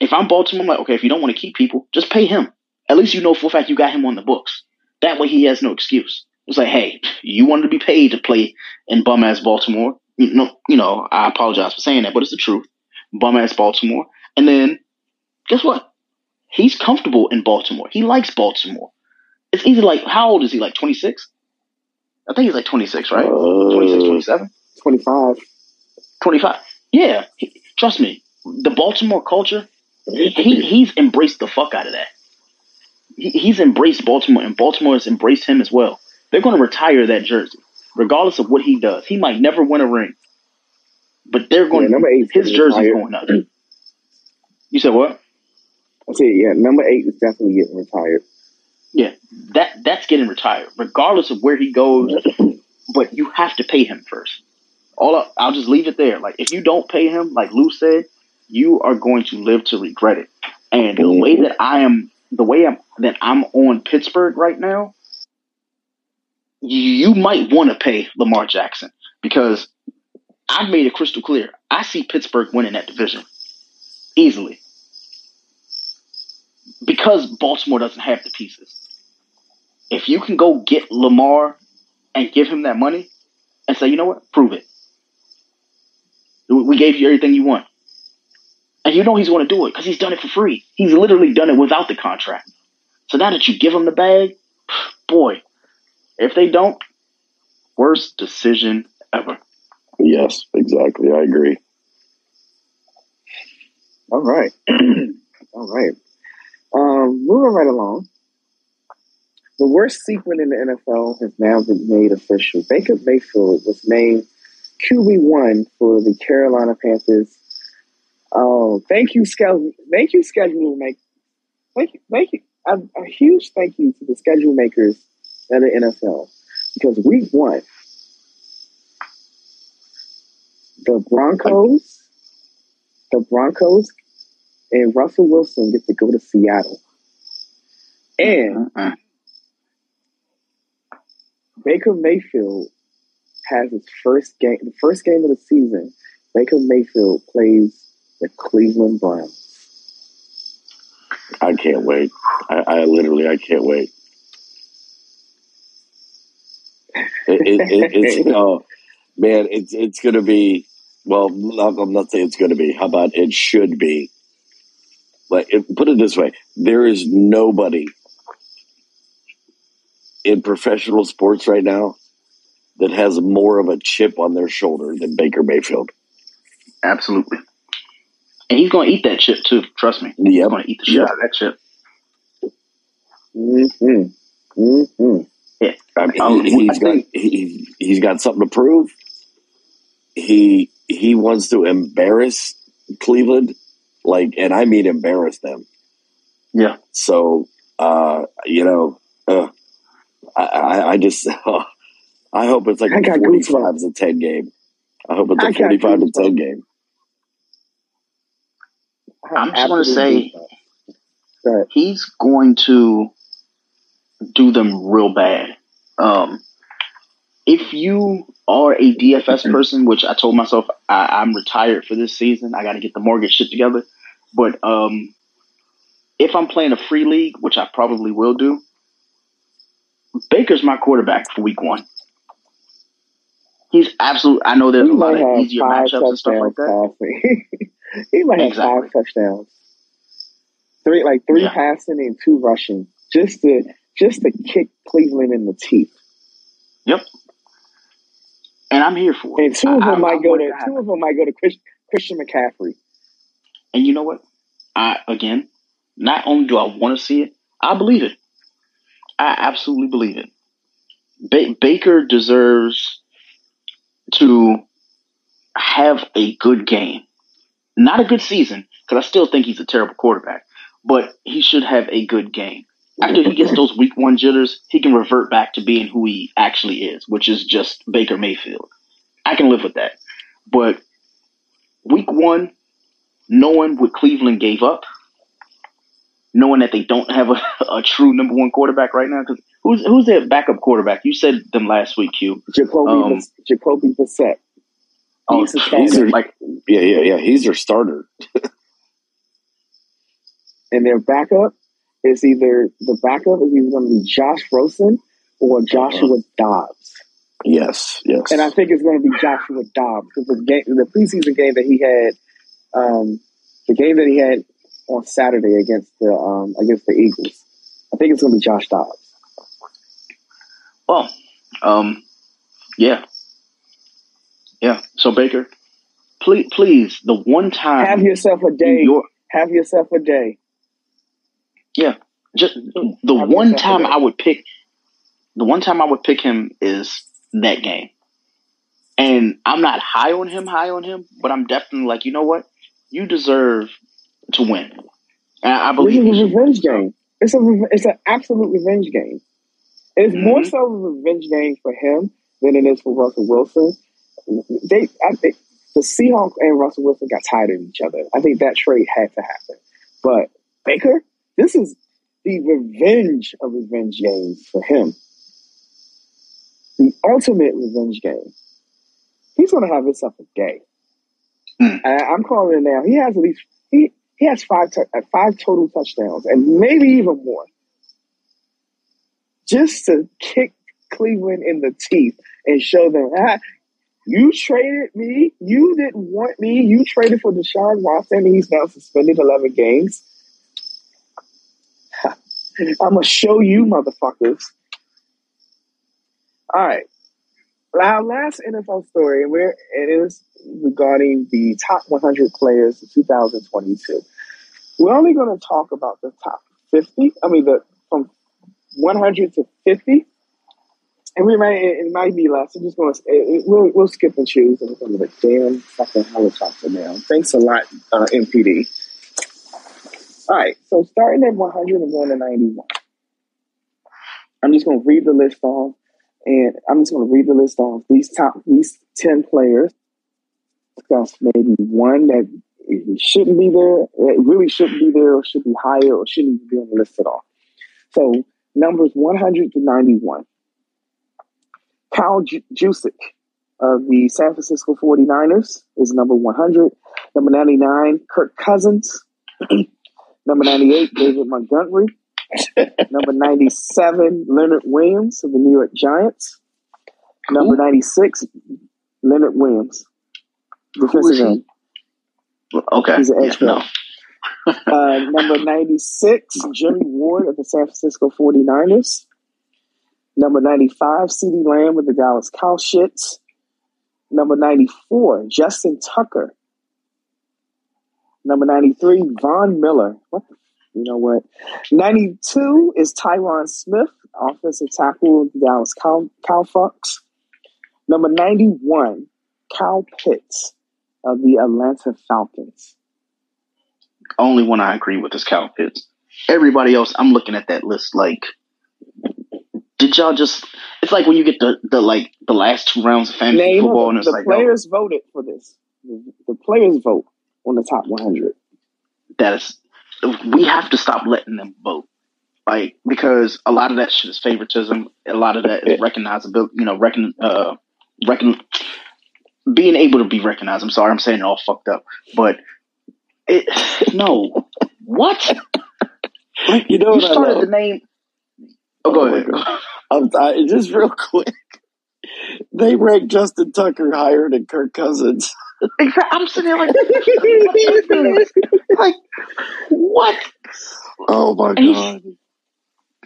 if I'm Baltimore, I'm like, okay, if you don't want to keep people, just pay him. At least you know for a fact you got him on the books. That way he has no excuse. It's like, hey, you wanted to be paid to play in bum ass Baltimore. You know, you know, I apologize for saying that, but it's the truth. Bum ass Baltimore. And then guess what? He's comfortable in Baltimore. He likes Baltimore. It's easy like how old is he? Like twenty six? I think he's like twenty six, right? Uh, 26, 27? 25. 25. Yeah, he, trust me. The Baltimore culture, he, [LAUGHS] he's embraced the fuck out of that. He, he's embraced Baltimore, and Baltimore has embraced him as well. They're going to retire that jersey, regardless of what he does. He might never win a ring, but they're going. Yeah, eight's his jersey's going up. You said what? I say, yeah, number eight is definitely getting retired. Yeah, that that's getting retired, regardless of where he goes. But you have to pay him first. All I, I'll just leave it there. Like if you don't pay him, like Lou said, you are going to live to regret it. And the mm-hmm. way that I am, the way I'm that I'm on Pittsburgh right now, you might want to pay Lamar Jackson because I've made it crystal clear. I see Pittsburgh winning that division easily because Baltimore doesn't have the pieces. If you can go get Lamar and give him that money and say, you know what, prove it. We gave you everything you want. And you know he's going to do it because he's done it for free. He's literally done it without the contract. So now that you give him the bag, [SIGHS] boy, if they don't, worst decision ever. Yes, exactly. I agree. All right. [CLEARS THROAT] All right. Um, moving right along. The worst secret in the NFL has now been made official. Baker Mayfield was named QB1 for the Carolina Panthers. Oh, thank you, schedule. Thank you, schedule make. Thank you, thank you. A, a huge thank you to the schedule makers at the NFL because week one, the Broncos, the Broncos, and Russell Wilson get to go to Seattle, and Uh-uh. Baker Mayfield has his first game, the first game of the season. Baker Mayfield plays the Cleveland Browns. I can't wait. I, I literally, I can't wait. It, it, it, it's you know, man, it's it's gonna be. Well, I'm not saying it's gonna be. How about it should be? Like, put it this way: there is nobody in professional sports right now that has more of a chip on their shoulder than Baker Mayfield. Absolutely. And he's going to eat that chip too. Trust me. Yeah, He's going to eat the shit Yep. out of that chip. Mm-hmm. Mm-hmm. Yeah. I mean, Um, he, I got think- he, he's got something to prove. He he wants to embarrass Cleveland, like, and I mean embarrass them. Yeah. So, uh, you know, uh, I, I, I just, [LAUGHS] I hope it's like I a forty-five goosebumps. to ten game. I hope it's I a got forty-five to ten game. I'm just gonna say- Go. He's going to do them real bad. Um, if you are a DFS [LAUGHS] person, which I told myself I, I'm retired for this season, I got to get the mortgage shit together. But um, if I'm playing a free league, which I probably will do, Baker's my quarterback for week one. He's absolute. I know there's He a lot of easier matchups and stuff like that. [LAUGHS] he might have five touchdowns. Three like three Yeah. passing and two rushing. Just to just to kick Cleveland in the teeth. Yep. And I'm here for it. And two of them I- I might go to to two of them might go to Chris, Christian McCaffrey. And you know what? I again, not only do I want to see it, I believe it. I absolutely believe it. Ba- Baker deserves to have a good game, not a good season, because I still think he's a terrible quarterback. But he should have a good game. After he gets those week one jitters, he can revert back to being who he actually is, which is just Baker Mayfield. I can live with that. But week one, knowing what Cleveland gave up, knowing that they don't have a, [LAUGHS] a true number one quarterback right now. Because who's who's their backup quarterback? You said them last week, Q. Jacoby Um, Jacoby Brissett. Oh, He's he's starter. like Yeah, yeah, yeah. He's their starter. [LAUGHS] And their backup is either the backup is either going to be Josh Rosen or Joshua Dobbs. Yes, yes. And I think it's going to be Joshua Dobbs because the game, the preseason game that he had, um, the game that he had on Saturday against the um, against the Eagles. I think it's going to be Josh Dobbs. well, um, yeah, yeah. So Baker, please, please, the one time Have yourself a day. your Have yourself a day. yeah, just the Have one time. I would pick, the one time I would pick him is that game. And I'm not high on him, high on him, but I'm definitely like, you know what? You deserve to win. And I believe is he a revenge game. It's a it's an absolute revenge game. It's more Mhm. so a revenge game for him than it is for Russell Wilson. They, I think, the Seahawks and Russell Wilson got tired of each other. I think that trade had to happen. But Baker, this is the revenge of revenge games for him. The ultimate revenge game. He's going to have himself a day. And I'm calling it now. He has at least he he has five tou- uh, five total touchdowns and maybe even more. Just to kick Cleveland in the teeth and show them, ah, you traded me. You didn't want me. You traded for Deshaun Watson. He's now suspended 11 games. I'm going to show you, motherfuckers. All right. Our last NFL story, and we're, it is regarding the top 100 players of 2022. We're only going to talk about the top 50. I mean, the from 100 to 50. And we might, it, it might be less. I'm just going to, we'll, we'll skip and choose. And going to damn fucking helicopter now. Thanks a lot, uh, MPD. All right. So starting at 100 and going to 91. I'm just going to read the list off. And I'm just going to read the list off. These top, these 10 players. Discuss maybe one that shouldn't be there, it really shouldn't be there, or should be higher, or shouldn't even be on the list at all. So numbers 100 to 91. Kyle Ju- Juszczyk of the San Francisco 49ers is number 100. Number 99, Kirk Cousins. [CLEARS THROAT] number 98, David Montgomery. [LAUGHS] number 97, Leonard Williams of the New York Giants. Number 96, Leonard Williams. Defensive end. Okay. He's an Yeah, edge no. Uh, number 96, Jimmy Ward of the San Francisco 49ers. Number 95, CeeDee Lamb with the Dallas Cowshits. Number 94, Justin Tucker. Number 93, Von Miller. What the, you know what? 92 is Tyron Smith, offensive tackle of the Dallas Cow, Fox. Number 91, Kyle Pitts of the Atlanta Falcons. Only one I agree with is Cal Pitts. Everybody else, I'm looking at that list like, did y'all just? It's like when you get the the like the last two rounds of fantasy Name football, and it's the like, players oh. voted for this. The, the players vote on the top 100. that is, we have to stop letting them vote. Like because a lot of that shit is favoritism. A lot of that is recognizability. You know, recon, uh, recon, being able to be recognized. I'm sorry, I'm saying it all fucked up, but it [SIGHS] no. What? [LAUGHS] You know You started the name. Oh, go Oh ahead. [LAUGHS] I'm, I, just real quick. They ranked Justin Tucker higher than Kirk Cousins. [LAUGHS] Exactly. I'm sitting there like, like what? Oh my And god!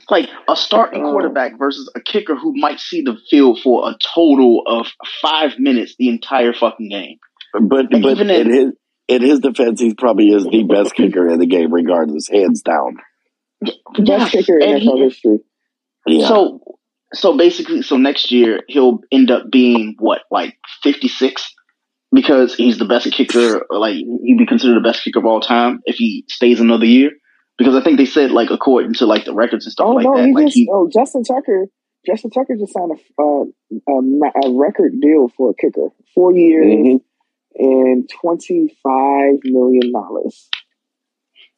Like a starting Oh. quarterback versus a kicker who might see the field for a total of five minutes the entire fucking game. But And but even in in- his in his defense, he probably is the best kicker in the game, regardless, hands down. Best kicker in NFL history. Yeah. So, so basically, so next year he'll end up being what, like fifty six, because he's the best kicker. Like he'd be considered the best kicker of all time if he stays another year. Because I think they said like according to like the records and stuff Oh like no, that, he like just he oh Justin Tucker. Justin Tucker just signed a uh, a, a record deal for a kicker, four years Mhm. and twenty five million dollars,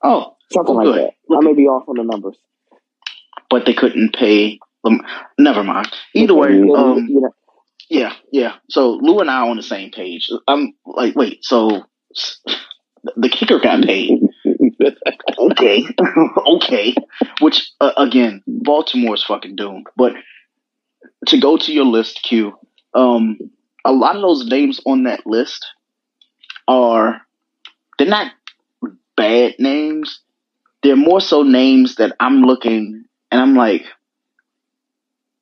oh, something Oh, like good. that. I may be off on the numbers. but they couldn't pay. them. Never mind. Either way, um, you know, Yeah, yeah. So Lou and I are on the same page. I'm like, wait, so [SIGHS] the kicker got paid. [LAUGHS] okay, [LAUGHS] okay. Which uh, again, Baltimore's fucking doomed. But to go to your list, Q, um, a lot of those names on that list are they're not bad names. They're more so names that I'm looking and I'm like,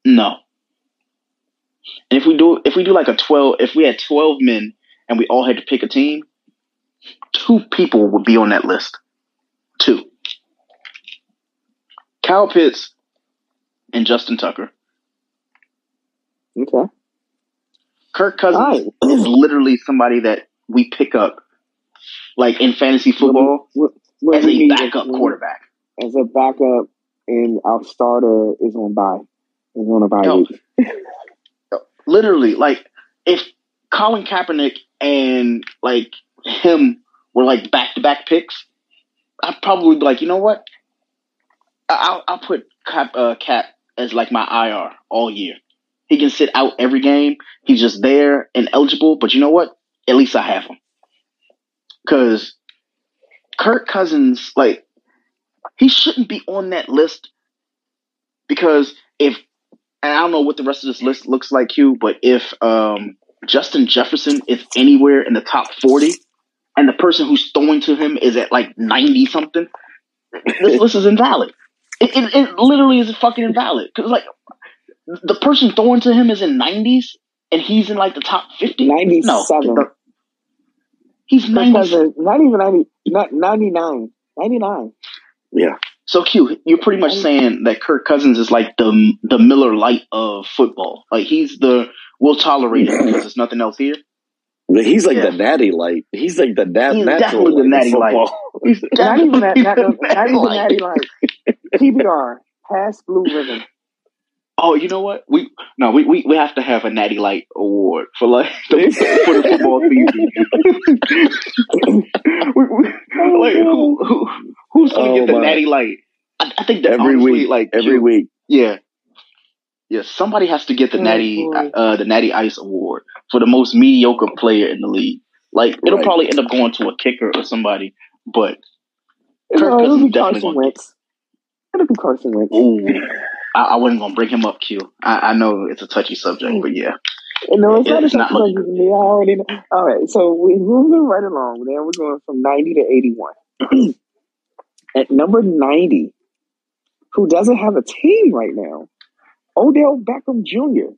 no. And if we do if we do like a twelve if we had twelve men and we all had to pick a team, two people would be on that list. Two. Kyle Pitts and Justin Tucker. okay. Kirk Cousins is literally somebody that we pick up like in fantasy football What, what as a backup quarterback. as a backup, and our starter is on bye. Is on a bye Yo. week. [LAUGHS] literally like if Colin Kaepernick and like him were like back to back picks, I'd probably be like, you know what? I'll I'll put Cap uh, Cap as like my IR all year. He can sit out every game. He's just there and eligible. But you know what? At least I have him because Kirk Cousins like he shouldn't be on that list because if and I don't know what the rest of this list looks like, Q, but if um, Justin Jefferson is anywhere in the top 40 and the person who's throwing to him is at like 90 something, this list is invalid. It, it, it literally is fucking invalid. Because, like, the person throwing to him is in 90s and he's in like the top 50. No. 97. the- he's 90. Not even 90, not 99. 99. yeah. So Q, you're pretty much saying that Kirk Cousins is like the the Miller Lite of football. Like he's the we'll tolerate it because there's nothing else here. He's like Yeah. the natty light. He's like the nat- He's natural definitely the natty light. football. He's Not even that, not, definitely not, the even light. Natty Light. PBR, Pabst Blue Ribbon. Oh, you know what? We no, we, we, we have to have a Natty Light award for like [LAUGHS] the, for the football [LAUGHS] season. [LAUGHS] we, we, like who, who who's gonna Oh, get the my. Natty Light? I, I think Every honestly, week, like every Q- week. yeah. Yeah, somebody has to get the Oh, Natty uh, the Natty Ice Award for the most mediocre player in the league. Like it'll Right. probably end up going to a kicker or somebody, but Kirk No, it'll Cousins definitely Carson Wentz. It'll be Carson Wentz. I, I wasn't gonna bring him up. Q. I, I know it's a touchy subject, but yeah, No, it's not It's a not touch looking to me. I already know. All right, so we're moving right along. Then we're going from ninety to eighty-one. [CLEARS THROAT] At number ninety, who doesn't have a team right now, Odell Beckham Jr.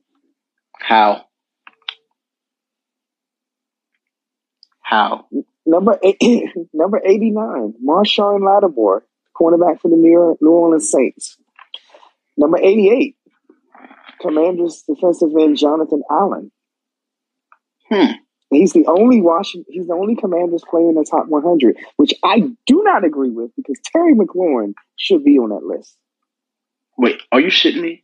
how how Number eight, [CLEARS THROAT] number eighty-nine, Marshon Lattimore, cornerback for the New Orleans Saints. Number eighty-eight, Commanders defensive end Jonathan Allen. Hmm. He's the only Washington. He's the only Commanders player in the top 100, which I do not agree with because Terry McLaurin should be on that list. wait, are you shitting me?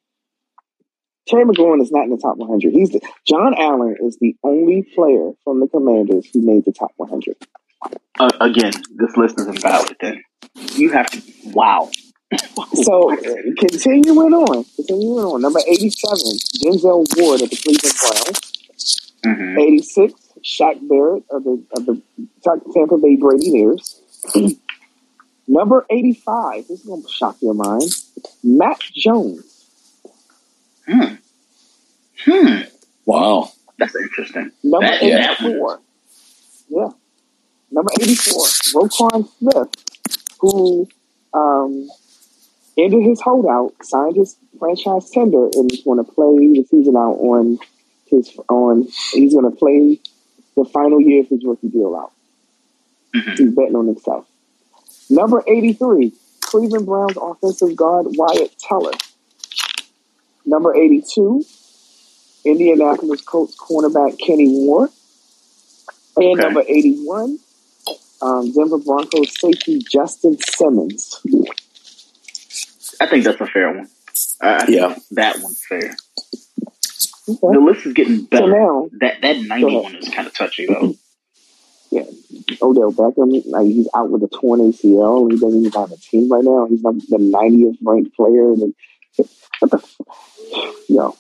Terry McLaurin is not in the top 100. He's the, John Allen is the only player from the Commanders who made the top 100. Uh, again, this list is invalid. Then you have to. Wow. So continuing on, continuing on. Number 87, Denzel Ward of the Cleveland Browns. hmm 86, Shaq Barrett of the of the Tampa Bay Buccaneers. [CLEARS THROAT] Number 85, this is going to shock your mind, Matt Jones. Hmm. Hmm. Wow. That's interesting. Number That- yeah. 84. Yeah. Number 84, Roquan Smith, who um, ended his holdout, signed his franchise tender, and is going to play the season out on his on. He's going to play the final year of his rookie deal out. Mhm. He's betting on himself. Number 83, Cleveland Browns offensive guard Wyatt Teller. Number 82, Indianapolis Colts cornerback Kenny Moore. And number 81, um, Denver Broncos safety Justin Simmons. I think that's a fair one. I I Yeah. that one's fair. Okay. The list is getting So better. now, that that Go ninety one is kind of touchy though. yeah, Odell Beckham, like he's out with a torn ACL. He doesn't even have a team right now. He's not the 90th ranked player. And [LAUGHS] what the, f- yo,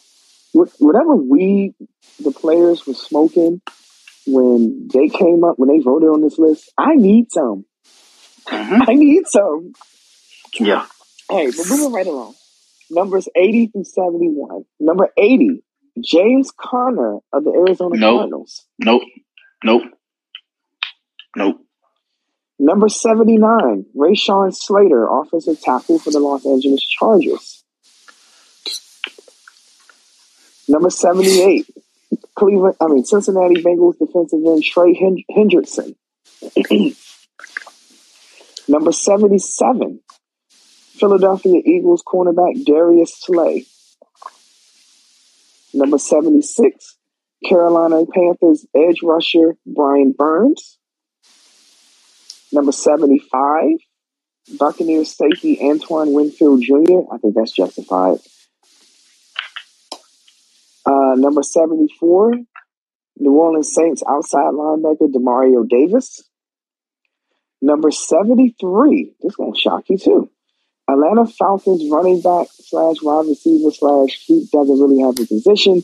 whatever weed the players were smoking when they came up, when they voted on this list, I need some. Mhm. I need some. Yeah. Hey, but moving right along. Numbers 80 through 71. Number 80, James Conner of the Arizona Nope. Cardinals. Nope. Nope. Nope. Number 79, Rashawn Slater, offensive tackle for the Los Angeles Chargers. Number 78, Cleveland, I mean, Cincinnati Bengals defensive end Trey Hen- Hendrickson. [CLEARS THROAT] Number 77, Philadelphia Eagles cornerback Darius Slay. Number 76, Carolina Panthers edge rusher Brian Burns. Number 75, Buccaneers safety Antoine Winfield Jr. I think that's justified. Uh, number 74, New Orleans Saints outside linebacker Demario Davis. Number 73, this is going to shock you too. Atlanta Falcons running back slash wide receiver slash he doesn't really have a position.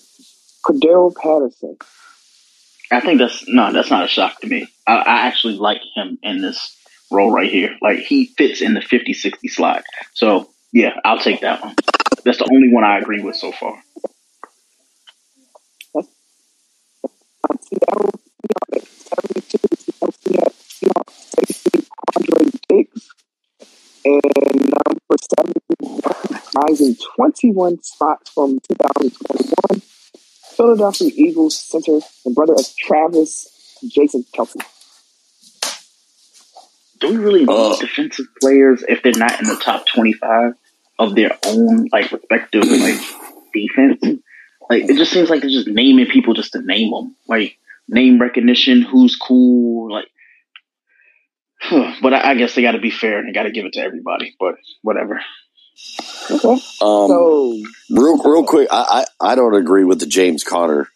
Cordarrelle Patterson. I think that's no, that's not a shock to me. I, I actually like him in this role right here. Like he fits in the 50-60 slot. So yeah, I'll take that one. That's the only one I agree with so far. Seattle Seahawks, 72, Seattle Seahawks, Seahawks safety Quandre Diggs. And number 71, rising 21 spots from 2021, Philadelphia Eagles center and brother of Travis, Jason Kelce. Do we really need Oh. defensive players if they're not in the top twenty-five of their own like respective like defense? Like it just seems like they're just naming people just to name them. Like name recognition, who's cool, like. [SIGHS] But I, I guess they got to be fair and they got to give it to everybody. But whatever. Okay. Um, So, real, real quick, I, I, I don't agree with the James Conner.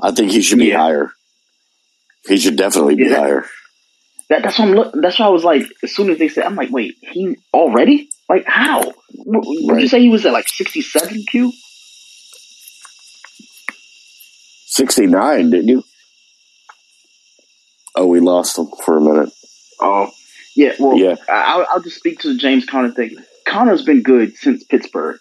I think he should be Yeah. higher. He should definitely be Yeah. higher. That, that's what I'm. Look, that's why I was like, as soon as they said, I'm like, wait, he already? Like how? What, would you say he was at like 67 Q? 69, didn't you? Oh, we lost him for a minute. Oh, yeah. Well, Yeah. I- I'll, I'll just speak to the James Conner thing. Connor's been good since Pittsburgh,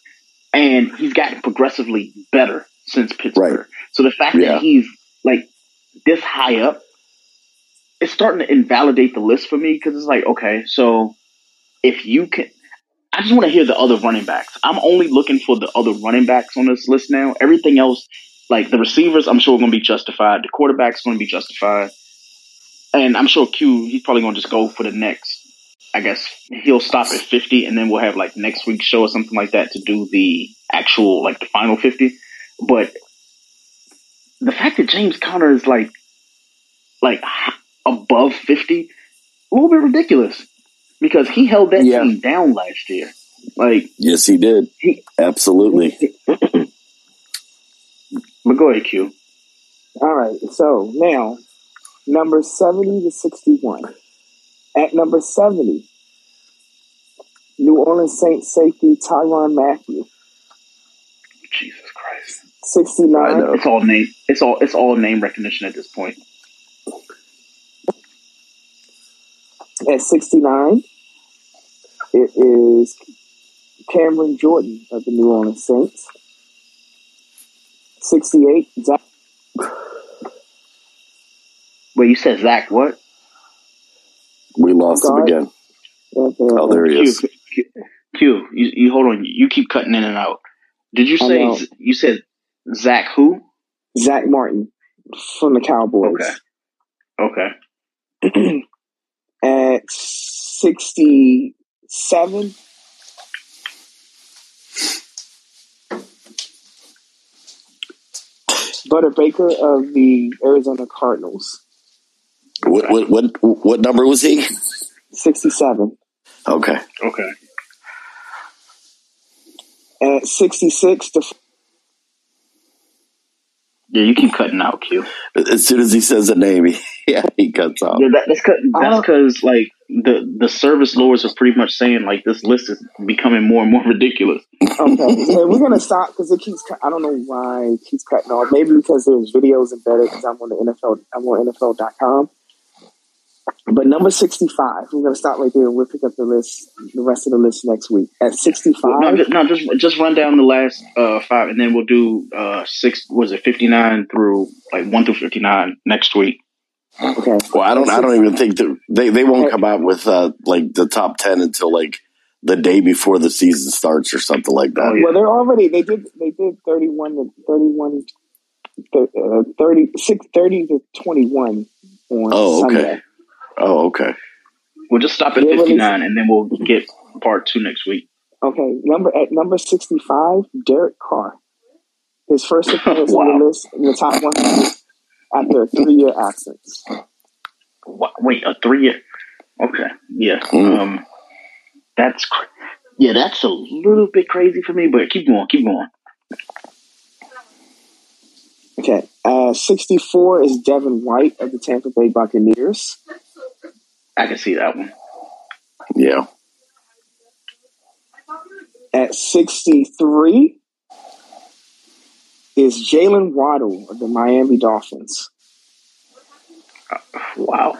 and he's gotten progressively better since Pittsburgh. Right. So the fact Yeah. that he's like this high up, it's starting to invalidate the list for me because it's like, okay, so if you can, I just want to hear the other running backs. I'm only looking for the other running backs on this list now. Everything else, like the receivers, I'm sure are going to be justified. The quarterback's going to be justified. And I'm sure Q, he's probably going to just go for the next. I guess he'll stop at 50 and then we'll have like next week's show or something like that to do the actual, like the final 50. But the fact that James Conner is like, like above 50, a little bit ridiculous because he held that Yeah. team down last year. Like, Yes, he did. He- Absolutely. but go ahead, Q. All right. So now, number 70 to 61. At number 70, New Orleans Saints safety Tyrann Mathieu. Jesus Christ. 69. I. It's all name. It's all. It's all name recognition at this point. At 69, it is Cameron Jordan of the New Orleans Saints. 68, Zach Wait, you said Zach? What? We lost him again. Oh, Oh, there he Q. is. Q, Q you, you hold on. You keep cutting in and out. Did you say you said Zach who? Zack Martin from the Cowboys. Okay. Okay. [CLEARS THROAT] At 67, Budda Baker of the Arizona Cardinals. What, what, what, what number was he? 67. Okay. Okay. At 66, the Yeah, you keep cutting out, Q. As soon as he says a name, [LAUGHS] he, yeah, he cuts off. Yeah, that, that's cause, that's because like the the service lords are pretty much saying like this list is becoming more and more [LAUGHS] ridiculous. Okay, and we're gonna stop because it keeps. cut- I don't know why it keeps cutting off. Maybe because there's videos embedded because I'm on the NFL. I'm on NFL.com. But number sixty-five, we're gonna stop right there. and We'll pick up the list, the rest of the list next week at No, sixty-five. just, no, just just run down the last uh, five, and then we'll do uh, six. Was it fifty nine through like one through fifty nine next week? Okay, Well, I don't. I don't even think that they they won't come out with uh, like the top ten until like the day before the season starts or something like that. Oh, yeah. well, they're already they did they did thirty-one to thirty-one, uh, 30, 30 to twenty-one on Oh, okay. Sunday. Oh, okay. We'll just stop at Yeah, well, fifty nine, and then we'll get part two next week. Okay, number at number sixty-five, Derek Carr. His first [LAUGHS] appearance on the list in the top one hundred after a three-year absence. Wa- Wait, a three year? Okay, yeah. Mm. Um, that's cr- yeah, that's a little bit crazy for me, but keep going, keep going. Okay, uh, sixty-four is Devin White of the Tampa Bay Buccaneers. I can see that one. Yeah. At sixty-three is Jalen Waddle of the Miami Dolphins. Wow.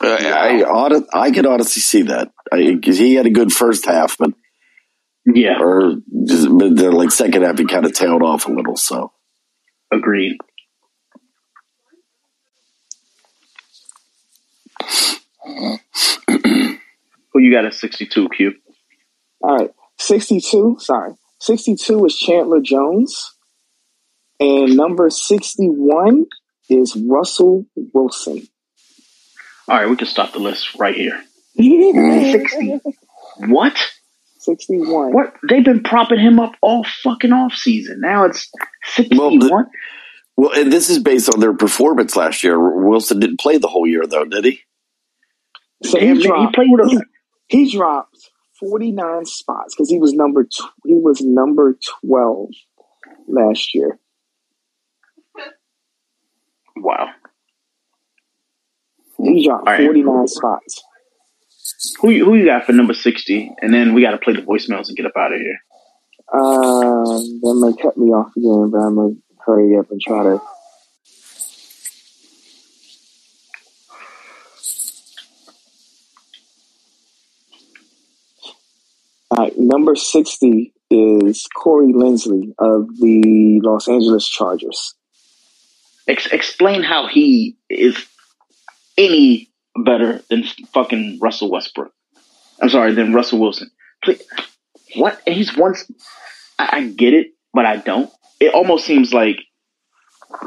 Uh, I ought I could honestly see that because he had a good first half, but Yeah, or just but the like second half he kind of tailed off a little. So agreed. Who you got at sixty two? Q. All right, sixty-two. Sorry, sixty-two is Chandler Jones, and number sixty-one is Russell Wilson. All right, we can stop the list right here. [LAUGHS] Sixty. What? 61. What? They've been propping him up all fucking off season. Now it's sixty Well, the- well, and this is based on their performance last year. Wilson didn't play the whole year though, did he? So Damn, he man, he dropped, played a he dropped 49 spots because he was number tw- he was number 12 last year. wow. He dropped right. 49 spots. Who you, who you got for number sixty? And then we got to play the voicemails and get up out of here. Uh, that may cut me off again, but I'm gonna hurry up and try to number 60 is Corey Linsley of the Los Angeles Chargers. Ex- explain how he is any better than fucking Russell Westbrook. I'm sorry, than Russell Wilson. Please, what? He's once. I, I get it, but I don't. It almost seems like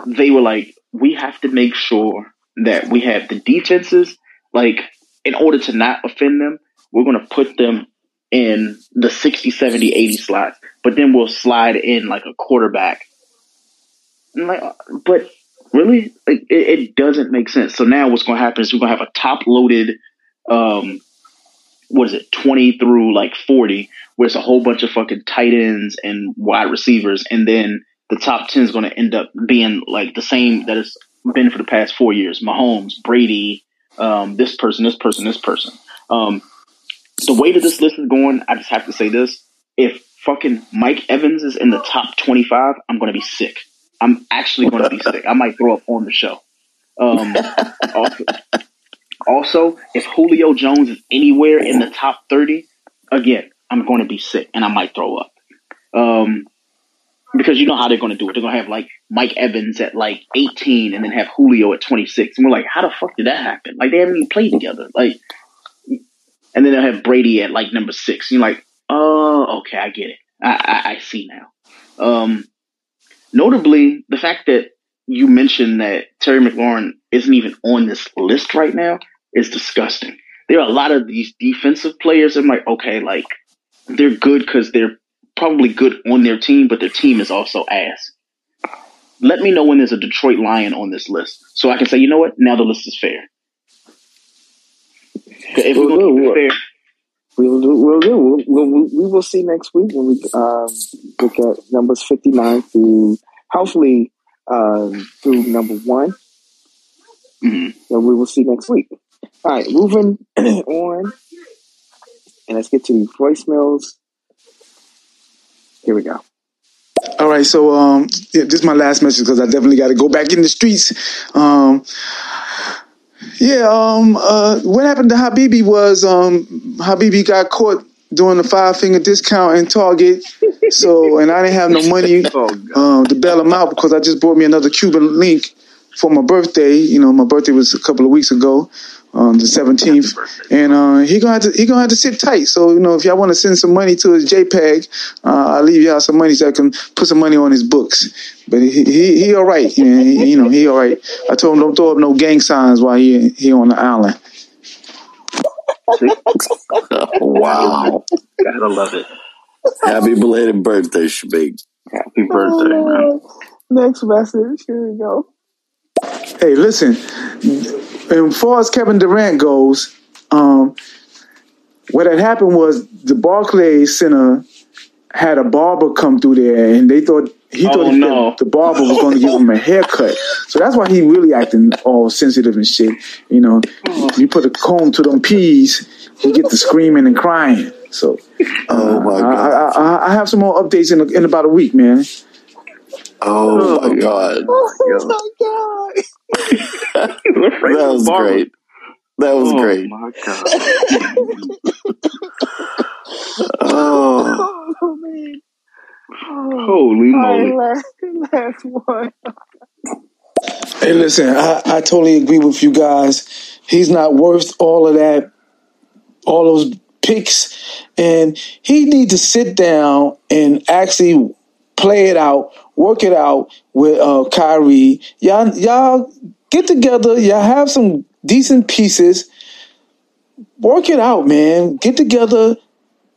they were like, we have to make sure that we have the defenses, like, in order to not offend them, we're going to put them in the 60, 70, 80 slots, but then we'll slide in like a quarterback. Like, but really, like, it, it, doesn't make sense. So now what's going to happen is we're going to have a top loaded, um, what is it, 20 through like 40, where it's a whole bunch of fucking tight ends and wide receivers. And then the top 10 is going to end up being like the same that it's been for the past four years Mahomes, Brady, um, this person, this person, this person. Um, the way that this list is going, I just have to say this. If fucking Mike Evans is in the top 25, I'm going to be sick. I'm actually going to be sick. I might throw up on the show. Um, [LAUGHS] also, also, if Julio Jones is anywhere in the top 30, again, I'm going to be sick and I might throw up. Um, because you know how they're going to do it. They're going to have like Mike Evans at like 18 and then have Julio at 26. And we're like, how the fuck did that happen? Like they haven't even played together. Like, and then they'll have Brady at like number six. You're like, oh, okay, I get it. I, I, I see now. Um, notably, the fact that you mentioned that Terry McLaurin isn't even on this list right now is disgusting. There are a lot of these defensive players. I'm like, okay, like they're good because they're probably good on their team, but their team is also ass. Let me know when there's a Detroit Lion on this list so I can say, you know what? Now the list is fair. If we're going to keep it fair, We'll do. We'll do. We'll, we'll, we will see next week when we um, look at numbers 59 through, hopefully, um, through number one. Mm-hmm. So we will see next week. All right, moving [CLEARS THROAT] on. And let's get to the voicemails. Here we go. All right, so um, yeah, this is my last message because I definitely got to go back in the streets. Um, yeah, um, uh, what happened to Habibi was um, Habibi got caught doing the five finger discount in Target. [LAUGHS] So, and I didn't have no money [LAUGHS] oh, um, to bail him out because I just bought me another Cuban link for my birthday. You know, my birthday was a couple of weeks ago on the seventeenth, and uh, he gonna have to he gonna have to sit tight. So you know, if y'all want to send some money to his JPay, uh, I'll leave y'all some money so I can put some money on his books. But he he, he all right, you know, he, you know he all right. I told him don't throw up no gang signs while he he on the island. [LAUGHS] wow, gotta love it. Happy belated birthday, Shabig. Happy birthday, man. Next message. Here we go. Hey, listen and as far as Kevin Durant goes, um, what had happened was the Barclays Center had a barber come through there, and they thought he thought oh, no. the barber was going to give him a haircut. So that's why he really acting all sensitive and shit. You know, you put a comb to them peas, he get to screaming and crying. So, oh my god! I, I, I, have some more updates in in about a week, man. Oh, oh my god! [LAUGHS] Oh my god! [LAUGHS] that was great. That was great. oh great. My [LAUGHS] God. Oh. oh. oh man. Oh, Holy moly. Last, last one. Hey, listen, I, I totally agree with you guys. He's not worth all of that, all those picks, and he needs to sit down and actually play it out, work it out with uh, Kyrie. Y'all, y'all get together. Y'all have some decent pieces. Work it out, man. Get together,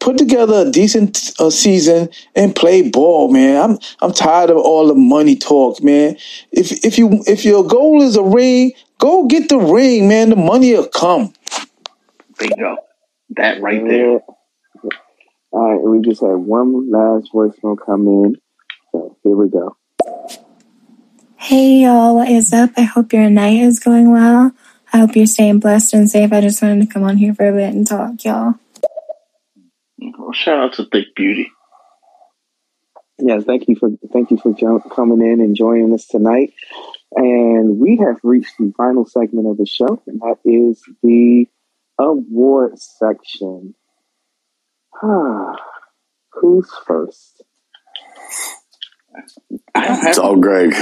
put together a decent uh, season, and play ball, man. I'm I'm tired of all the money talk, man. If if you if your goal is a ring, go get the ring, man. The money will come. Bingo. That right there. All right, we just had one last voicemail come in. So here we go. Hey y'all, what is up? I hope your night is going well. I hope you're staying blessed and safe. I just wanted to come on here for a bit and talk, y'all. Well, shout out to Thick Beauty. Yeah, thank you for thank you for coming in and joining us tonight. And we have reached the final segment of the show, and that is the award section. Ah, [SIGHS] Who's first? I don't have. It's all Greg.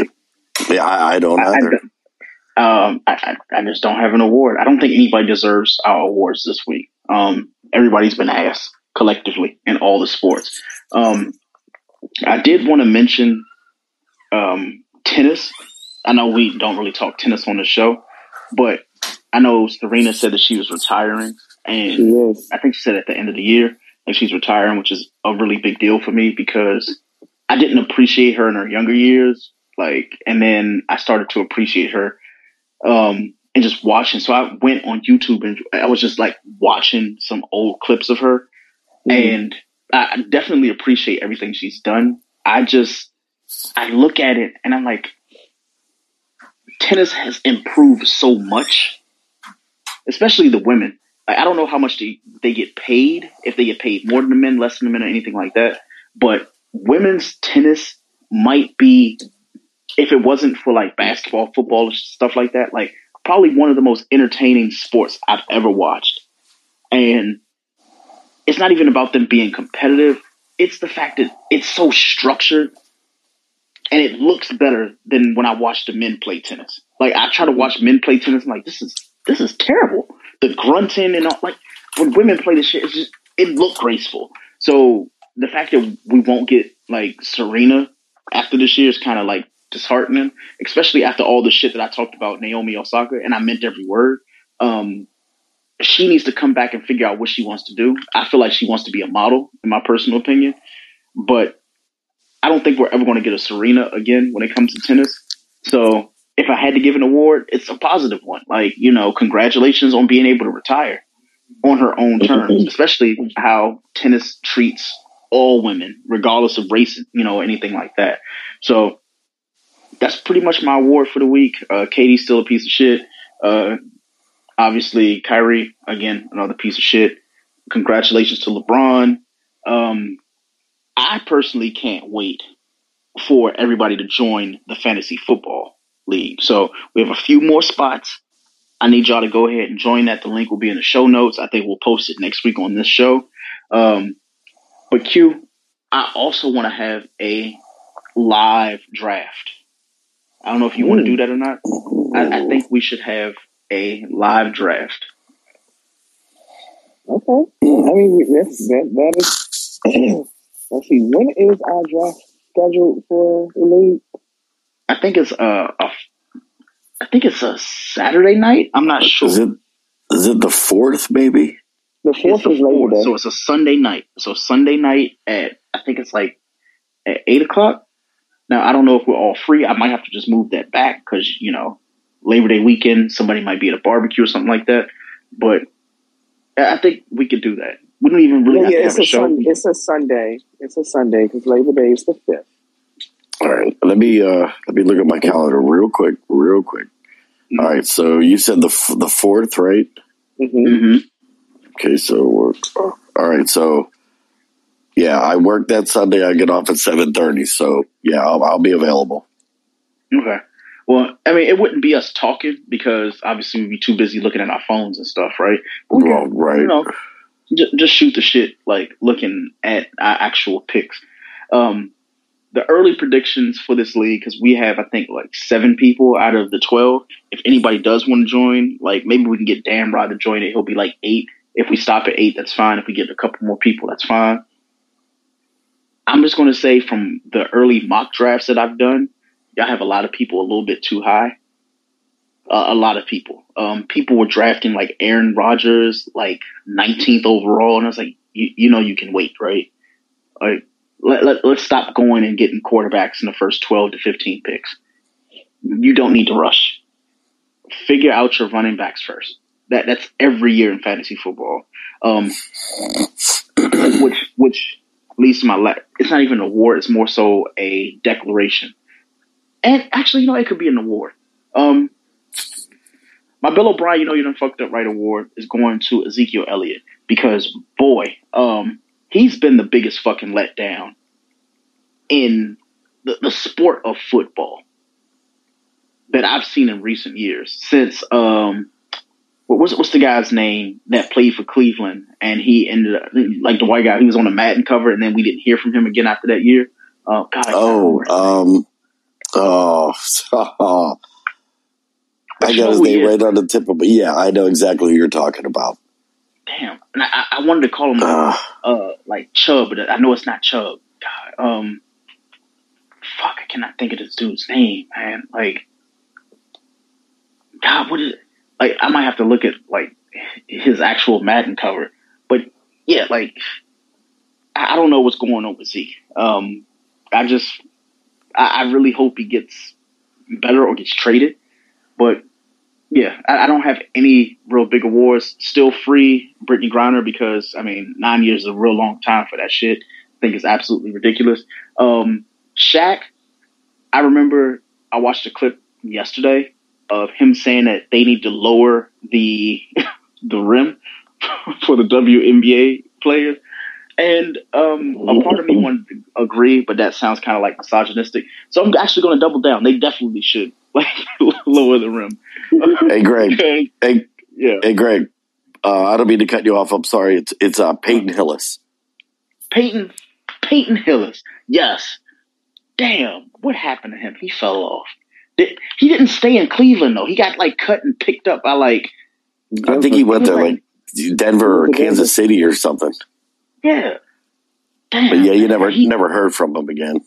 Yeah, I, I don't I, either. I, um, I, I I just don't have an award. I don't think anybody deserves our awards this week. Um, everybody's been asked collectively in all the sports. Um, I did want to mention um, tennis. I know we don't really talk tennis on the show, but I know Serena said that she was retiring, and She is. I think she said at the end of the year, like she's retiring, which is a really big deal for me because I didn't appreciate her in her younger years. Like, and then I started to appreciate her, um, and just watching. So I went on YouTube and I was just like watching some old clips of her, and I I definitely appreciate everything she's done. I just, I look at it and I'm like, tennis has improved so much, especially the women. Like, I don't know how much they, they get paid, if they get paid more than the men, less than the men, or anything like that. But women's tennis might be, if it wasn't for like basketball, football, stuff like that, like probably one of the most entertaining sports I've ever watched. And it's not even about them being competitive. It's the fact that it's so structured and it looks better than when I watch the men play tennis. Like I try to watch men play tennis, I'm like this is this is terrible. The grunting and all, like when women play this shit, it's just it looked graceful. So the fact that we won't get like Serena after this year is kind of like disheartening, especially after all the shit that I talked about Naomi Osaka, and I meant every word. Um, she needs to come back and figure out what she wants to do. I feel like she wants to be a model, in my personal opinion, but I don't think we're ever going to get a Serena again when it comes to tennis. So if I had to give an award, it's a positive one. Like, you know, congratulations on being able to retire on her own terms, [LAUGHS] especially how tennis treats all women, regardless of race, you know, anything like that. So that's pretty much my award for the week. Uh, KD's still a piece of shit. Uh, obviously, Kyrie, again, another piece of shit. Congratulations to LeBron. Um, I personally can't wait for everybody to join the fantasy football league. So we have a few more spots. I need y'all to go ahead and join that. The link will be in the show notes. I think we'll post it next week on this show. Um, but Q, I also want to have a live draft. I don't know if you want to do that or not. I, I think we should have a live draft. Okay. I mean, that's, that, that is. [CLEARS THROAT] let's see. When is our draft scheduled for the league? I think it's a, a I think it's a Saturday night. I'm not sure. Is it is it the fourth, maybe? The It's fourth the is Labor fourth, Day. so it's a Sunday night. So Sunday night at I think it's like at eight o'clock. Now I don't know if we're all free. I might have to just move that back because you know Labor Day weekend, somebody might be at a barbecue or something like that. But I I think we could do that. We don't even really yeah, have yeah, to it's have a a, show. sun, it's a Sunday. It's a Sunday because Labor Day is the fifth. All right, let me uh let me look at my calendar real quick, real quick. All right, so you said the f- the fourth, right? Mm-hmm. hmm Okay, so we're all right. So yeah, I work that Sunday. I get off at seven thirty. So yeah, I'll, I'll be available. Okay. Well, I mean, it wouldn't be us talking because obviously we'd be too busy looking at our phones and stuff, right? Well, can, right. You know, just, just shoot the shit, like looking at our actual picks. Um, the early predictions for this league, because we have, I think, like seven people out of the 12. If anybody does want to join, like maybe we can get Dan Rod to join it. He'll be like eight. If we stop at eight, that's fine. If we get a couple more people, that's fine. I'm just going to say from the early mock drafts that I've done, y'all have a lot of people a little bit too high. Uh, a lot of people. Um, people were drafting like Aaron Rodgers, like 19th overall, and I was like, you, you know, you can wait, right? Like, let, let, let's stop going and getting quarterbacks in the first 12 to 15 picks. You don't need to rush. Figure out your running backs first. That that's every year in fantasy football. Um, which which leads to my la- it's not even an award. It's more so a declaration. And actually, you know, it could be an award. Um, my Bill O'Brien, you know, you done fucked up right award is going to Ezekiel Elliott because boy, um, he's been the biggest fucking letdown in the, the sport of football that I've seen in recent years since um what's what's the guy's name that played for Cleveland and he ended up like the white guy. He was on the Madden cover, and then we didn't hear from him again after that year. Uh, God, Oh, remember his name. um, oh, oh. [LAUGHS] I got his name right on the tip of. Yeah, I know exactly who you're talking about. Damn, and I, I wanted to call him Uh, uh like Chubb, but I know it's not Chubb. God, um, fuck, I cannot think of this dude's name, man. Like, God, what is it? Like, I might have to look at like his actual Madden cover, but yeah, like, I, don't know what's going on with Zeke. Um, I just, I, I really hope he gets better or gets traded, but. Yeah, I, I don't have any real big awards. Still free Brittney Griner because I mean nine years is a real long time for that shit. I think it's absolutely ridiculous. Um, Shaq, I remember I watched a clip yesterday of him saying that they need to lower the [LAUGHS] the rim [LAUGHS] for the WNBA players. And um, a part of me wanted to agree, but that sounds kind of like misogynistic. So I'm actually going to double down. They definitely should [LAUGHS] like lower the rim. hey, Greg. Okay. Hey, Yeah. hey, Greg. Uh, I don't mean to cut you off. I'm sorry. It's it's uh, Peyton Hillis. Peyton Peyton Hillis. Yes. Damn. What happened to him? He fell off. He didn't stay in Cleveland though. He got like cut and picked up by like I think he went to like Denver or Denver. Kansas City or something. yeah. Damn. But yeah, you never He- never heard from him again.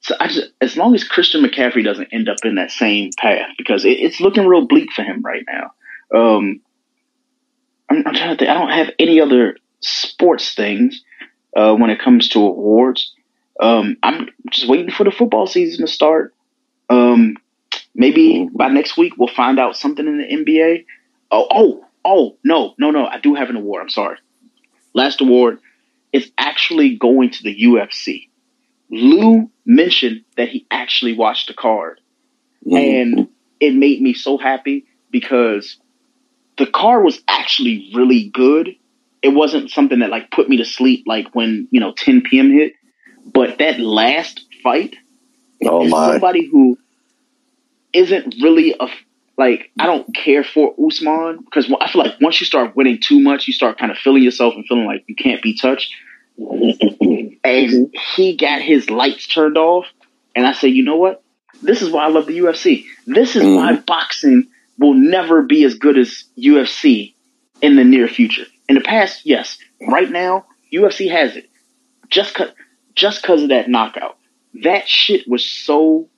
So I just, as long as Christian McCaffrey doesn't end up in that same path, because it, it's looking real bleak for him right now. Um, I'm, I'm trying to think. I don't have any other sports things uh, when it comes to awards. Um, I'm just waiting for the football season to start. Um, maybe by next week we'll find out something in the NBA. Oh, oh, oh, no, no, no. I do have an award. I'm sorry. Last award is actually going to the UFC. Lou mentioned that he actually watched the card, and it made me so happy because the card was actually really good. It wasn't something that like put me to sleep like when you know 10 p.m. hit, but that last fight Oh my! somebody who isn't really a like I don't care for Usman because I feel like once you start winning too much, you start kind of feeling yourself and feeling like you can't be touched. [LAUGHS] and he got his lights turned off, and I said, you know what? This is why I love the UFC. This is why mm-hmm. boxing will never be as good as UFC in the near future. In the past, yes. Right now, UFC has it. Just cause, just cause of that knockout. That shit was so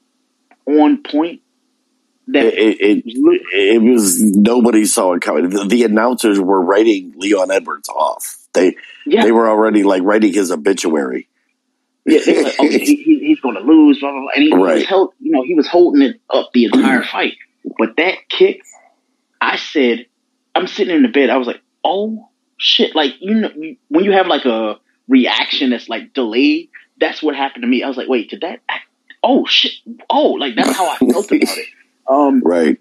on point that It, it, it, was nobody saw it coming. The, the announcers were writing Leon Edwards off. They yeah, they were already like writing his obituary. yeah, they were like, okay, he, he, he's going to lose, blah blah blah, and he, he Right. was held, you know, he was holding it up the entire fight. But that kick, I said, I'm sitting in the bed, I was like, oh shit, like you know, when you have like a reaction that's like delayed, that's what happened to me. I was like, wait, did that? act- Oh shit, oh, like that's how I felt about it. [LAUGHS] Um, Right.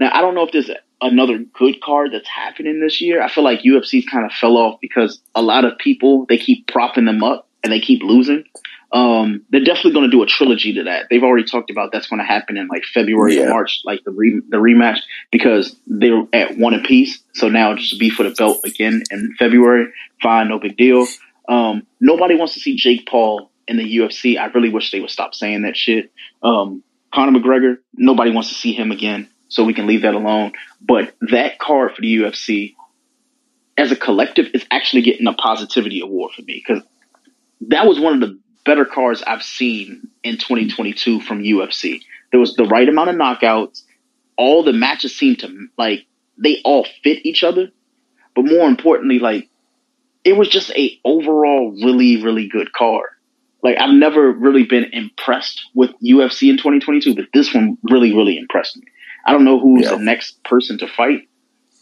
Now I don't know if there's another good card that's happening this year. I feel like UFC's kind of fell off because a lot of people they keep propping them up and they keep losing. Um, they're definitely going to do a trilogy to that. They've already talked about that's going to happen in like February Yeah. or March, like the re- the rematch because they're at one apiece. So now just be for the belt again in February. Fine, no big deal. Um, nobody wants to see Jake Paul in the UFC. I really wish they would stop saying that shit. Um, Conor McGregor, nobody wants to see him again, so we can leave that alone. But that card for the UFC, as a collective, is actually getting a positivity award for me because that was one of the better cards I've seen in 2022 from UFC. There was the right amount of knockouts. All the matches seemed to like they all fit each other, but more importantly, like it was just a overall really really good card. Like I've never really been impressed with UFC in 2022, but this one really really impressed me. I don't know who's Yeah. the next person to fight,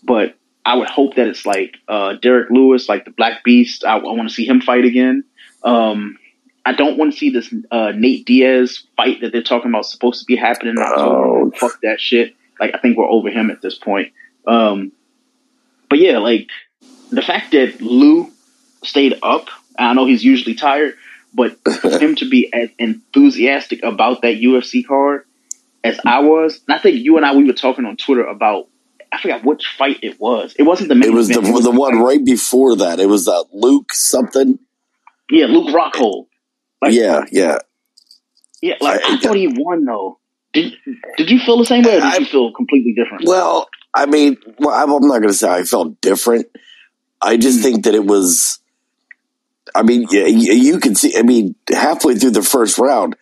but I would hope that it's like uh, Derrick Lewis, like the Black Beast. I, I want to see him fight again. Um, I don't want to see this uh, Nate Diaz fight that they're talking about supposed to be happening in October. Oh. Fuck that shit. Like I think we're over him at this point. Um, but yeah, like the fact that Lou stayed up. I know he's usually tired, but for him to be as enthusiastic about that UFC card as I was, and I think you and I we were talking on Twitter about I forgot which fight it was. It wasn't the main It was the event. It the one right before that. It was uh, Luke something. Yeah, Luke Rockhold. Like- yeah, yeah. Yeah, like I, I- thought he won though. Did Did you feel the same way, or did I- you feel completely different? Well, I mean, well, I'm not going to say I felt different. I just Mm. think that it was. I mean, yeah, you, you can see. I mean, halfway through the first round,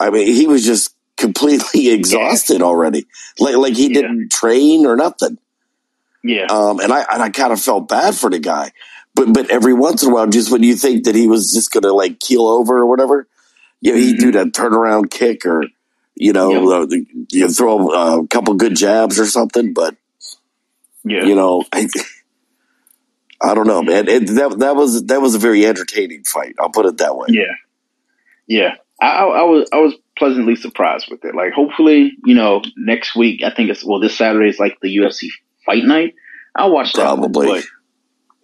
I mean, he was just completely [LAUGHS] exhausted already. Like, like he Yeah. didn't train or nothing. yeah, Um, and I and I kind of felt bad for the guy. But but every once in a while, just when you think that he was just going to like keel over or whatever, you know, he'd do that turnaround kick or you know, uh, you throw a couple good jabs or something. But yeah. you know, I, I don't know, man. It, that that was that was a very entertaining fight. I'll put it that way. Yeah, yeah. I, I, I was I was pleasantly surprised with it. Like, hopefully, you know, next week. I think it's well, this Saturday is like the UFC fight night. I'll watch that. Probably.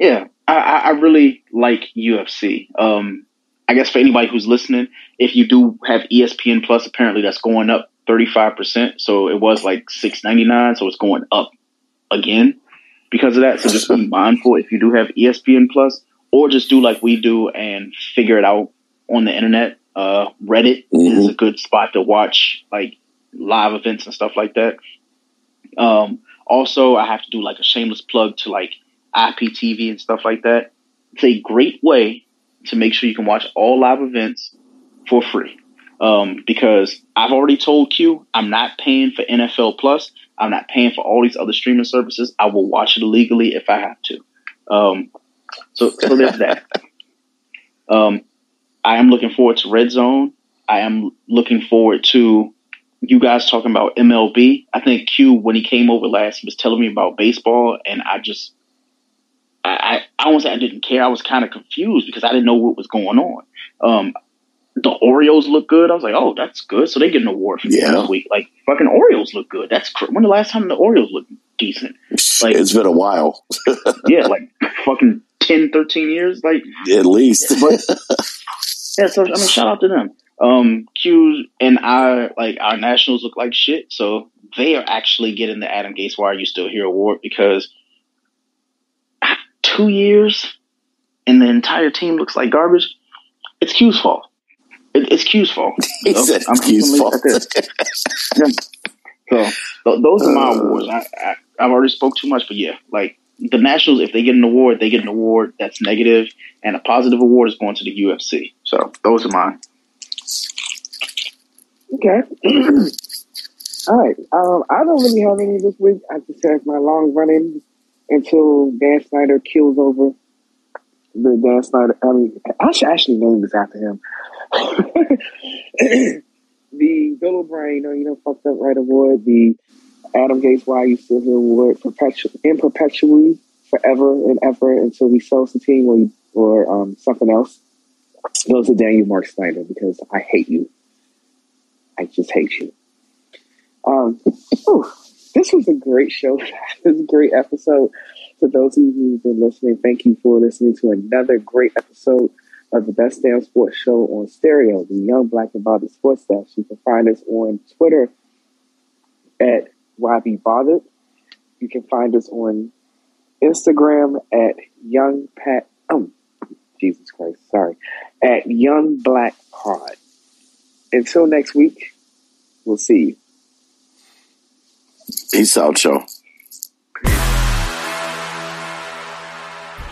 yeah, I, I I really like UFC. Um, I guess for anybody who's listening, if you do have ESPN Plus, apparently that's going up thirty five percent. So it was like six ninety nine, so it's going up again because of that. So just be [LAUGHS] mindful if you do have ESPN Plus, or just do like we do and figure it out on the internet. Uh, Reddit is Mhm. a good spot to watch like live events and stuff like that. Um, also, I have to do like a shameless plug to like IPTV and stuff like that. It's a great way to make sure you can watch all live events for free. Um, because I've already told Q, I'm not paying for NFL Plus. I'm not paying for all these other streaming services. I will watch it legally if I have to. Um, so, so there's that. [LAUGHS] Um, I am looking forward to Red Zone. I am looking forward to you guys talking about MLB. I think Q, when he came over last, he was telling me about baseball, and I just, I, I, I won't say I didn't care. I was kind of confused because I didn't know what was going on. Um, the Orioles look good. I was like, oh, that's good. So they get an award for Yeah. this week. Like fucking Orioles look good. That's cr- when the last time the Orioles looked decent? Like- it's been a while, [LAUGHS] Yeah, like fucking 10, 13 years. Like at least. but [LAUGHS] yeah, so I mean, shout out to them. Um, Q and I, like our nationals look like shit, so they are actually getting the Adam Gase Why Are You Still Here award because two years and the entire team looks like garbage. It's Q's fault. It, it's Q's fault. he So, said, I'm- I'm "Excuse gonna leave fault." that. [LAUGHS] So th- those are my Uh. awards. I, I I've already spoke too much, but yeah, like the Nationals, if they get an award, they get an award that's negative, and a positive award is going to the UFC. So those are mine. Okay. [CLEARS THROAT] All right. Um, I don't really have any this week. I just have my long running until Dan Snyder kills over the Dan Snyder. I mean, I should actually name this after him. [LAUGHS] the Bill O'Brien, you know, you know, fucked up right award. The Adam Gase Why You Still Here award, perpetu- in perpetually, forever and ever until he sells the team or he, or um, something else. Goes to Daniel Mark Snyder because I hate you. I just hate you. Um, whew, this was a great show. [LAUGHS] this great episode. For those of you who've been listening, thank you for listening to another great episode of the Best Damn Sports Show on Stereo, the Young Black and Bothered Sports Desk. You can find us on Twitter at YB Bothered. You can find us on Instagram at Young Pat. Oh, Jesus Christ, sorry, at Young Black Pod. Until next week, we'll see you. Peace out, show.